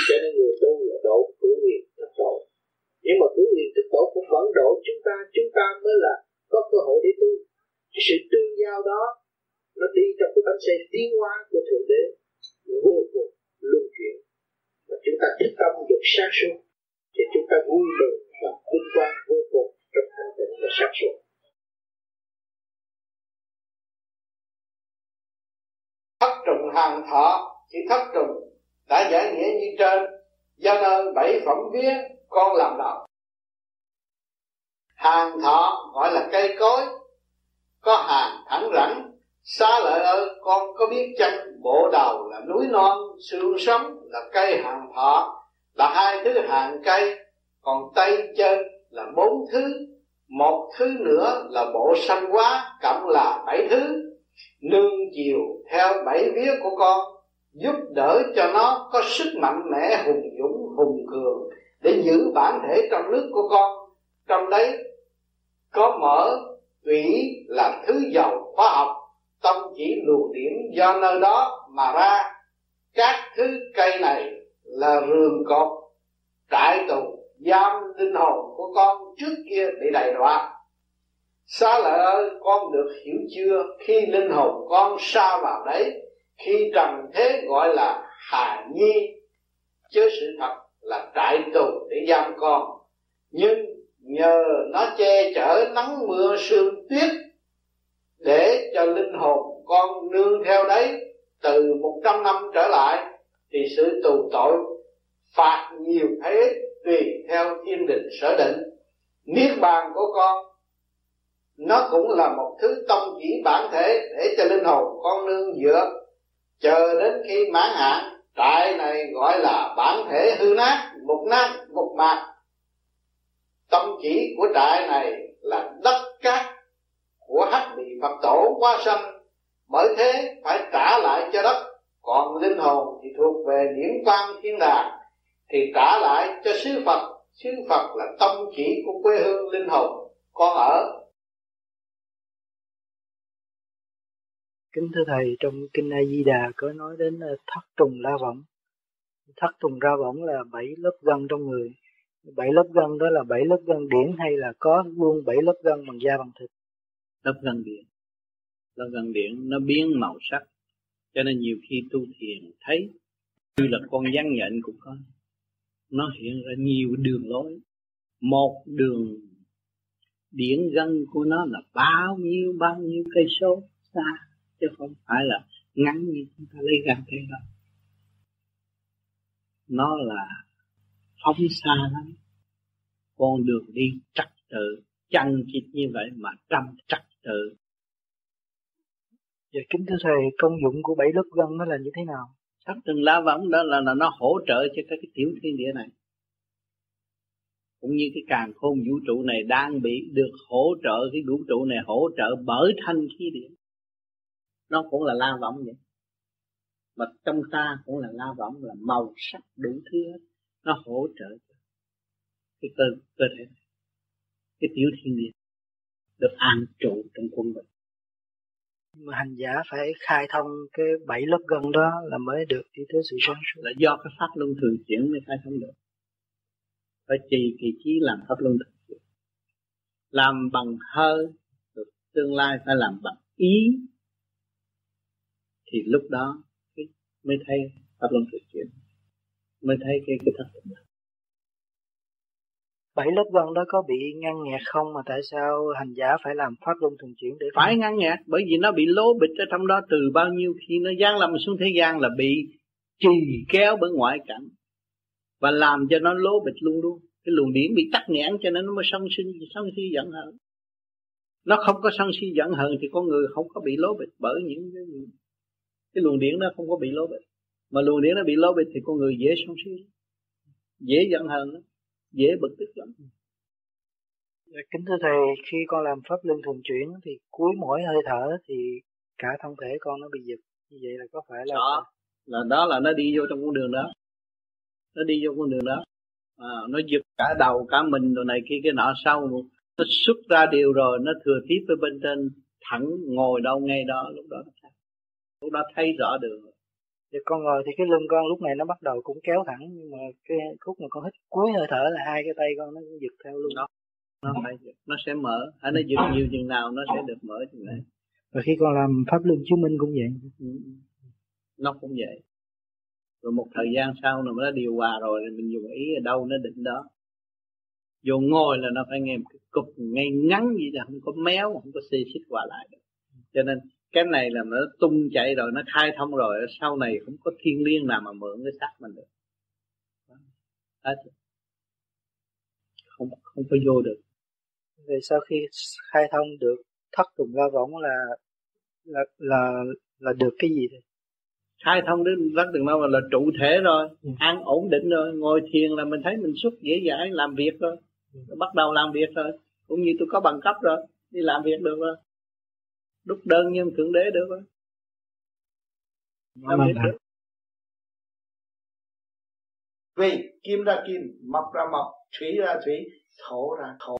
Cho nên người tu là đổ cứu nguyện thất tổ. Nhưng mà cứu nguyện thất tổ cũng vẫn đổ chúng ta chúng ta mới là có cơ hội để tu. Sự tương giao đó, nó đi trong cái bánh xe tiến hóa của thượng đế, vô cùng luân chuyển và chúng ta thức tâm được sáng suốt thì chúng ta vui mừng và vinh quang vô cùng trong thanh tịnh và sáng suốt. Thất trùng hàng thọ chỉ thất trùng đã giải nghĩa như trên, do nơi bảy phẩm vía con làm đầu hàng thọ gọi là cây cối, có hàng thẳng rẳng xa lợi ơi, con có biết chăng bộ đầu là núi non, xương sống là cây hàng thọ, là hai thứ hàng cây, còn tay chân là bốn thứ, một thứ nữa là bộ sanh hóa, cộng là bảy thứ. Nương chiều theo bảy vía của con, giúp đỡ cho nó có sức mạnh mẽ hùng dũng, hùng cường để giữ bản thể trong nước của con. Trong đấy có mở tủy là thứ dầu khoa học tâm chỉ luồng điểm do nơi đó mà ra các thứ cây này là rường cột trại tù, giam linh hồn của con trước kia bị đầy đọa. Xa lợi ơi, con được hiểu chưa? Khi linh hồn con xa vào đấy, Khi trần thế gọi là hà nhi Chứ sự thật là trại tù để giam con. Nhưng nhờ nó che chở nắng mưa sương tuyết Để cho linh hồn con nương theo đấy từ một trăm năm trở lại Thì sự tù tội phạt nhiều hay ít tùy theo thiên định sở định. Niết bàn của con, nó cũng là một thứ tâm chỉ bản thể để cho linh hồn con nương dựa, chờ đến khi mãn hạn. Trại này gọi là bản thể hư nát một nát một mạc. Tâm chỉ của trại này là đất cát của hắc bị phật tổ qua sanh bởi thế phải trả lại cho đất. Còn linh hồn thì thuộc về điển quang thiên đàng thì trả lại cho sứ phật. Sứ phật là tâm chỉ của quê hương linh hồn con ở. Kính thưa thầy trong kinh a di đà có nói đến ờ, thất trùng la võng. Thất trùng ra võng là bảy lớp gân trong người. Bảy lớp gân đó là bảy lớp gân điển hay là có luôn bảy lớp gân bằng da bằng thịt? Lớp gân điển là gần điện nó biến màu sắc. Cho nên nhiều khi tu thiền thấy như là con rắn nhện cũng có. Nó hiện ra nhiều đường lối. Một đường điển gân của nó là bao nhiêu bao nhiêu cây số xa, chứ không phải là ngắn như chúng ta lấy gan thế đâu. Nó là phóng xa lắm. Con đường đi trật tự chằng chịt như vậy mà trăm trật tự. Vậy kính thưa thầy, công dụng của bảy lớp gân nó là như thế nào? Sắc từng lá võng đó là, là nó hỗ trợ cho các cái tiểu thiên địa này. Cũng như cái càng khôn vũ trụ này đang bị được hỗ trợ, cái vũ trụ này hỗ trợ bởi thanh khí điển nó cũng là la võng vậy mà trong ta cũng là la võng là màu sắc đủ thứ hết nó hỗ trợ cho cái cơ cơ thể này cái tiểu thiên địa được an trụ trong quân bình hành giả phải khai thông cái bảy lớp gân đó là mới được đi tới sự sáng suốt. Là do cái pháp luân thường chuyển mới khai thông được. Phải trì kỳ trí làm pháp luân thường chuyển. Làm bằng hơi tương lai phải làm bằng ý. Thì lúc đó mới thấy pháp luân thường chuyển, mới thấy cái cái thật tình bảy lớp gân đó có bị ngăn nghẹt không? Mà tại sao hành giả phải làm pháp luân thường chuyển để phải ngăn nghẹt, bởi vì nó bị lố bịch ở trong đó từ bao nhiêu khi nó gian lâm xuống thế gian là bị trì kéo bởi ngoại cảnh và làm cho nó lố bịch luôn luôn. Cái luồng điển bị tắc nghẽn cho nên nó mới sân sinh, sân si giận hờn. Nó không có sân si giận hờn thì con người không có bị lố bịch bởi những cái cái luồng điển nó không có bị lố bịch. Mà luồng điển nó bị lố bịch thì con người dễ sân si, dễ giận hờn lắm dễ bực tức lắm. Dạ, kính thưa thầy khi con làm pháp luân thường chuyển thì cuối mỗi hơi thở thì cả thân thể con nó bị giật. Như vậy là có phải là đó là đó là nó đi vô trong con đường đó. Nó đi vô con đường đó. À, nó giật cả đầu cả mình rồi này kia cái nọ sau. Nó xuất ra điều rồi nó thừa tiếp với bên trên thẳng ngồi đâu ngay đó lúc đó. Lúc đó thấy rõ đường Thì con ngồi thì cái lưng con lúc này nó bắt đầu cũng kéo thẳng nhưng mà cái khúc mà con hít cuối hơi thở là hai cái tay con nó cũng giật theo luôn. Đó nó phải nó sẽ mở hay nó giật nhiều chừng nào nó sẽ được mở chừng này và khi con làm pháp luân chứng minh cũng vậy. Ừ. nó cũng vậy. Rồi một thời gian sau nó nó điều hòa rồi mình dùng ý ở đâu nó định đó. Vô ngồi là nó phải nghe một cái cục ngay ngắn gì là không có méo không có xê xích qua lại được. Cho nên cái này là nó tung chạy rồi nó khai thông rồi sau này không có thiên liêng nào mà mượn cái xác mình được. Hết không không có vô được. Về sau khi khai thông được thất trùng la võng là là là là được cái gì đây? Khai thông đến rất đường đâu là trụ thể rồi ừ. ăn ổn định rồi ngồi thiền là mình thấy mình xuất dễ dãi làm việc rồi. Ừ. bắt đầu làm việc rồi cũng như tôi có bằng cấp rồi đi làm việc được rồi đúc đơn như thượng đế được việc được. Vì kim ra kim mộc ra mộc thủy ra thủy thổ ra thổ.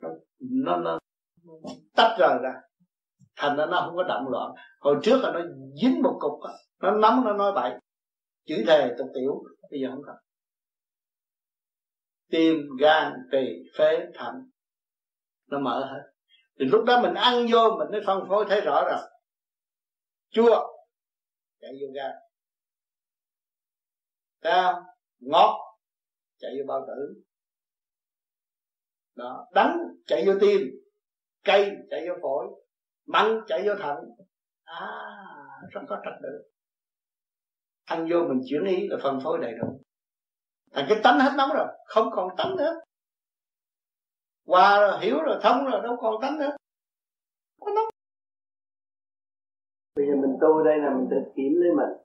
Nó nó, nó tách rời ra. Thành ra nó không có động loạn. Hồi trước là nó dính một cục đó. nó nắm nó nói bậy chữ thề tục tiểu bây giờ không có. Tim gan tỳ phế thận nó mở hết thì lúc đó mình ăn vô, mình mới phân phối, thấy rõ rồi. Chua. Chạy vô gan ta ngọt. Chạy vô bao tử. Đó. Đắng, chạy vô tim. Cây chạy vô phổi. Mặn, chạy vô thận. À rất có trật tự ăn vô mình chuyển ý là phân phối đầy đủ. Thành cái tánh hết nóng rồi. Không còn tánh nữa qua rồi, hiểu rồi, thông rồi, đâu còn tánh nữa. Có nóng bây giờ mình tu đây là mình tự kiểm lấy mình.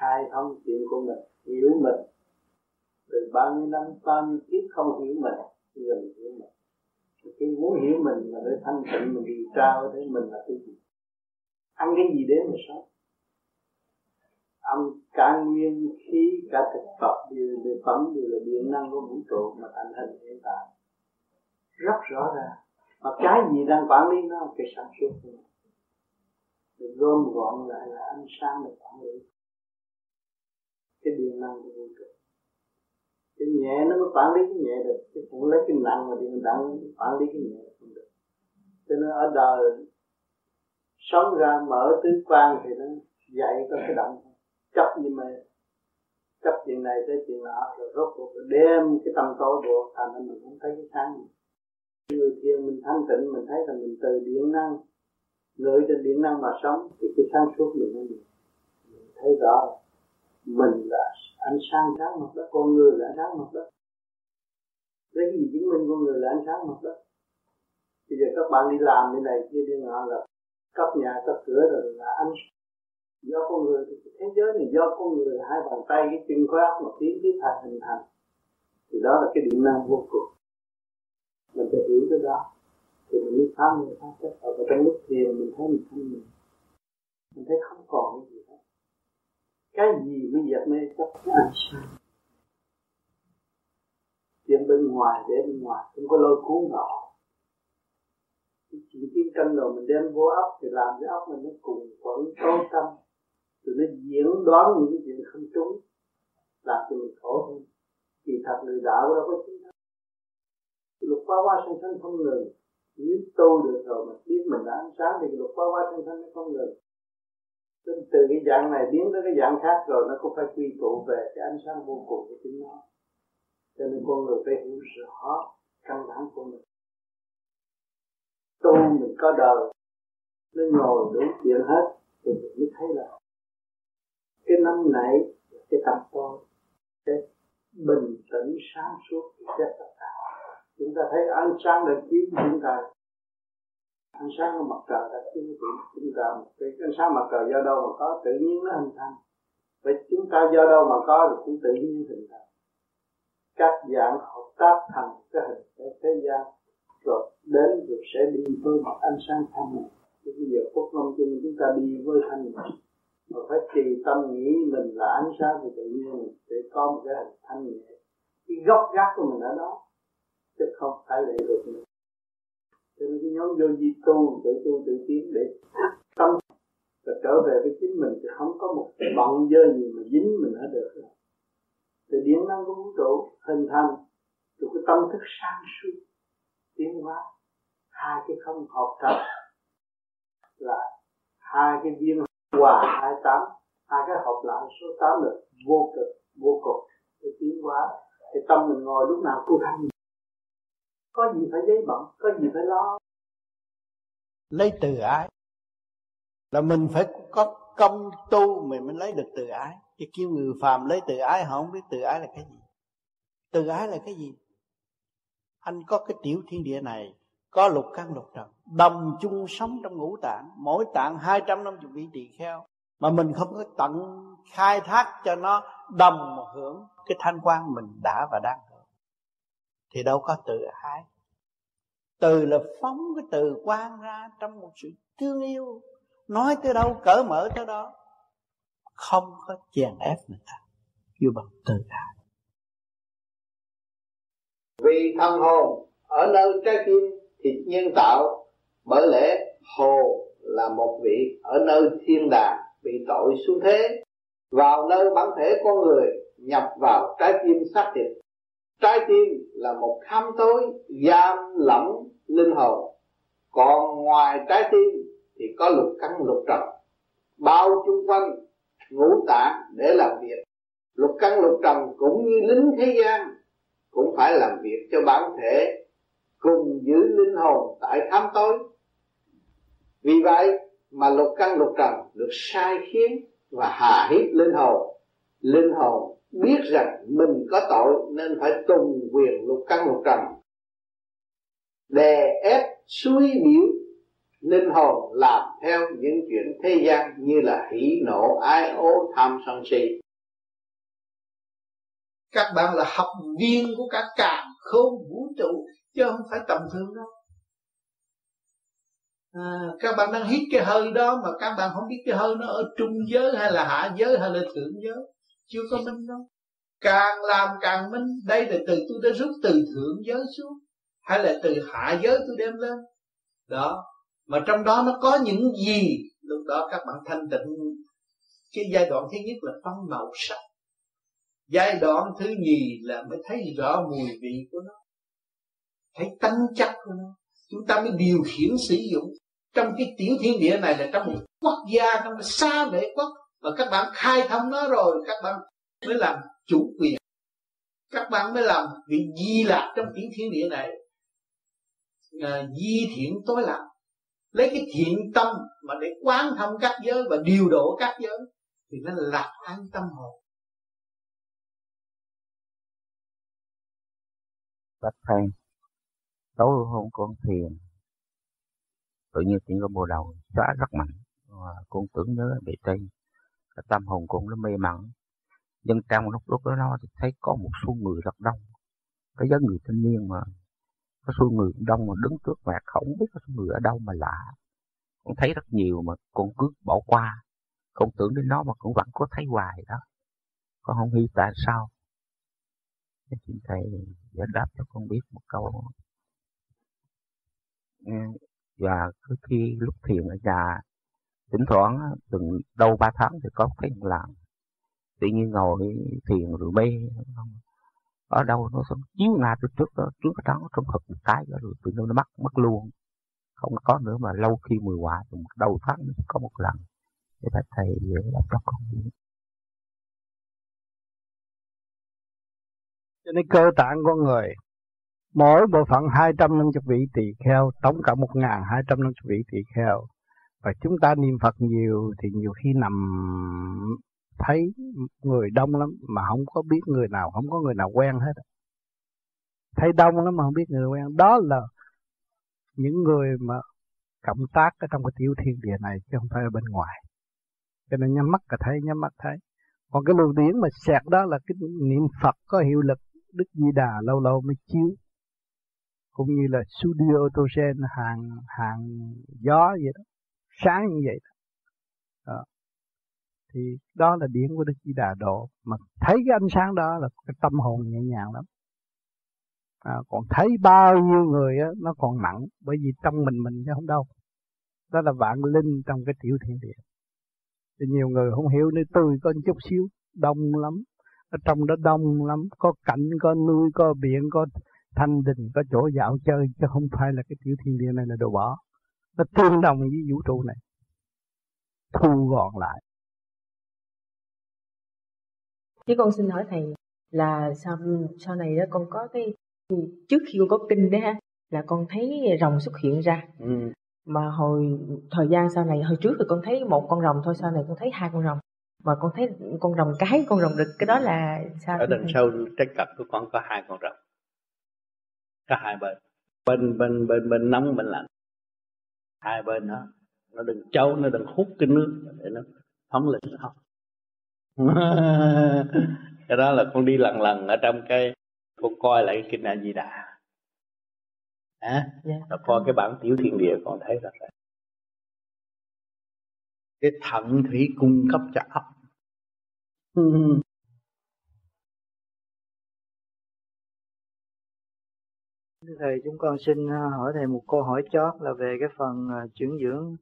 Khai thông chuyện của mình, hiểu mình. Từ bao nhiêu năm, bao nhiêu kiếp không hiểu mình, bây giờ mình hiểu mình. Cái muốn hiểu mình mà để thanh tịnh, mình điều tra thế mình là cái gì? Ăn cái gì đến mà sống? Âm cả nguyên khí cả thực vật đều là phẩm, đều là điện năng của vũ trụ mà thành hình hiện tại. Rất rõ ràng. Mà cái gì đang quản lý nó, cái sản xuất của nó. Được gom gọn lại là ánh sáng để quản lý. Cái điện năng của vũ trụ. Cái nhẹ nó mới quản lý cái nhẹ được. Chứ không lấy cái nặng mà điện nặng quản lý cái nhẹ không được. Cho nên ở đời, sống ra mở tứ quan thì nó dạy có cái động chấp như mà chấp chuyện này tới chuyện nọ, rồi rốt cuộc đem cái tâm tối buộc thành nên mình không thấy cái sáng gì người thiền mình thanh tịnh, mình thấy là mình từ điện năng ngửi trên điện năng mà sống, thì cái sáng suốt mình nó nhiều mình thấy rõ mình là ánh sáng sáng mặt đất, con người là ánh sáng mặt đất. Lấy cái gì chứng minh con người là ánh sáng mặt đất? Bây giờ các bạn đi làm như này, kia đi ngọ là cấp nhà, cấp cửa rồi là ánh do con người, thế giới này do con người, hai bàn tay, cái chân khối óc một tiến tiếp thành hình thành. Thì đó là cái điện năng vô cùng. Mình phải hiểu cái đó. Thì mình mới phá mình, phá chất ở trong lúc thiền mình thấy mình thanh mình mình thấy không còn cái gì hết. Cái gì mới dẹp mê chấp? Cái chuyện bên ngoài, để bên ngoài. Không có lôi cuốn nọ. Chỉ chuyện chiến tranh rồi mình đem vô ốc thì làm cái ốc mình nó cùng quẩn tối tâm rồi nó diễn đoán những cái chuyện không trúng, làm cho mình khổ hơn. Kỳ thật người đạo đâu có chính thức luật qua qua sanh sanh không ngừng. Nếu tu được rồi mà biết mình đã ánh sáng thì luật qua qua sanh sanh nó không ngừng. Tức từ cái dạng này biến tới cái dạng khác rồi nó cũng phải quy tụ về cái ánh sáng vô cùng của chính nó. Cho nên con người phải hiểu rõ căn bản của mình. Tu mình có đời, nó ngồi đủ chuyện hết thì mình mới thấy là cái năm nãy, cái tâm tôi cái bình tĩnh sáng suốt cái tất cả chúng ta thấy ánh sáng đã chiếu chúng ta. Ánh sáng của mặt trời đã chiếu chúng ta. Cái ánh sáng mặt trời do đâu mà có? Tự nhiên nó hình thành. Vậy chúng ta do đâu mà có thì cũng tự nhiên hình thành. Các dạng hợp tác thành cái hình cái thế gian. Rồi đến rồi sẽ đi với mặt ánh sáng thanh này bây giờ phút năm chung chúng ta đi với thanh này mà phải trì tâm nghĩ mình là ánh sáng của tự nhiên để có một cái hình thanh nhẹ. Cái gốc gác của mình ở đó, chứ không phải để được nữa cho nên cái nhóm vô di tu, tự tu, tự tiến để tâm và trở về với chính mình, thì không có một bận dơ gì mà dính mình ở được. Rồi từ điện năng của vũ trụ hình thành từ cái tâm thức sáng suốt, tiến hóa. Hai cái không hợp tập là hai cái viên hòa hai tám, hai cái hợp lại số tám là vô cực vô cực để tiến hóa thì tâm mình ngồi lúc nào cũng thanh. Có gì phải giấy bận, có gì phải lo. Lấy từ ái. Là mình phải có công tu mình mới lấy được từ ái. Chứ kêu người phàm lấy từ ái, họ không biết từ ái là cái gì. Từ ái là cái gì? Anh có cái tiểu thiên địa này có lục căn lục trần. Đồng chung sống trong ngũ tạng. Mỗi tạng 250 vị tỳ kheo. Mà mình không có tận khai thác cho nó đồng hưởng cái thanh quan mình đã và đang hưởng. Thì đâu có tự ái từ là phóng cái từ quan ra trong một sự thương yêu. Nói tới đâu cởi mở tới đó. Không có chèn ép người ta. Yêu bằng từ ái vì thân hồn, ở nơi trái tim thì nhân tạo, bởi lẽ hồ là một vị ở nơi thiên đàng, bị tội xuống thế. Vào nơi bản thể con người, nhập vào trái tim xác thịt. Trái tim là một khám tối, giam lỏng linh hồn. Còn ngoài trái tim thì có lục căn lục trần. Bao chung quanh, ngũ tạng để làm việc. Lục căn lục trần cũng như lính thế gian cũng phải làm việc cho bản thể cùng giữ linh hồn tại thám tối. Vì vậy mà lục căn lục trần được sai khiến và hà hiếp linh hồn. Linh hồn biết rằng mình có tội nên phải tùng quyền lục căn lục trần. Đè ép, suy biểu linh hồn làm theo những chuyện thế gian như là hỉ nộ ái ố tham sân si. Các bạn là học viên của cả càng không vũ trụ chứ không phải tầm thường đâu. À, các bạn đang hít cái hơi đó mà các bạn không biết cái hơi nó ở trung giới hay là hạ giới hay là thượng giới chưa có minh đâu. Càng làm càng minh đây là từ tôi đã rút từ thượng giới xuống hay là từ hạ giới tôi đem lên. Đó mà trong đó nó có những gì? Lúc đó các bạn thanh tịnh. Cái giai đoạn thứ nhất là phân màu sắc. Giai đoạn thứ nhì là mới thấy rõ mùi vị của nó thấy tánh chất của nó. Chúng ta mới điều khiển sử dụng. Trong cái tiểu thiên địa này là trong một quốc gia trong một xa vệ quốc. Và các bạn khai thông nó rồi các bạn mới làm chủ quyền. Các bạn mới làm vị di lạc trong tiểu thiên địa này. À, di thiện tối lạc. Lấy cái thiện tâm mà để quán thông các giới và điều độ các giới thì nó lạc an tâm hồn. Bạch thầy tối hôm con thiền, tự nhiên tiếng con bồ đầu xóa rất mạnh. Và con tưởng nhớ bị tây, cái tâm hồn con nó mê mẩn. Nhưng trong lúc lúc đó nó thì thấy có một số người rất đông. Cái giống người thanh niên mà, có số người đông mà đứng trước mặt, không biết có số người ở đâu mà lạ. Con thấy rất nhiều mà con cứ bỏ qua. Con tưởng đến nó mà cũng vẫn có thấy hoài đó. Con không hiểu tại sao. Xin thầy giải đáp cho con biết một câu và cứ khi lúc thiền ở nhà, thỉnh thoảng từng đâu ba tháng thì có thấy một lần tự nhiên ngồi thiền rồi mê ở đâu nó xuống, chiếu ngay từ trước đó trước đó trong thật một cái đó rồi tự nhiên nó mất mất luôn. Không có nữa mà lâu khi mười quả thì đầu tháng nó có một lần. Để phải thầy làm cho con cho nên cơ tạng con người mỗi bộ phận 250 vị tỳ kheo, tổng cộng 1250 vị tỳ kheo. Và chúng ta niệm Phật nhiều thì nhiều khi nằm thấy người đông lắm mà không có biết người nào, không có người nào quen hết. Thấy đông lắm mà không biết người quen. Đó là những người mà cộng tác ở trong cái tiểu thiên địa này chứ không phải ở bên ngoài. Cho nên nhắm mắt là thấy, nhắm mắt thấy. Còn cái luồng điển mà sẹt đó là cái niệm Phật có hiệu lực Đức Di Đà lâu lâu mới chiếu cũng như là studio tosen hàng hàng gió vậy đó sáng như vậy đó. đó. Thì đó là điển của Đức Di Đà độ. Mà thấy cái ánh sáng đó là cái tâm hồn nhẹ nhàng lắm. À, còn thấy bao nhiêu người á, nó còn nặng bởi vì trong mình mình chứ không đâu. Đó là vạn linh trong cái tiểu thiên địa. Thì nhiều người không hiểu nơi tôi có chút xíu đông lắm. Ở trong đó đông lắm có cảnh có nuôi có biển có thanh đình có chỗ dạo chơi chứ không phải là cái tiểu thiên địa này là đồ bỏ. Nó tương đồng với vũ trụ này. Thu gọn lại. Chứ con xin hỏi thầy là sau sau này đó con có cái trước khi con có kinh đấy ha là con thấy rồng xuất hiện ra. Ừ. mà hồi thời gian sau này hồi trước thì con thấy một con rồng thôi sau này con thấy hai con rồng. Mà con thấy con rồng cái con rồng đực cái đó là sao ở đằng sau trái cặp của con có hai con rồng có hai bên. Bên bên bên bên nóng bên lạnh. Hai bên đó nó đừng trâu nó đừng hút cái nước để nó phóng lên. Không cái đó là con đi lần lần ở trong cái con coi lại cái kinh A Di Đà à, yeah. Dạ. coi cái bản tiểu thiên địa con thấy là cái thận thủy cung cấp cho ấp Thầy, chúng con xin à, hỏi thầy một câu hỏi chót là về cái phần à, chuyển dưỡng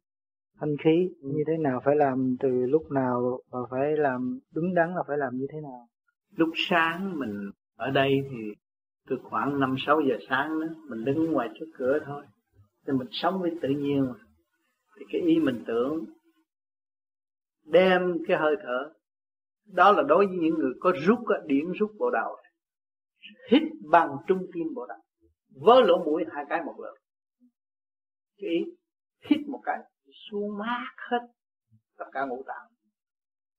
thanh khí như thế nào, phải làm từ lúc nào và phải làm đúng đắn là phải làm như thế nào? Lúc sáng mình ở đây thì từ khoảng năm, sáu giờ sáng đó, mình đứng ngoài trước cửa thôi. Thì mình sống với tự nhiên mà. Thì cái ý mình tưởng, đem cái hơi thở, đó là đối với những người có rút điển rút bộ đầu hít bằng trung tim bộ đầu với lỗ mũi hai cái một lượt cái ý hít một cái xuống mát hết tất cả ngũ tạng.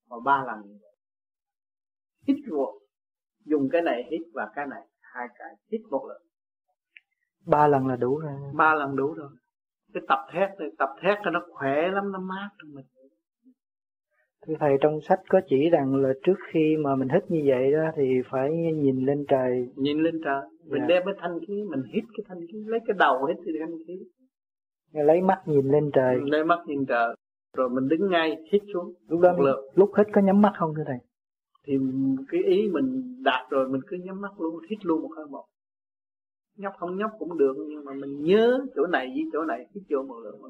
Mà ba lần hít vô dùng cái này hít và cái này hai cái hít một lần. Ba lần là đủ rồi. Ba lần đủ rồi. Cái tập thét này tập thét cho nó khỏe lắm nó mát trong mình. Thưa Thầy trong sách có chỉ rằng là trước khi mà mình hít như vậy đó thì phải nhìn lên trời. Nhìn lên trời. Mình dạ. đem cái thanh khí, mình hít cái thanh khí, lấy cái đầu hít cái thanh khí. Lấy mắt nhìn lên trời. Lấy mắt nhìn trời. Rồi mình đứng ngay hít xuống. Lúc đó mình, lúc hít có nhắm mắt không thưa Thầy? Thì cái ý mình đạt rồi mình cứ nhắm mắt luôn, hít luôn một hơi một. Nhóc không nhóc cũng được nhưng mà mình nhớ chỗ này với chỗ này hít vô một lượng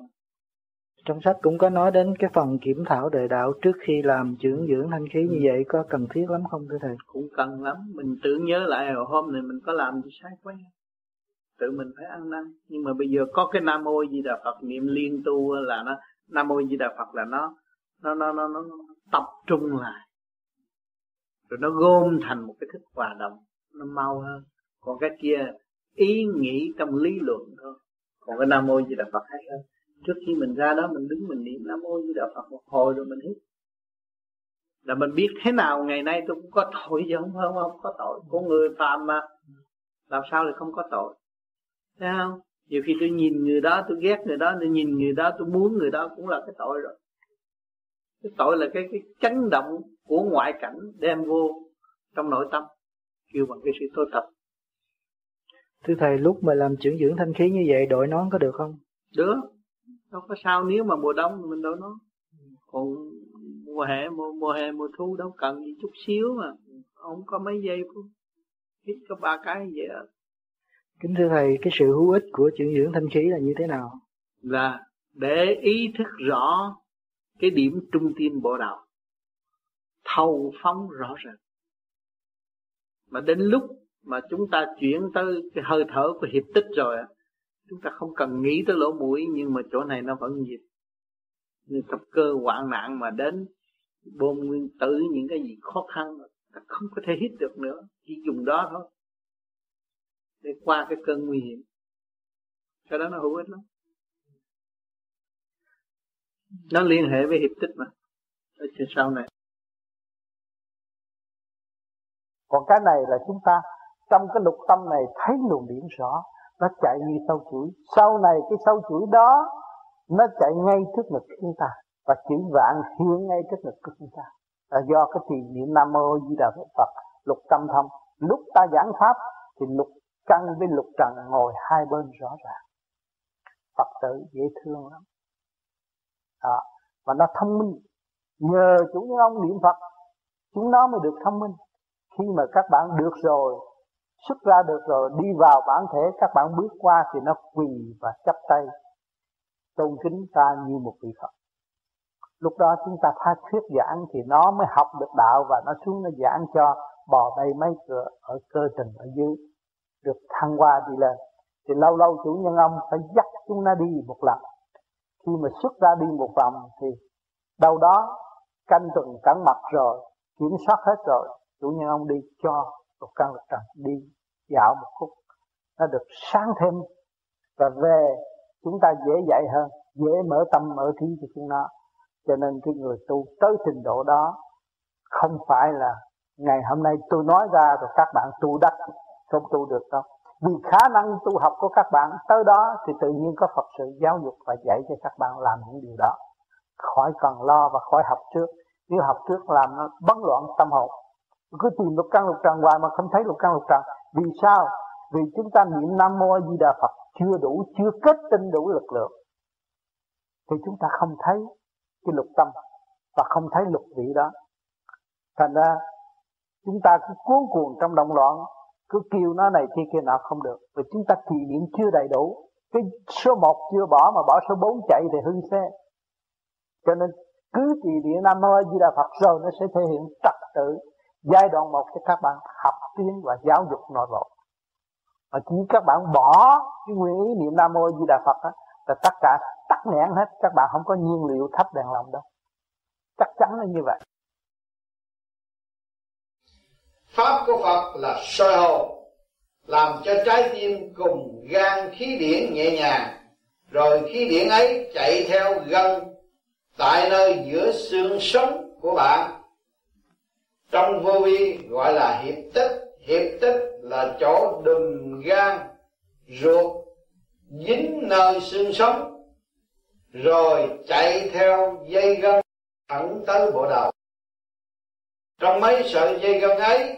trong sách cũng có nói đến cái phần kiểm thảo đời đạo trước khi làm trưởng dưỡng thanh khí như vậy có cần thiết lắm không thưa thầy? Cũng cần lắm. Mình tự nhớ lại hồi hôm này mình có làm gì sai quá. Tự mình phải ăn năn. Nhưng mà bây giờ có cái nam mô di đà phật niệm liên tu là nó nam mô di đà phật là nó nó nó nó, nó tập trung lại. Rồi nó gom thành một cái thức hòa động nó mau hơn. Còn cái kia ý nghĩ trong lý luận thôi. Còn cái nam mô di đà phật hay hơn trước khi mình ra đó mình đứng mình niệm nam mô di đà phật một hồi rồi mình hít. Là mình biết thế nào ngày nay tôi cũng có tội chứ không không không có tội. Con người phàm mà. Làm sao lại không có tội? Thấy không? Nhiều khi tôi nhìn người đó tôi ghét người đó tôi nhìn người đó tôi muốn người đó cũng là cái tội rồi. Cái tội là cái cái chấn động của ngoại cảnh đem vô trong nội tâm kêu bằng cái sự tôi tập thưa thầy lúc mà làm trưởng dưỡng thanh khí như vậy đội nón có được không? Được đâu có sao nếu mà mùa đông mình đâu nó còn mùa hè mùa, mùa hè mùa thu đâu cần gì chút xíu mà. Không có mấy giây phút. Hít có ba cái vậy à. kính thưa thầy cái sự hữu ích của chuyển dưỡng thanh khí là như thế nào? Là để ý thức rõ cái điểm trung tim bộ đầu. Thâu phóng rõ rệt. Mà đến lúc mà chúng ta chuyển tới cái hơi thở của hiệp tích rồi chúng ta không cần nghĩ tới lỗ mũi, nhưng mà chỗ này nó vẫn gì như tập cơ hoạn nạn mà đến bom nguyên tử, những cái gì khó khăn, ta không có thể hít được nữa. Chỉ dùng đó thôi. Để qua cái cơn nguy hiểm. Cái đó nó hữu ích lắm. Nó liên hệ với hiệp tích mà. Ở trên sau này. Còn cái này là chúng ta trong cái lục tâm này thấy luồng điển rõ nó chạy như sâu chuỗi. Sau này cái sâu chuỗi đó nó chạy ngay trước ngực chúng ta. Và chữ vạn hiện ngay trước ngực của chúng ta. Là do cái thiền niệm nam mô di đà phật lục tâm thông. Lúc ta giảng pháp thì lục căn với lục trần ngồi hai bên rõ ràng. Phật tử dễ thương lắm. À, và nó thông minh. Nhờ chủ nhân ông niệm phật chúng nó mới được thông minh. Khi mà các bạn được rồi xuất ra được rồi, đi vào bản thể, các bạn bước qua thì nó quỳ và chắp tay, tôn kính ta như một vị Phật. Lúc đó chúng ta tha thuyết giảng thì nó mới học được đạo và nó xuống nó giảng cho bò bay mấy cửa ở cơ trình ở dưới. Được thăng qua đi lên. Thì lâu lâu chủ nhân ông phải dắt chúng nó đi một lần. Khi mà xuất ra đi một vòng thì đâu đó canh tuần cẩn mật rồi, kiểm soát hết rồi, chủ nhân ông đi cho một căn lực trần, đi dạo một khúc. Nó được sáng thêm và về chúng ta dễ dạy hơn, dễ mở tâm, mở trí cho chúng nó. Cho nên cái người tu tới trình độ đó không phải là ngày hôm nay tôi nói ra rồi các bạn tu đắc không tu được đâu. Vì khả năng tu học của các bạn tới đó thì tự nhiên có Phật sự giáo dục và dạy cho các bạn làm những điều đó. Khỏi cần lo và khỏi học trước. Nếu học trước làm nó bấn loạn tâm hồn cứ tìm lục căn, lục trần hoài mà không thấy lục căn, lục trần vì sao? Vì chúng ta niệm nam mô a di đà phật chưa đủ, chưa kết tinh đủ lực lượng. Thì chúng ta không thấy cái lục tâm và không thấy lục vị đó. Thành ra, chúng ta cứ cuốn cuồng trong động loạn, cứ kêu nó này kia kia nào không được. Vì chúng ta trì niệm chưa đầy đủ. Cái số một chưa bỏ mà bỏ số bốn chạy thì hư xe. Cho nên cứ trì niệm nam mô a di đà phật rồi nó sẽ thể hiện trật tự giai đoạn một thì các bạn học tiếng và giáo dục nội bộ. Mà chỉ các bạn bỏ cái nguyên ý niệm nam mô di đà phật á, là tất cả tắt nghẽn hết, các bạn không có nhiên liệu thắp đèn lòng đâu. Chắc chắn là như vậy. Pháp của phật là soi hồn làm cho trái tim cùng gan khí điển nhẹ nhàng, rồi khí điển ấy chạy theo gân tại nơi giữa xương sống của bạn trong vô vi, gọi là hiệp tích. Hiệp tích là chỗ đùm gan, ruột, dính nơi xương sống, rồi chạy theo dây gân thẳng tới bộ đầu. Trong mấy sợi dây gân ấy,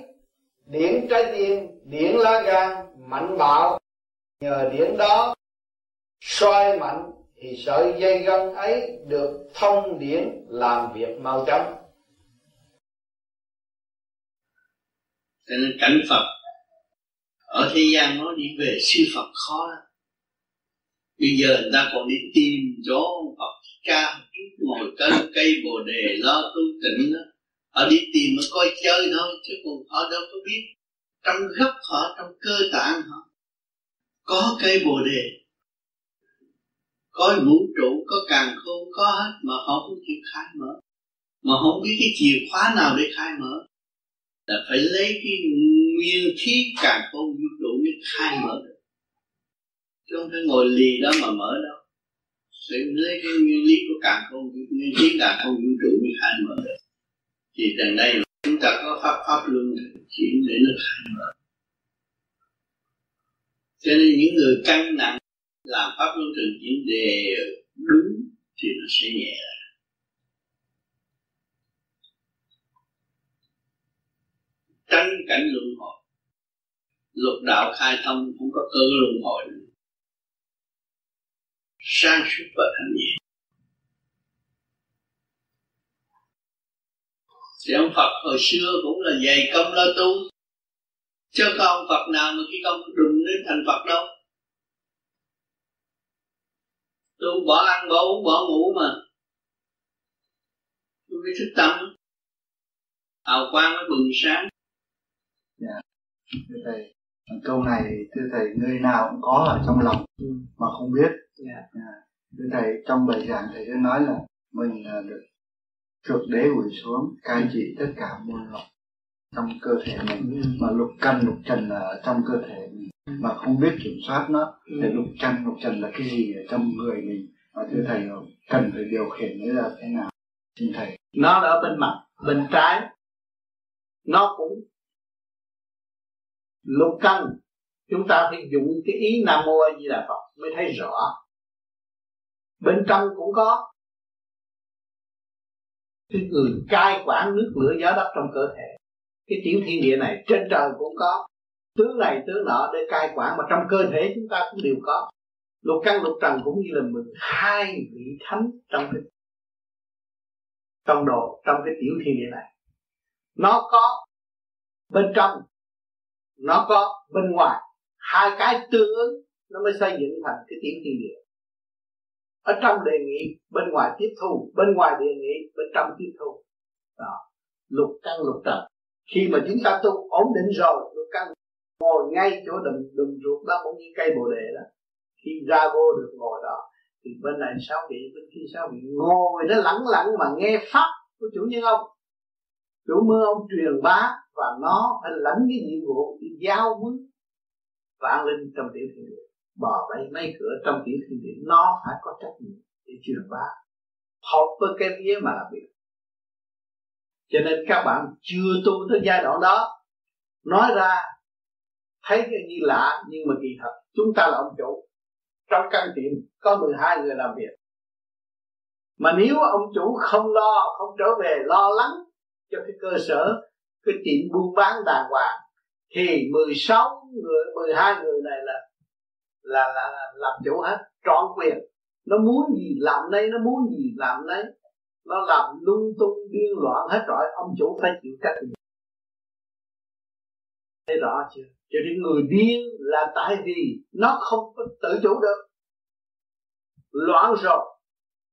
điển trái tim, điển lá gan, mạnh bạo. Nhờ điển đó xoay mạnh, thì sợi dây gân ấy được thông điển làm việc mau chóng. Cho nên cảnh Phật. Ở thế gian nói đi về siêu Phật khó lắm. Bây giờ người ta còn đi tìm chỗ Phật ca ngồi cây cây bồ đề, lo tu tịnh đó. Họ đi tìm mà coi chơi thôi, chứ còn họ đâu có biết. Trong gốc họ, trong cơ tạng họ, có cây bồ đề. Có vũ trụ, có càng khôn, có hết, mà họ không chịu khai mở. Mà không biết cái chìa khóa nào để khai mở là phải lấy cái nguyên khí càng khôn vũ trụ mới khai mở được. Chứ không phải ngồi lì đó mà mở đâu. Phải lấy cái nguyên lý của càng khôn nguyên khí càng khôn vũ trụ mới khai mở được. Thì đằng đây chúng ta có pháp pháp luân chuyển để nó khai mở. Cho nên những người căng nặng làm pháp luân thường chuyển đều đúng thì nó sẽ nhẹ lại. Tránh cảnh luân hồi. Lục đạo khai thông cũng có cơ luân hồi. Nữa sáng suốt và thanh nhẹ. Thì ông Phật hồi xưa cũng là dày công lo tu. Chứ có ông Phật nào mà khi công đụng đến thành Phật đâu. Tu bỏ ăn, bỏ uống, bỏ ngủ mà. Tu biết thức tâm. Hào quang mới bừng sáng thưa thầy câu này thưa thầy người nào cũng có ở trong lòng ừ. mà không biết dạ. dạ. thưa thầy trong bài giảng thầy đã nói là mình là được trượt đế quỳ xuống cai trị tất cả môn loạn trong cơ thể mình ừ. mà lục căn lục trần là ở trong cơ thể mình ừ. mà không biết kiểm soát nó ừ. để lục căn lục trần là cái gì ở trong người mình mà thưa thầy cần phải điều khiển nó là thế nào xin thầy nó ở bên mặt bên trái nó cũng lục căn chúng ta phải dùng cái ý nam mô a di đà phật mới thấy rõ. Bên trong cũng có. Cái người cai quản nước lửa gió đất trong cơ thể. Cái tiểu thiên địa này trên trời cũng có. Tướng này tướng nọ để cai quản mà trong cơ thể chúng ta cũng đều có. Lục căn lục trần cũng như là mình hai vị thánh trong cái, trong đồ, trong cái tiểu thiên địa này. Nó có bên trong nó có bên ngoài hai cái tương ứng, nó mới xây dựng thành cái tiếng thiên địa. Ở trong đề nghị, bên ngoài tiếp thu, bên ngoài đề nghị, bên trong tiếp thu. Đó, lục căn lục trần. Khi mà chúng ta tu ổn định rồi, lục căn, ngồi ngay chỗ đừng đừng ruột đó, cũng như cây bồ đề đó, khi ra vô được ngồi đó, thì bên này sao bị bên kia sao bị ngồi nó lẳng lặng mà nghe pháp của chủ nhân ông chủ mơ ông truyền bá và nó phải lãnh cái nhiệm vụ đi giao huấn vạn linh trong tiểu thiên địa, bò bay mấy cửa trong tiểu thiên địa, nó phải có trách nhiệm để truyền bá. Học với cái vía mà làm việc. Cho nên các bạn chưa tu tới giai đoạn đó, nói ra, thấy cái gì lạ nhưng mà kỳ thật, chúng ta là ông chủ. Trong căn tiệm có 12 người làm việc. Mà nếu ông chủ không lo, không trở về lo lắng cho cái cơ sở cái tiệm buôn bán đàng hoàng. Thì 16 người 12 người này là là là, là làm chủ hết trọn quyền. Nó muốn gì làm đây nó muốn gì làm đấy nó làm lung tung điên loạn hết rồi ông chủ phải chịu trách nhiệm. Thấy rõ chưa? Cho nên người điên là tại vì nó không có tự chủ được. Loạn rồi.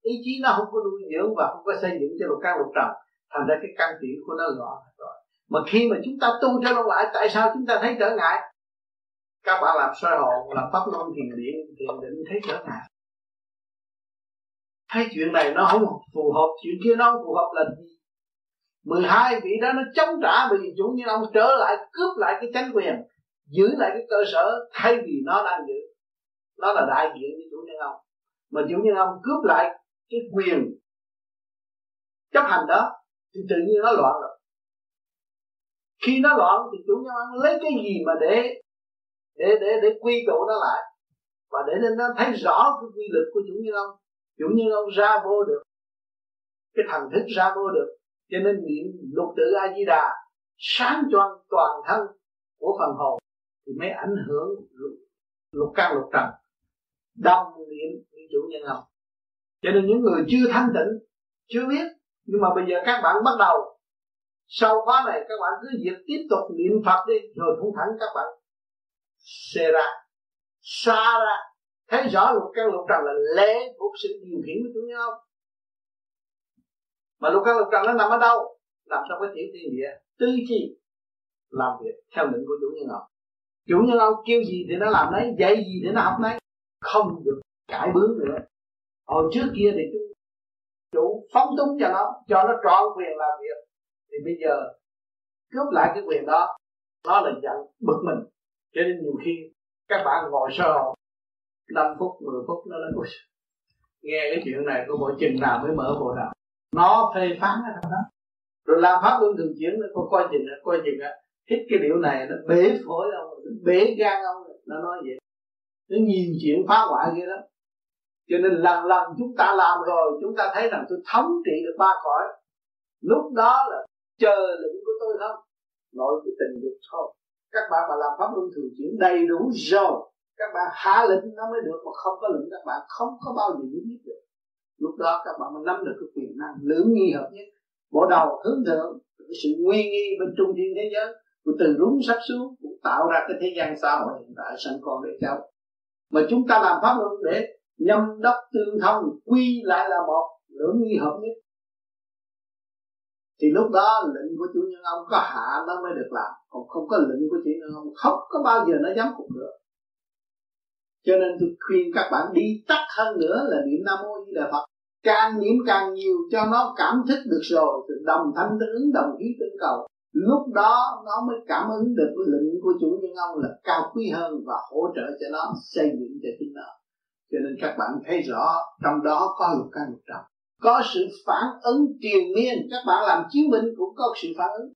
Ý chí nó không có nuôi dưỡng và không có xây dựng cho lục căn lục trần thành ra cái căn tiệm của nó loạn rồi. Mà khi mà chúng ta tu cho nó lại tại sao chúng ta thấy trở ngại? Các bạn làm soi hồn, làm pháp luân thiền điện, thiền định thấy trở ngại. Thấy chuyện này nó không phù hợp, chuyện kia nó không phù hợp là gì? 12 vị đó nó chống trả vì chủ nhân ông trở lại, cướp lại cái chánh quyền, giữ lại cái cơ sở, thay vì nó đang giữ. Nó là đại diện với chủ nhân ông. Mà chủ nhân ông cướp lại cái quyền chấp hành đó thì tự nhiên nó loạn rồi. Khi nó loạn thì chủ nhân ông lấy cái gì mà để để để để quy tụ nó lại? Và để nên nó thấy rõ cái quy lực của chủ nhân ông. Chủ nhân ông ra vô được. Cái thần thức ra vô được. Cho nên niệm lục tự a di đà sáng choang toàn thân của phần hồn thì mới ảnh hưởng lục, lục căn lục trần. Đồng niệm như chủ nhân ông. Cho nên những người chưa thanh tịnh chưa biết nhưng mà bây giờ các bạn bắt đầu. Sau khóa này các bạn cứ việc tiếp tục niệm phật đi, rồi thủng thẳng các bạn xe ra xa ra. Thấy rõ lục căn lục trần là lễ thuộc sự điều khiển của chúng nhau mà lục căn lục trần nó nằm ở đâu? Nằm trong cái tiểu thiên địa, tư chi làm việc theo lệnh của chủ nhân ông chủ nhân ông kêu gì thì nó làm đấy dạy gì thì nó học đấy không được cải bướng nữa. Hồi trước kia thì chúng chủ phóng túng cho nó cho nó trọn quyền làm việc. Thì bây giờ, cướp lại cái quyền đó, nó là giận, bực mình. Cho nên nhiều khi, các bạn ngồi sơ 5 phút 10 phút nó nói nghe cái chuyện này có bộ chừng nào mới mở bộ nào. Nó phê phán ở đó. Rồi làm pháp luân thường chuyển, nó coi coi chừng coi chừng á. Hít cái điệu này, nó bể phổi ông, nó bể gan ông, nó nói vậy. Nó nhiều chuyện phá hoại kia đó cho nên lần lần chúng ta làm rồi, chúng ta thấy rằng tôi thống trị được ba cõi. Lúc đó là chờ lệnh của tôi không nội cái tình dục thôi. Các bạn mà làm pháp luân thường chuyển đầy đủ rồi, các bạn hạ lệnh nó mới được, mà không có lệnh các bạn không có bao giờ biết được. Lúc đó các bạn mới nắm được cái quyền năng lưỡng nghi hợp nhất. Bộ đầu hướng thượng, cái sự nguy nghi bên trung thiên thế giới, của từ rúng sắp xuống, cũng tạo ra cái thế gian xã hội hiện tại sanh con để cháu mà chúng ta làm pháp luân để nhâm đốc tương thông, quy lại là một, lưỡng nghi hợp nhất. Thì lúc đó, lệnh của chủ nhân ông có hạ nó mới được làm. Còn không có lệnh của chủ nhân ông, không có bao giờ nó dám phục được cho nên tôi khuyên các bạn đi tắt hơn nữa là niệm nam mô di đà phật. Càng niệm càng nhiều cho nó cảm thức được rồi, từ đồng thanh tương ứng đồng khí tương cầu. Lúc đó nó mới cảm ứng được cái lệnh của chủ nhân ông là cao quý hơn và hỗ trợ cho nó xây dựng cho chính nó cho nên các bạn thấy rõ, trong đó có lục căn lục trần có sự phản ứng triền miên, các bạn làm chiến binh cũng có sự phản ứng.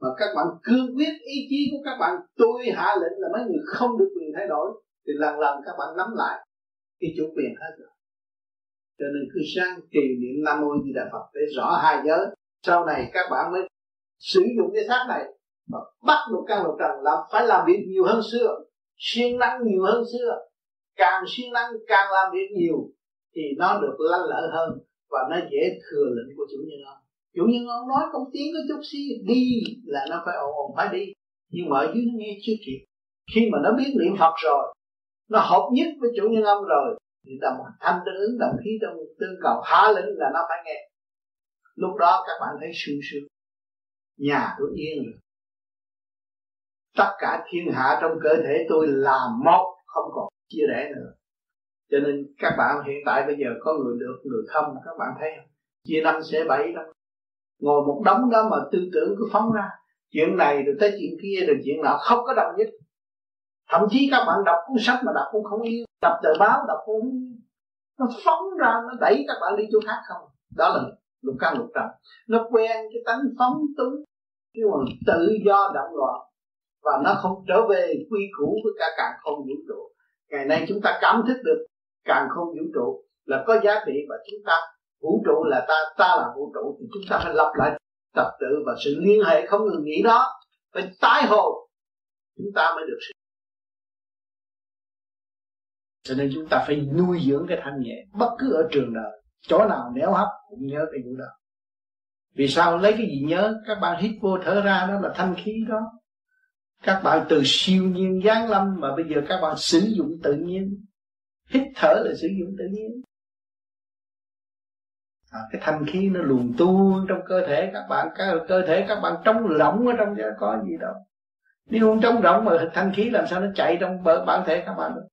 Mà các bạn cương quyết ý chí của các bạn, tôi hạ lệnh là mấy người không được quyền thay đổi, thì lần lần các bạn nắm lại, cái chủ quyền hết rồi. Cho nên cứ sang trì niệm nam mô di đà phật để rõ hai giới. Sau này các bạn mới sử dụng cái xác này, mà bắt một căn lục trần làm phải làm việc nhiều hơn xưa, siêng năng nhiều hơn xưa càng siêng năng, càng làm việc nhiều, thì nó được lanh lợi hơn và nó dễ thừa lệnh của chủ nhân ông. Chủ nhân ông nói công tiếng có chút xí, đi là nó phải ồn ồn, phải đi. Nhưng mà ở dưới nó nghe chưa kịp. Khi mà nó biết niệm phật rồi, nó hợp nhất với chủ nhân ông rồi, thì đồng thanh tương ứng, đồng khí trong tương cầu, há lĩnh là nó phải nghe. Lúc đó các bạn thấy sung sướng. Nhà tôi yên rồi. Tất cả thiên hạ trong cơ thể tôi là một, không còn chia rẽ nữa. Cho nên các bạn hiện tại bây giờ có người được, người không các bạn thấy không? Chia năm sẽ bảy đâu ngồi một đống đó mà tư tưởng cứ phóng ra. Chuyện này rồi tới chuyện kia rồi chuyện nọ không có đồng nhất. Thậm chí các bạn đọc cuốn sách mà đọc cũng không yêu. Đọc tờ báo đọc cũng không yêu. Nó phóng ra, nó đẩy các bạn đi chỗ khác không? Đó là lục căn lục trần. Nó quen cái tánh phóng túng, cái mà tự do động loạn. Và nó không trở về quy củ với cả càng không vũ trụ ngày nay chúng ta cảm thức được càng không vũ trụ là có giá trị và chúng ta, vũ trụ là ta ta là vũ trụ thì chúng ta phải lập lại tập tự và sự liên hệ không ngừng nghỉ đó. Phải tái hồ chúng ta mới được sự. Cho nên chúng ta phải nuôi dưỡng cái thanh nhẹ bất cứ ở trường đời, chỗ nào néo hấp cũng nhớ cái vụ đó vì sao lấy cái gì nhớ? Các bạn hít vô thở ra đó là thanh khí đó các bạn từ siêu nhiên giáng lâm mà bây giờ các bạn sử dụng tự nhiên. Hít thở là sử dụng tự nhiên. À, cái thanh khí nó luồn tuôn trong cơ thể các bạn cái cơ thể các bạn trống rỗng ở trong đó có gì đâu. Nếu không trống rỗng mà thanh khí làm sao nó chạy trong bản thể các bạn được?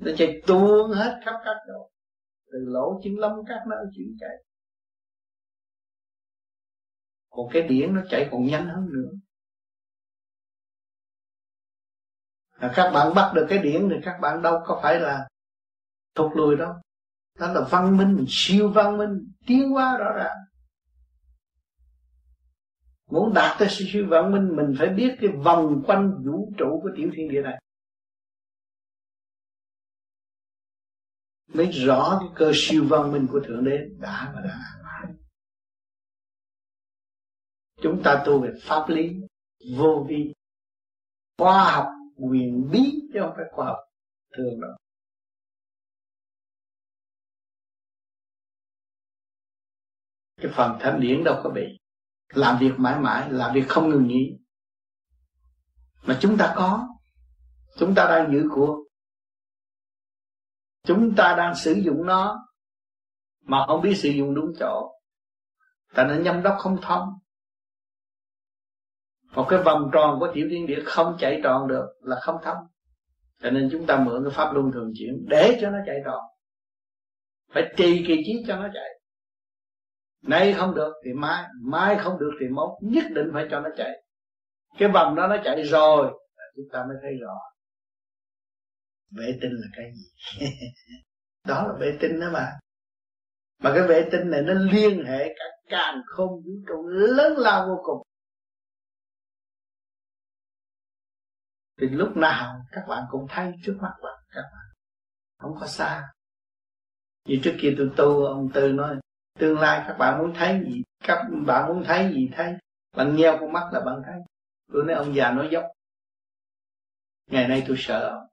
Nó chạy tuôn hết khắp các chỗ. Từ lỗ chân lông các nó chuyển chạy còn cái điển nó chạy còn nhanh hơn nữa. À, các bạn bắt được cái điển thì các bạn đâu có phải là thụt lùi đâu. Đó là văn minh siêu văn minh tiến hóa rõ ràng. Muốn đạt tới siêu văn minh mình phải biết cái vòng quanh vũ trụ của tiểu thiên địa này. Mới rõ cái cơ siêu văn minh của thượng đế đã và đã chúng ta tu về pháp lý, vô vi, khoa học, quyền bí, chứ không phải khoa học thường đâu. Cái phần thánh điển đâu có bị. Làm việc mãi mãi, làm việc không ngừng nghỉ. Mà chúng ta có. Chúng ta đang giữ của. Chúng ta đang sử dụng nó, mà không biết sử dụng đúng chỗ. Tại nên nhâm đốc không thông một cái vòng tròn của tiểu thiên địa không chạy tròn được là không thông. Cho nên chúng ta mượn cái pháp luân thường chuyển để cho nó chạy tròn. Phải trì kỳ trí cho nó chạy. Nay không được thì mai mai không được thì mốt, nhất định phải cho nó chạy. Cái vòng đó nó chạy rồi chúng ta mới thấy rõ. Vệ tinh là cái gì? Đó là vệ tinh đó mà. Mà cái vệ tinh này nó liên hệ cả càng không vũ trụ lớn lao vô cùng. Thì lúc nào các bạn cũng thấy trước mắt bạn, các bạn không có xa. Như trước kia tôi tu, ông tư nói, tương lai các bạn muốn thấy gì, các bạn muốn thấy gì thấy. Bạn nheo con mắt là bạn thấy. Tôi nói, ông già nói dốc. Ngày nay tôi sợ. Ông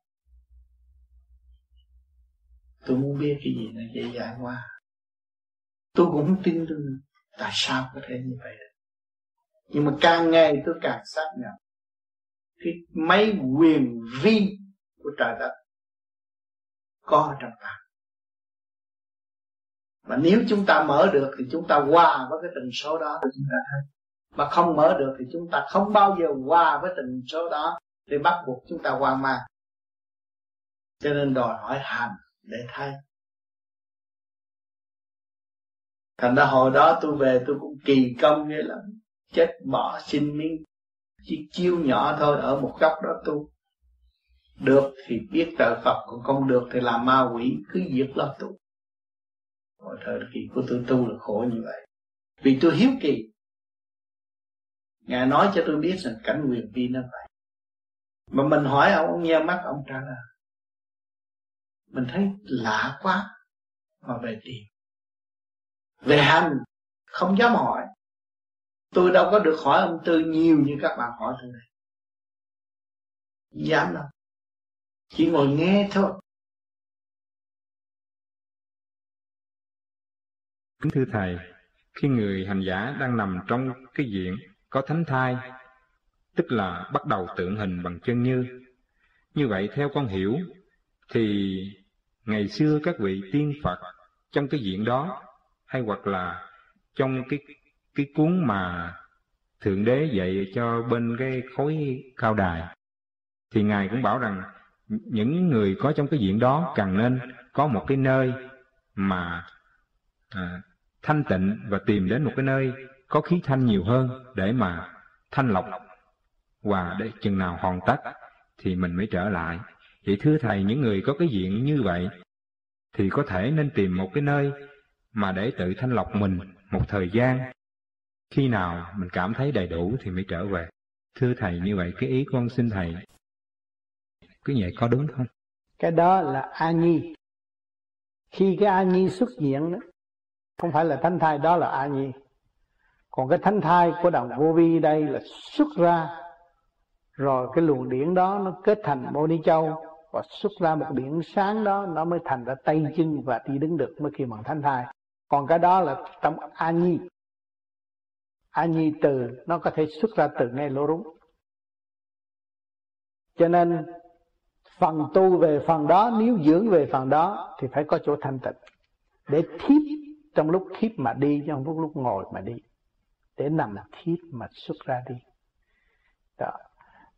tôi muốn biết cái gì nó dễ dàng qua tôi cũng không tin tôi tại sao có thể như vậy được. Nhưng mà càng ngày tôi càng xác nhận cái mấy quyền vi của trời đất có trong ta. Mà nếu chúng ta mở được thì chúng ta hòa với cái tần số đó. Thì chúng ta thấy mà không mở được thì chúng ta không bao giờ hòa với tần số đó thì bắt buộc chúng ta hoang mang. Cho nên đòi hỏi hành để thay. Thành ra hồi đó tôi về tôi cũng kỳ công ghê lắm. Chết bỏ xin miếng chỉ chiêu nhỏ thôi, ở một góc đó tu. Được thì biết trợ Phật, còn không được thì làm ma quỷ, cứ diệt lo tu. Hồi thời kỳ của tôi tu là khổ như vậy. Vì tôi hiếu kỳ. Ngài nói cho tôi biết rằng cảnh quyền vi nó vậy. Mà mình hỏi ông ông nghe mắt, ông trả lời. Mình thấy lạ quá mà về tìm về hành, không dám hỏi tôi đâu có được hỏi ông tư nhiều như các bạn hỏi tôi. Này dám đâu. Chỉ ngồi nghe thôi. Kính thưa thầy, khi người hành giả đang nằm trong cái diện có thánh thai, tức là bắt đầu tượng hình bằng chân như như vậy theo con hiểu, thì ngày xưa các vị tiên Phật trong cái diện đó, hay hoặc là trong cái cái cuốn mà thượng đế dạy cho bên cái khối cao đài thì ngài cũng bảo rằng những người có trong cái diện đó cần nên có một cái nơi mà à, thanh tịnh và tìm đến một cái nơi có khí thanh nhiều hơn để mà thanh lọc và để chừng nào hoàn tất thì mình mới trở lại. Vậy thưa thầy những người có cái diện như vậy thì có thể nên tìm một cái nơi mà để tự thanh lọc mình một thời gian khi nào mình cảm thấy đầy đủ thì mới trở về Thưa Thầy, như vậy cái ý con xin Thầy, cứ vậy có đúng không? Cái đó là A Nhi. Khi cái A Nhi xuất hiện đó, không phải là thánh thai đó là A Nhi. Còn cái thánh thai của đồng vô vi đây là xuất ra rồi cái luồng điển đó nó kết thành mô ni châu và xuất ra một biển sáng đó nó mới thành ra tay chân và đi đứng được mới khi bằng thánh thai còn cái đó là trong a nhi a nhi từ, nó có thể xuất ra từ ngay lỗ rúng. Cho nên, phần tu về phần đó, nếu dưỡng về phần đó, thì phải có chỗ thanh tịnh. Để thiếp trong lúc thiếp mà đi trong lúc lúc ngồi mà đi. Để nằm thiếp mà xuất ra đi. Đó.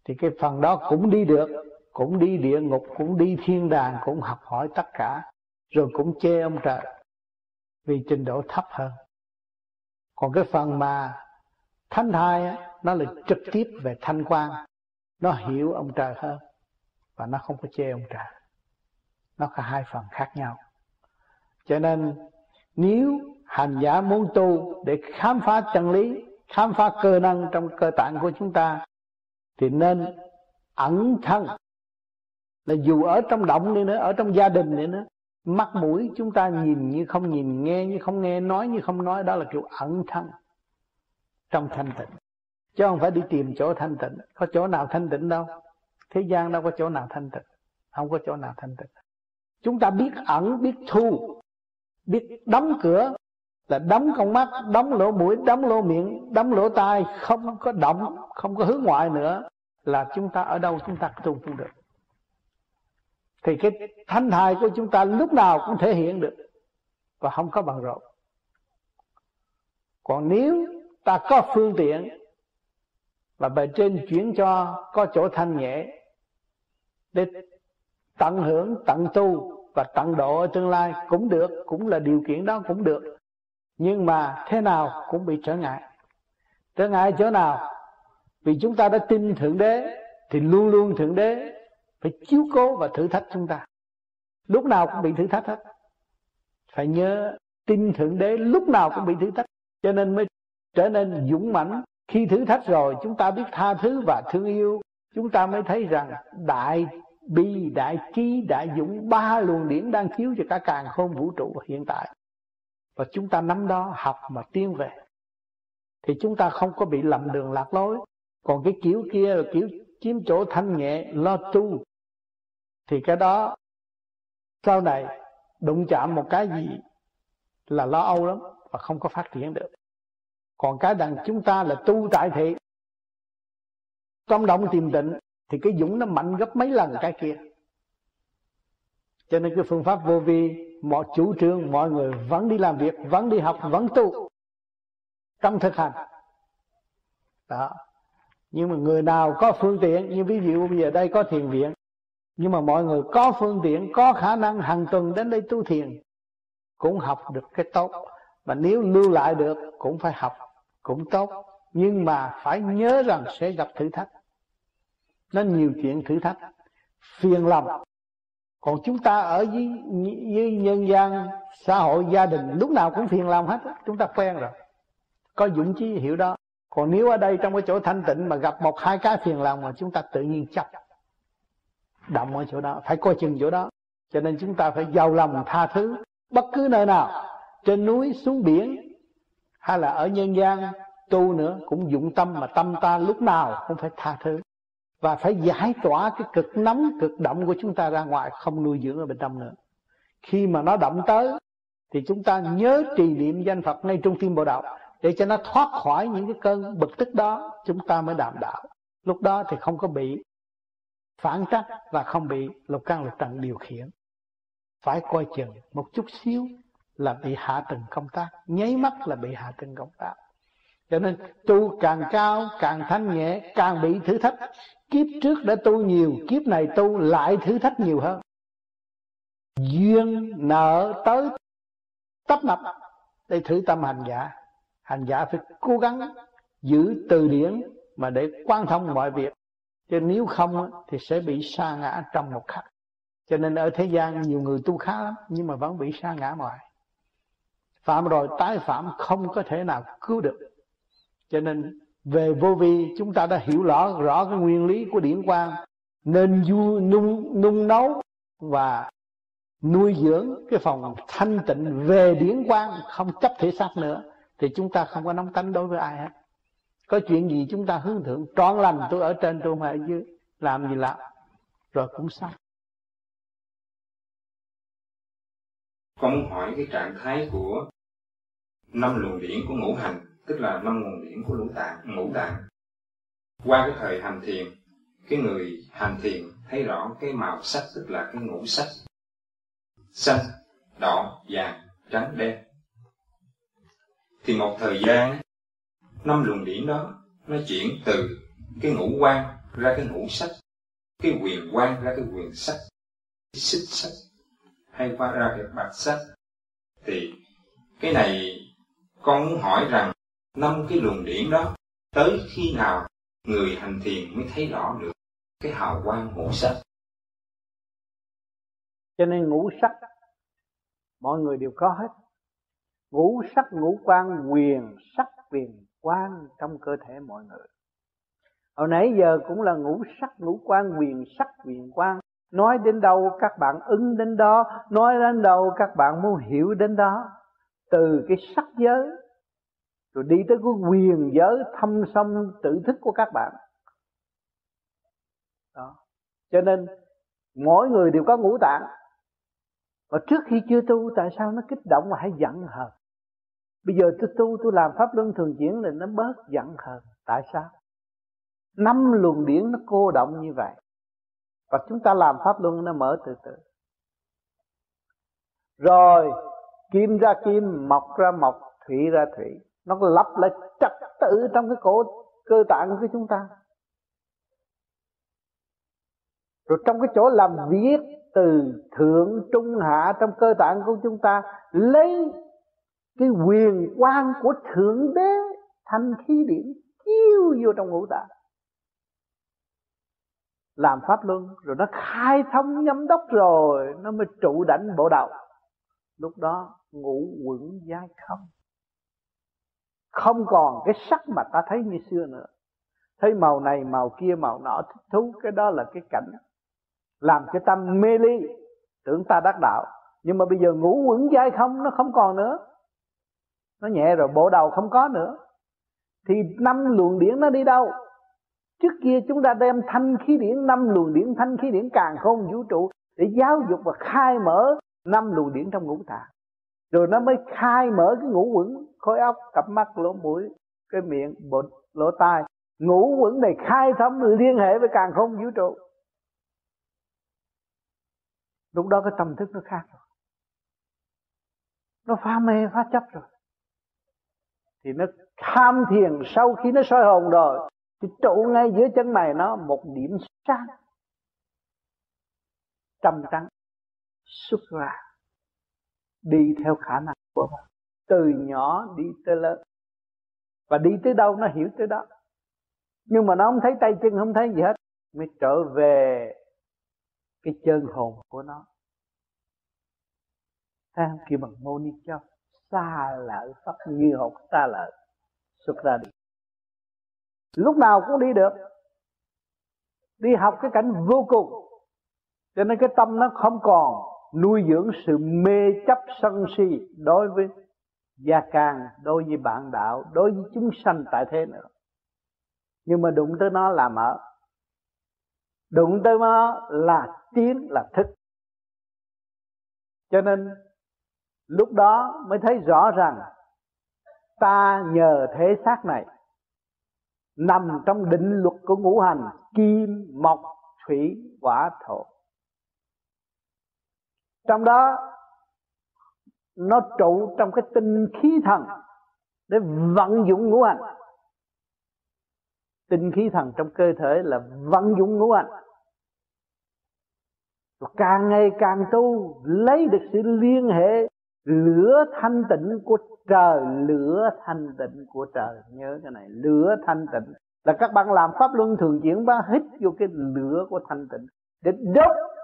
Thì cái phần đó cũng đi được, cũng đi địa ngục, cũng đi thiên đàng, cũng học hỏi tất cả, rồi cũng chê ông trời, vì trình độ thấp hơn. Còn cái phần mà thánh thai nó là trực tiếp về thanh quan. Nó hiểu ông trời hơn và nó không có chê ông trời. Nó có hai phần khác nhau. Cho nên, nếu hành giả muốn tu để khám phá chân lý, khám phá cơ năng trong cơ tạng của chúng ta, thì nên ẩn thân. Là dù ở trong động đi nữa, ở trong gia đình đi nữa mắt mũi chúng ta nhìn như không nhìn, nghe như không nghe, nói như không nói, đó là kiểu ẩn thân trong thanh tịnh. Chứ không phải đi tìm chỗ thanh tịnh. Có chỗ nào thanh tịnh đâu? Thế gian đâu có chỗ nào thanh tịnh. Không có chỗ nào thanh tịnh. Chúng ta biết ẩn, biết thu, biết đóng cửa. Là đóng con mắt, đóng lỗ mũi, đóng lỗ miệng, đóng lỗ tai. Không có động, không có hướng ngoại nữa. Là chúng ta ở đâu chúng ta tu cũng được. Thì cái thanh thai của chúng ta lúc nào cũng thể hiện được. Và không có bằng rộn. Còn nếu ta có phương tiện và bề trên chuyển cho có chỗ thanh nhẹ để tận hưởng, tận tu và tận độ ở tương lai cũng được, cũng là điều kiện đó cũng được. Nhưng mà thế nào cũng bị trở ngại. Trở ngại chỗ nào? Vì chúng ta đã tin thượng đế thì luôn luôn thượng đế phải chiếu cố và thử thách chúng ta. Lúc nào cũng bị thử thách hết. Phải nhớ, tin thượng đế lúc nào cũng bị thử thách. Cho nên mới trở nên dũng mãnh. Khi thử thách rồi, chúng ta biết tha thứ và thương yêu. Chúng ta mới thấy rằng đại bi, đại trí, đại dũng, ba luồng điển đang chiếu cho cả càng khôn vũ trụ hiện tại. Và chúng ta nắm đó, học mà tiến về. Thì chúng ta không có bị lầm đường lạc lối. Còn cái kiểu kia là kiểu chiếm chỗ thanh nhẹ, lo tu. Thì cái đó, sau này, đụng chạm một cái gì là lo âu lắm và không có phát triển được còn cái đằng chúng ta là tu tại thị. Trong động tìm định, thì cái dũng nó mạnh gấp mấy lần cái kia. Cho nên cái phương pháp vô vi, mọi chủ trương, mọi người vẫn đi làm việc, vẫn đi học, vẫn tu. Trong thực hành. Đó. Nhưng mà người nào có phương tiện, như ví dụ bây giờ đây có thiền viện, nhưng mà mọi người có phương tiện, có khả năng hàng tuần đến đây tu thiền, cũng học được cái tốt. Mà nếu lưu lại được, cũng phải học cũng tốt nhưng mà phải nhớ rằng sẽ gặp thử thách. Nó nhiều chuyện thử thách phiền lòng. Còn chúng ta ở với, với nhân gian xã hội gia đình lúc nào cũng phiền lòng hết chúng ta quen rồi. Có dũng chí hiểu đó. Còn nếu ở đây trong cái chỗ thanh tịnh mà gặp một hai cái phiền lòng mà chúng ta tự nhiên chấp động ở chỗ đó phải coi chừng chỗ đó. Cho nên chúng ta phải giàu lòng tha thứ bất cứ nơi nào trên núi xuống biển hay là ở nhân gian, tu nữa, cũng dụng tâm mà tâm ta lúc nào cũng phải tha thứ. Và phải giải tỏa cái cực nóng, cực động của chúng ta ra ngoài, không nuôi dưỡng ở bên trong nữa. Khi mà nó động tới, thì chúng ta nhớ trì niệm danh Phật ngay trong tim bộ đạo, để cho nó thoát khỏi những cái cơn bực tức đó, chúng ta mới đảm đạo. Lúc đó thì không có bị phản trắc và không bị lục căn lục trần điều khiển. Phải coi chừng một chút xíu là bị hạ tầng công tác, nháy mắt là bị hạ tầng công tác. Cho nên tu càng cao, càng thanh nhẹ, càng bị thử thách. Kiếp trước đã tu nhiều, kiếp này tu lại thử thách nhiều hơn. Duyên nợ tới tấp nập để thử tâm hành giả. Hành giả phải cố gắng giữ từ điển mà để quan thông mọi việc. Chứ nếu không thì sẽ bị sa ngã trong một khắc. Cho nên ở thế gian nhiều người tu khá lắm, nhưng mà vẫn bị sa ngã ngoài phạm rồi, tái phạm không có thể nào cứu được. Cho nên, về vô vi, chúng ta đã hiểu rõ rõ cái nguyên lý của điển quang. Nên du, nung nung nấu và nuôi dưỡng cái phòng thanh tịnh về điển quang, không chấp thể xác nữa, thì chúng ta không có nóng tánh đối với ai hết. Có chuyện gì chúng ta hướng thượng, trọn lành, tôi ở trên, tôi mà ở dưới làm gì làm, rồi cũng xong. Con muốn hỏi cái trạng thái của năm luồng điển của ngũ hành, tức là năm nguồn điển của ngũ tạng ngũ tạng. Qua cái thời hành thiền, cái người hành thiền thấy rõ cái màu sắc, tức là cái ngũ sắc. Xanh, đỏ, vàng, trắng, đen. Thì một thời gian, năm luồng điển đó, nó chuyển từ cái ngũ quan ra cái ngũ sắc, cái quyền quan ra cái quyền sắc, cái xích sắc, hay qua ra cái bạch sắc. Thì cái này con muốn hỏi rằng, năm cái luồng điển đó, tới khi nào người hành thiền mới thấy rõ được cái hào quang ngũ sắc? Cho nên ngũ sắc, mọi người đều có hết. Ngũ sắc, ngũ quan quyền sắc, quyền quan trong cơ thể mọi người. Hồi nãy giờ cũng là ngũ sắc, ngũ quan quyền sắc, quyền quan nói đến đâu, các bạn ứng đến đó. Nói đến đâu, các bạn muốn hiểu đến đó từ cái sắc giới, rồi đi tới cái quyền giới thâm sâu tự thức của các bạn. Đó. Cho nên, mỗi người đều có ngũ tạng. Và trước khi chưa tu, tại sao nó kích động mà hay giận hờn? Bây giờ tôi tu, tôi làm pháp luân thường chuyển là nó bớt giận hờn. Tại sao? Năm luồng điển nó cô động như vậy. Và chúng ta làm pháp luân nó mở từ từ. Rồi kim ra kim, mọc ra mọc, thủy ra thủy. Nó lặp lại trật tự trong cái cổ, cơ tạng của chúng ta. Rồi trong cái chỗ làm việc từ thượng, trung, hạ trong cơ tạng của chúng ta, lấy cái quyền quan của thượng đế thành khí điển, chiếu vô trong ngũ tạng. Làm pháp luân, rồi nó khai thông nhâm đốc rồi, nó mới trụ đảnh bộ đầu lúc đó ngũ quẩn giai không. Không còn cái sắc mà ta thấy như xưa nữa. Thấy màu này, màu kia, màu nọ, thích thú, cái đó là cái cảnh. Làm cho tâm mê ly, tưởng ta đắc đạo. Nhưng mà bây giờ ngủ quẩn dai không nó không còn nữa. Nó nhẹ rồi, bộ đầu không có nữa. Thì năm luồng điển nó đi đâu? Trước kia chúng ta đem thanh khí điển, năm luồng điển, thanh khí điển càng không vũ trụ để giáo dục và khai mở năm luồng điển trong ngũ tạng rồi nó mới khai mở cái ngũ quẩn khối óc, cặp mắt, lỗ mũi, cái miệng bột lỗ tai. Ngũ quẩn này khai thông liên hệ với càng không vũ trụ. Lúc đó cái tâm thức nó khác rồi. Nó phá mê phá chấp rồi. Thì nó tham thiền sau khi nó soi hồn rồi, thì trụ ngay giữa chân mày nó một điểm sáng. Trầm trắng xuất ra đi theo khả năng của nó từ nhỏ đi tới lớn. Và đi tới đâu nó hiểu tới đó. Nhưng mà nó không thấy tay chân, không thấy gì hết, mới trở về cái chân hồn của nó. Thấy không kêu bằng mô ni cho, xa lỡ pháp như học xa lỡ xuất ra đi. Lúc nào cũng đi được. Đi học cái cảnh vô cùng. Cho nên cái tâm nó không còn nuôi dưỡng sự mê chấp sân si đối với gia can đối với bạn đạo, đối với chúng sanh tại thế nữa. Nhưng mà đụng tới nó là mở. Đụng tới nó là tiến, là thức. Cho nên, lúc đó mới thấy rõ rằng, ta nhờ thế xác này, nằm trong định luật của ngũ hành, kim, mộc, thủy, hỏa, thổ trong đó, nó trụ trong cái tinh khí thần để vận dụng ngũ hành. Tinh khí thần trong cơ thể là vận dụng ngũ hành. Và càng ngày càng tu, lấy được sự liên hệ, lửa thanh tịnh của trời, lửa thanh tịnh của trời. Nhớ cái này, lửa thanh tịnh. Là các bạn làm pháp luân thường chuyển bạn hít vô cái lửa của thanh tịnh để đốt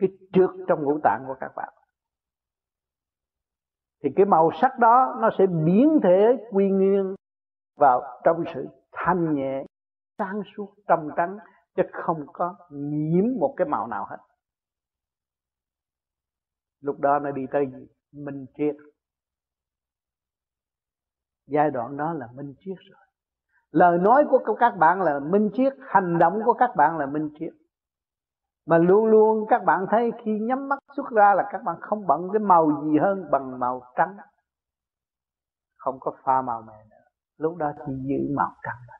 cái trước trong ngũ tạng của các bạn. Thì cái màu sắc đó nó sẽ biến thể quy nguyên vào trong sự thanh nhẹ, sáng suốt, trong trắng, chứ không có nhiễm một cái màu nào hết. Lúc đó nó đi tới gì? Minh triết. Giai đoạn đó là minh triết rồi. Lời nói của các bạn là minh triết, hành động của các bạn là minh triết mà luôn luôn các bạn thấy khi nhắm mắt xuất ra là các bạn không bận cái màu gì hơn bằng màu trắng. Không có pha màu mè nữa. Lúc đó chỉ giữ màu trắng thôi.